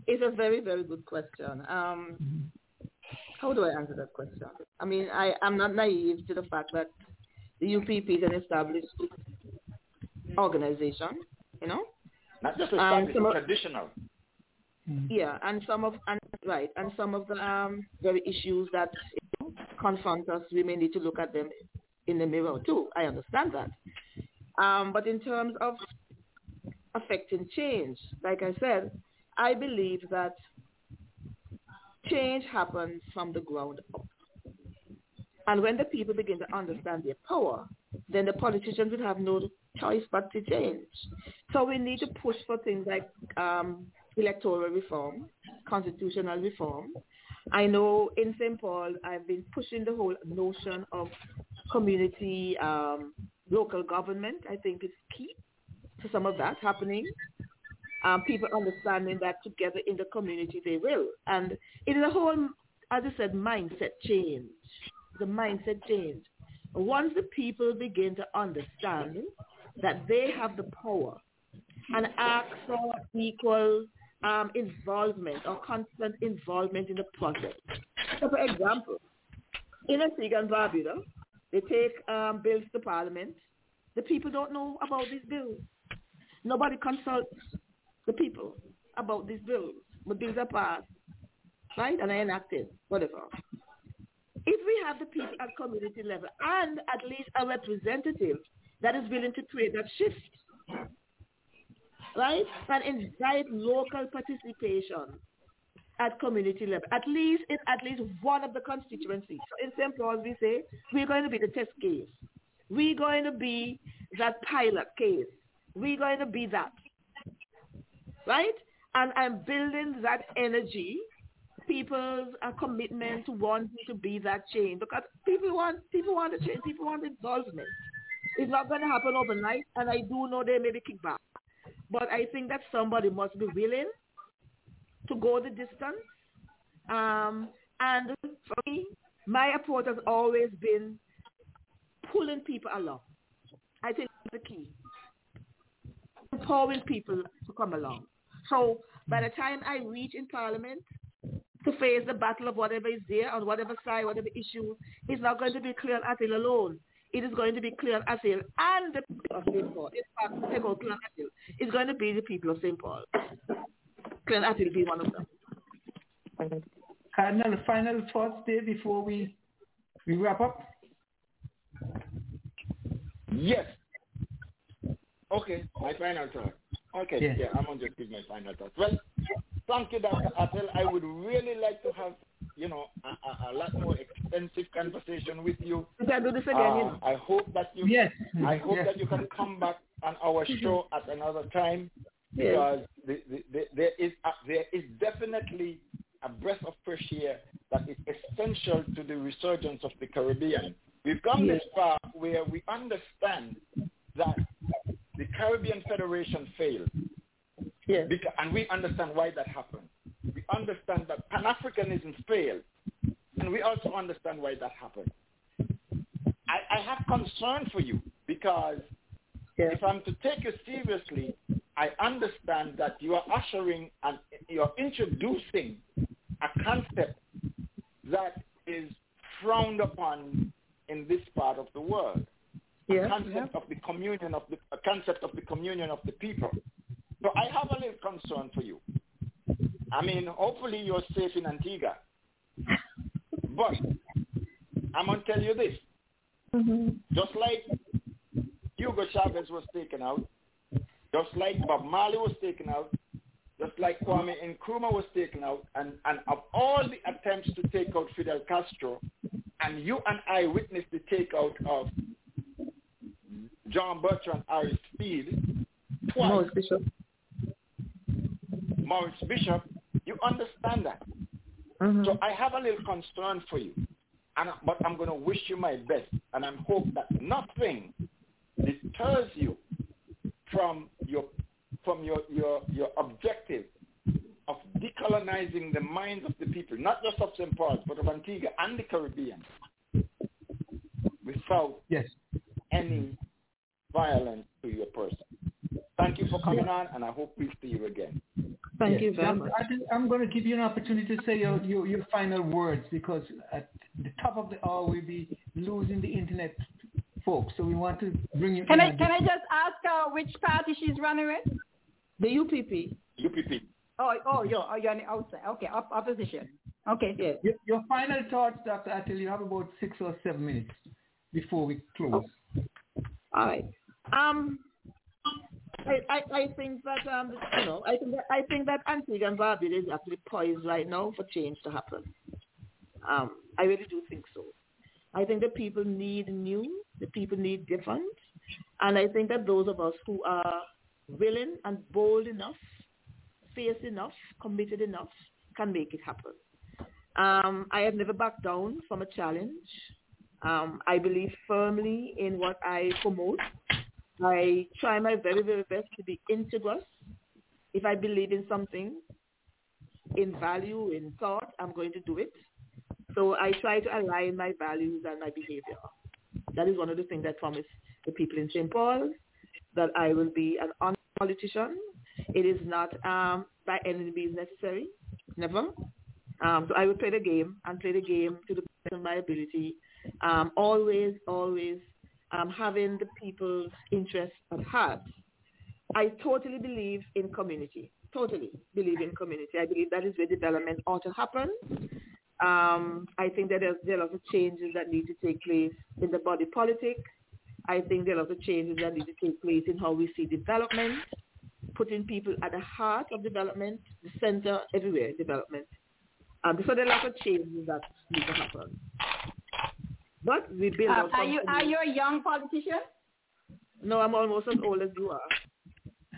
it's a very very good question. Um, how do I answer that question? I mean, I I'm not naive to the fact that the UPP is an established organization. You know. Not just established, some traditional. Yeah, and some of and right, and some of the um, very issues that you know, confront us, we may need to look at them in the mirror too. I understand that, um, but in terms of affecting change, like I said, I believe that change happens from the ground up, and when the people begin to understand their power, then the politicians will have no choice but to change. So we need to push for things like um, electoral reform, constitutional reform. I know in St. Paul, I've been pushing the whole notion of community, um, local government. I think it's key to some of that happening. Um, people understanding that together in the community they will. And it is a whole, as I said, mindset change. The mindset change. Once the people begin to understand that they have the power and ask for equal um, involvement or constant involvement in the process. So for example, in Antigua and Barbuda, they take um, bills to Parliament. The people don't know about these bills. Nobody consults the people about these bills. But bills are passed, right, and are enacted, whatever. If we have the people at community level and at least a representative that is willing to create that shift, right? And invite local participation at community level, at least in at least one of the constituencies. So in St. Paul, we say we're going to be the test case. We're going to be that pilot case. We're going to be that, right? And I'm building that energy people's uh, commitment to wanting to be that change because people want people want to change. People want involvement. It's not going to happen overnight, and I do know there may be kickback, but I think that somebody must be willing to go the distance. Um, and for me, my approach has always been pulling people along. I think that's the key. Empowering people to come along. So by the time I reach in Parliament to face the battle of whatever is there on whatever side, whatever issue, it's not going to be clear Cleon Athill alone. It is going to be Cleon Athill and the people of St. Paul. In fact, take out Cleon Athill. It's going to be the people of St. Paul. Cleon Athill be one of them. Cardinal, final thoughts there before we we wrap up? Yes. Okay, my final thought. Okay, Yes. yeah, I'm going to just give my final thoughts. Well, thank you, Dr. Athill. I would really like to have, you know, a, a, a lot more extensive conversation with you. We can do this again, Uh, you know. I hope that you Yes. I hope Yes. that you can come back on our show at another time Yes. because the, the, the, there is a, there is definitely a breath of fresh air that is essential to the resurgence of the Caribbean. We've come this far where we understand that the Caribbean Federation failed. Yes. Because, and we understand why that happened. Understand that Pan-Africanism failed. And we also understand why that happened. I, I have concern for you because if I'm to take you seriously, I understand that you are ushering and you're introducing a concept that is frowned upon in this part of the world. Yes, a concept of the communion of the a concept of the communion of the people. So I have a little concern for you. I mean, hopefully you're safe in Antigua. But I'm gonna tell you this. Mm-hmm. Just like Hugo Chavez was taken out, just like Bob Marley was taken out, just like Kwame Nkrumah was taken out, and, and of all the attempts to take out Fidel Castro, and you and I witnessed the takeout of John Bertrand Aristide twice. Morris Bishop. Maurice Bishop, you understand that. Mm-hmm. So I have a little concern for you, and but I'm going to wish you my best, and I hope that nothing deters you from your from your your your objective of decolonizing the minds of the people, not just of St. Paul, but of Antigua and the Caribbean, without yes. any violence to your person. Thank you for coming on, and I hope we see you again. Thank you very I'm, much. I think I'm going to give you an opportunity to say your, your, your final words because at the top of the hour we'll be losing the internet folks. So we want to bring you Can in I can I just ask her which party she's running with? The UPP. UPP. Oh, oh, you're, oh, you're on the outside. Okay, op- opposition. Okay. Yeah. Your, your final thoughts, Dr. Athill, you have about six or seven minutes before we close. All right. Um, I, I, think that um, you know, I think that I think that Antigua and Barbuda is actually poised right now for change to happen. Um, I really do think so. I think that people need new, the people need different, and I think that those of us who are willing and bold enough, fierce enough, committed enough, can make it happen. Um, I have never backed down from a challenge. Um, I believe firmly in what I promote. I try my very, very best to be integrous. If I believe in something, in value, in thought, I'm going to do it. So I try to align my values and my behavior. That is one of the things I promise the people in St. Paul, that I will be an honest politician. It is not um, by any means necessary, never. Um, so I will play the game and play the game to the best of my ability. Um, always, always um, having the people's interest at heart. I totally believe in community. Totally believe in community. I believe that is where development ought to happen. Um, I think that there's, there are lots of changes that need to take place in the body politic. I think there are lots of changes that need to take place in how we see development, putting people at the heart of development, the center everywhere, development. Um, so there are lots of changes that need to happen. But we build Uh, are you are you a young politician? No, I'm almost as old as you are.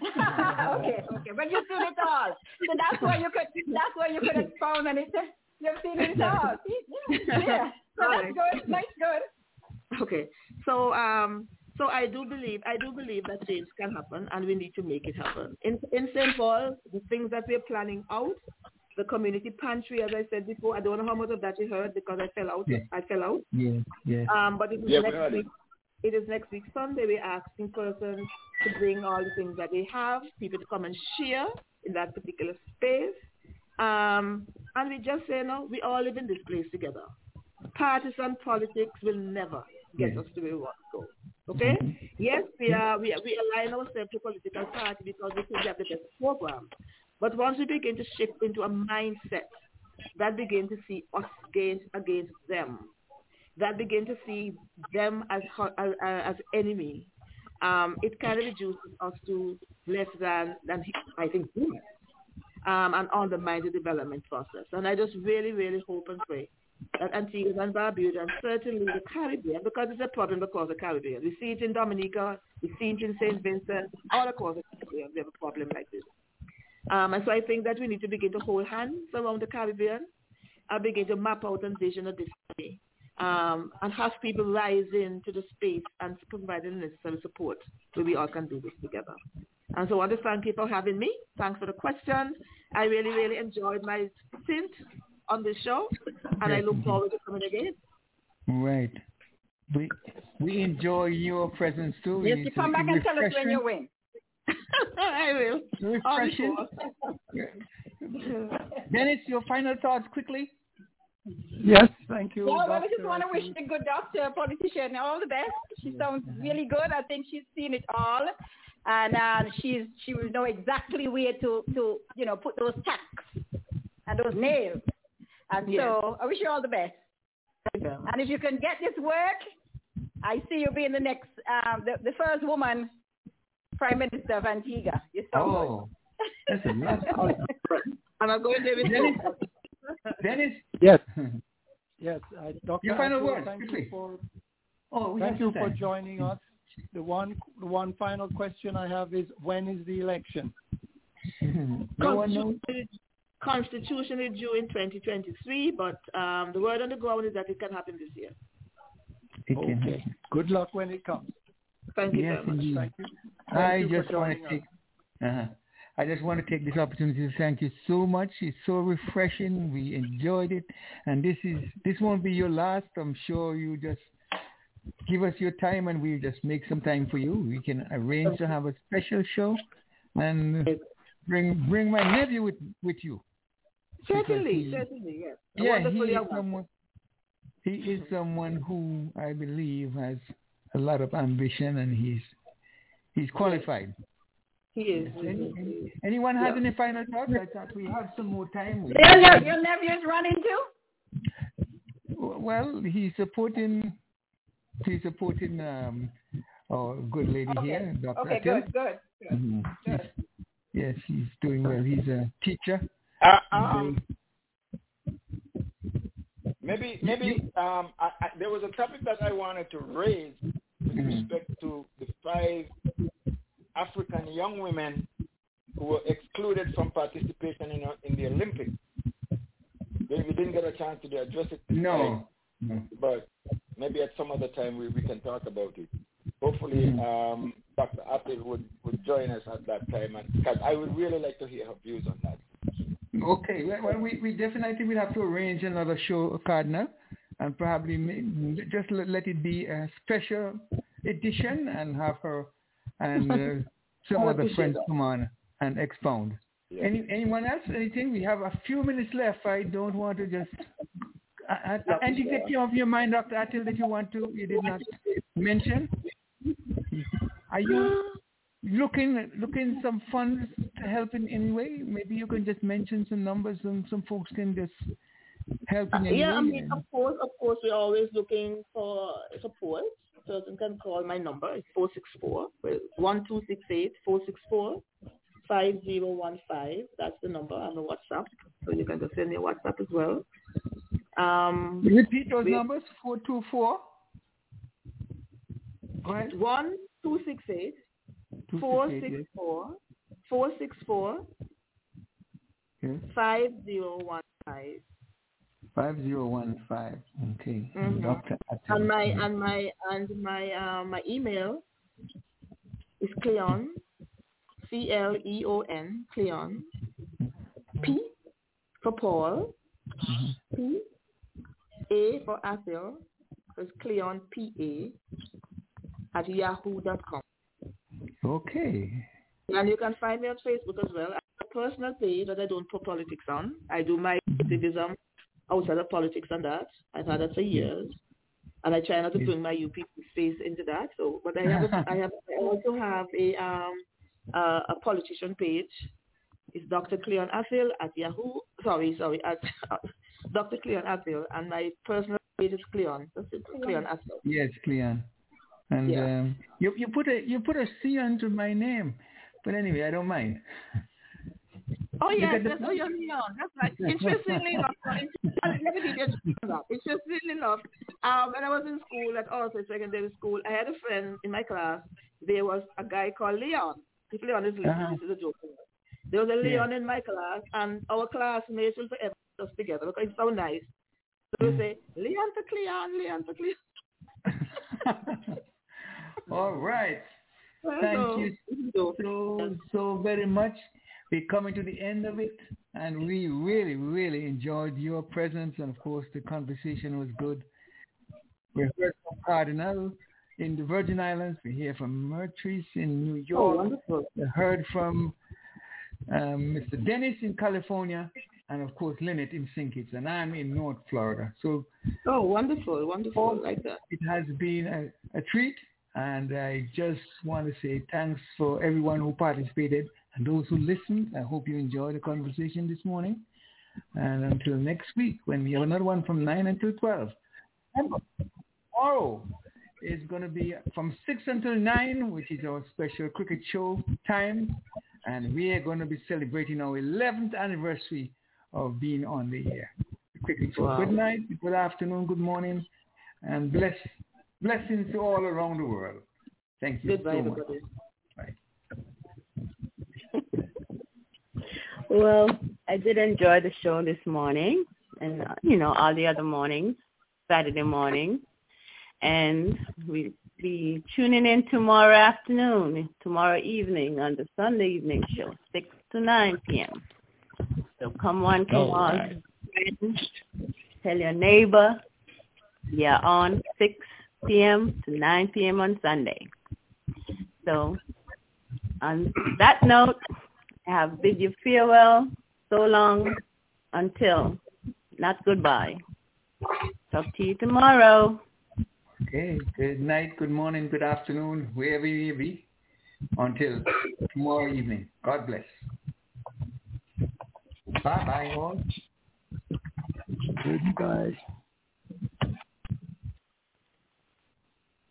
okay, okay. But you do it all. So that's why you could that's why you could expound on it. You've seen it all. yeah. So that's good. Nice, good. Okay. So um so I do believe I do believe that change can happen and we need to make it happen. In in St. Paul, the things that we're planning out, the community pantry, as I said before, I don't know how much of that you heard because I fell out. Yeah. I fell out. Yeah, yes. Um, but it is Yeah, we heard next it. week. It is next week Sunday. We're asking persons to bring all the things that they have, people to come and share in that particular space. Um, and we just say, no, we all live in this place together. Partisan politics will never get us to where we want to go. Okay? Yes, we are we, we align ourselves to political party because we think we have the best program. But once we begin to shift into a mindset that begin to see us against against them, that begin to see them as as, as enemy, um, it kind of reduces us to less than than I think humans, um, and undermine the development process. And I just really really hope and pray that Antigua and Barbuda and certainly the Caribbean, because it's a problem across the Caribbean. We see it in Dominica, we see it in St. Vincent, all across the Caribbean. We have a problem like this. Um, and so I think that we need to begin to hold hands around the Caribbean and begin to map out and vision a different way. Um, and have people rise into the space and provide the necessary support so we all can do this together. And so I want to thank you for having me. Thanks for the question. I really, really enjoyed my stint on this show, and I look forward to coming again. Right. We we enjoy your presence too. Yes, It's you come back and tell us when you win. I will. Refreshing. Dennis, your final thoughts quickly. Yes, thank you. Well, I just want to wish the good doctor, politician, all the best. She sounds really good. I think she's seen it all, and uh, she's she will know exactly where to to you know put those tacks and those nails. And Yes. so I wish you all the best. And if you can get this work, I see you being the next, um, the, the first woman prime minister of Antigua. You sound Oh, that's a lot. And I'm going there with Dennis, Dennis. Yes. Yes, I, Dr. Your final Athill, words, thank quickly. you for Oh, thank you for joining us. The one the one final question I have is when is the election? No one knows. Constitutionally- Constitutionally due in 2023, but um, the word on the ground is that it can happen this year. It Okay. Good luck when it comes. Thank you Yes, very much. indeed. Thank you. I you just want to take. Uh-huh. I just want to take this opportunity to thank you so much. It's so refreshing. We enjoyed it, and this is this won't be your last. I'm sure you just give us your time, and we'll just make some time for you. We can arrange to have a special show, and bring bring my nephew with with you. Certainly, he- certainly, yes. Yeah, he is someone. He is someone who I believe has a lot of ambition, and he's he's qualified. He is. Any, is, he any, is. anyone has Yeah. any final thoughts? I thought we have some more time. We- Your, your, your nephew's running too? Well, he's supporting. He's supporting um, our good lady Okay. here, Dr. Okay, Athill. good, good, good. Mhm. good. Yes, he's doing well. He's a teacher. Uh, um, doing- maybe maybe um, I, I, there was a topic that I wanted to raise with mm-hmm. respect to the five African young women who were excluded from participation in, uh, in the Olympics. We we didn't get a chance to address it. this No. but maybe at some other time we, we can talk about it. Hopefully, mm-hmm. um, Dr. Apple would, would join us at that time, and because I would really like to hear her views on that. Okay, well, we, we definitely will have to arrange another show, Cardinal, and probably just let it be a special edition and have her and uh, some other friends that. come on and expound. Yeah. Any anyone else? Anything? We have a few minutes left. I don't want to just. Uh, uh, anything of your mind, Dr. Athill, that you want to, you did not mention? Are you looking looking some funds to help in any way? Maybe you can just mention some numbers and some folks can just help in any Yeah, I mean, of course, of course, we're always looking for support. Person can call my number. It's four six four one two six eight four six four five zero one five. That's the number on the WhatsApp. So you can just send me a WhatsApp as well. Um, Repeat those we- numbers. Four two four. Go ahead. one two six eight Two, four six, eight, six four four six four yes, yes. Five zero one five. 5015. Okay. Mhm. Dr. And my and my and my uh, my email is Cleon, C L E O N, Cleon, P for Paul, P A for Athill, so it's Cleon P A at yahoo.com. Okay. And you can find me on Facebook as well. I have a personal page that I don't put politics on. I do my activism outside of politics and that. I've had that for years. And I try not to bring my UP face into that. So, but I have, a, I have, I also have a um uh, a politician page. It's Dr. Cleon Athill at Yahoo. Sorry, sorry, at Dr. Cleon Athill, and my personal page is Cleon. That's it, Cleon Athill. Yes, Cleon. And Yeah. um, you you put a you put a C under my name, but anyway, I don't mind. Oh yes, that's oh you're Leon. That's right. Interestingly enough, let me give you a Interestingly enough, um, when I was in school at also secondary school, I had a friend in my class. There was a guy called Leon. If Leon is listening, Uh-huh. this is a joke. There was a Yeah. Leon in my class, and our classmates will forever put us together because it's so nice. So we say Leon to Cleon, Leon to Cleon. All right. Thank you so so very much. We're coming to the end of it, and we really really enjoyed your presence, and of course the conversation was good. We heard from Cardinal in the Virgin Islands. We hear from Mertrice in New York. wonderful. We heard from um, Mr. Dennis in California, and of course Lynette in. Kitts, and I'm in North Florida. So Oh, wonderful, wonderful, like that. it has been a, a treat, and I just want to say thanks for everyone who participated and those who listened. I hope you enjoyed the conversation this morning. And until next week, when we have another one from 9 until 12. Remember, tomorrow is going to be from 6 until 9, which is our special cricket show time. And we are going to be celebrating our 11th anniversary of being on the air. Cricket show. Wow. Good night, good afternoon, good morning, and bless, blessings to all around the world. Thank you Goodbye, so much. everybody. Well, I did enjoy the show this morning and, uh, you know, all the other mornings, Saturday morning. And we'll be tuning in tomorrow afternoon, tomorrow evening on the Sunday evening show, 6 to 9 p.m. So come on, come All on. right. Tell your neighbor. We are on 6 p.m. to 9 p.m. on Sunday. So on that note, I have bid you farewell so long until, not goodbye. Talk to you tomorrow. Okay, good night, good morning, good afternoon, wherever you be. Until tomorrow evening. God bless. Bye-bye all. Goodbye.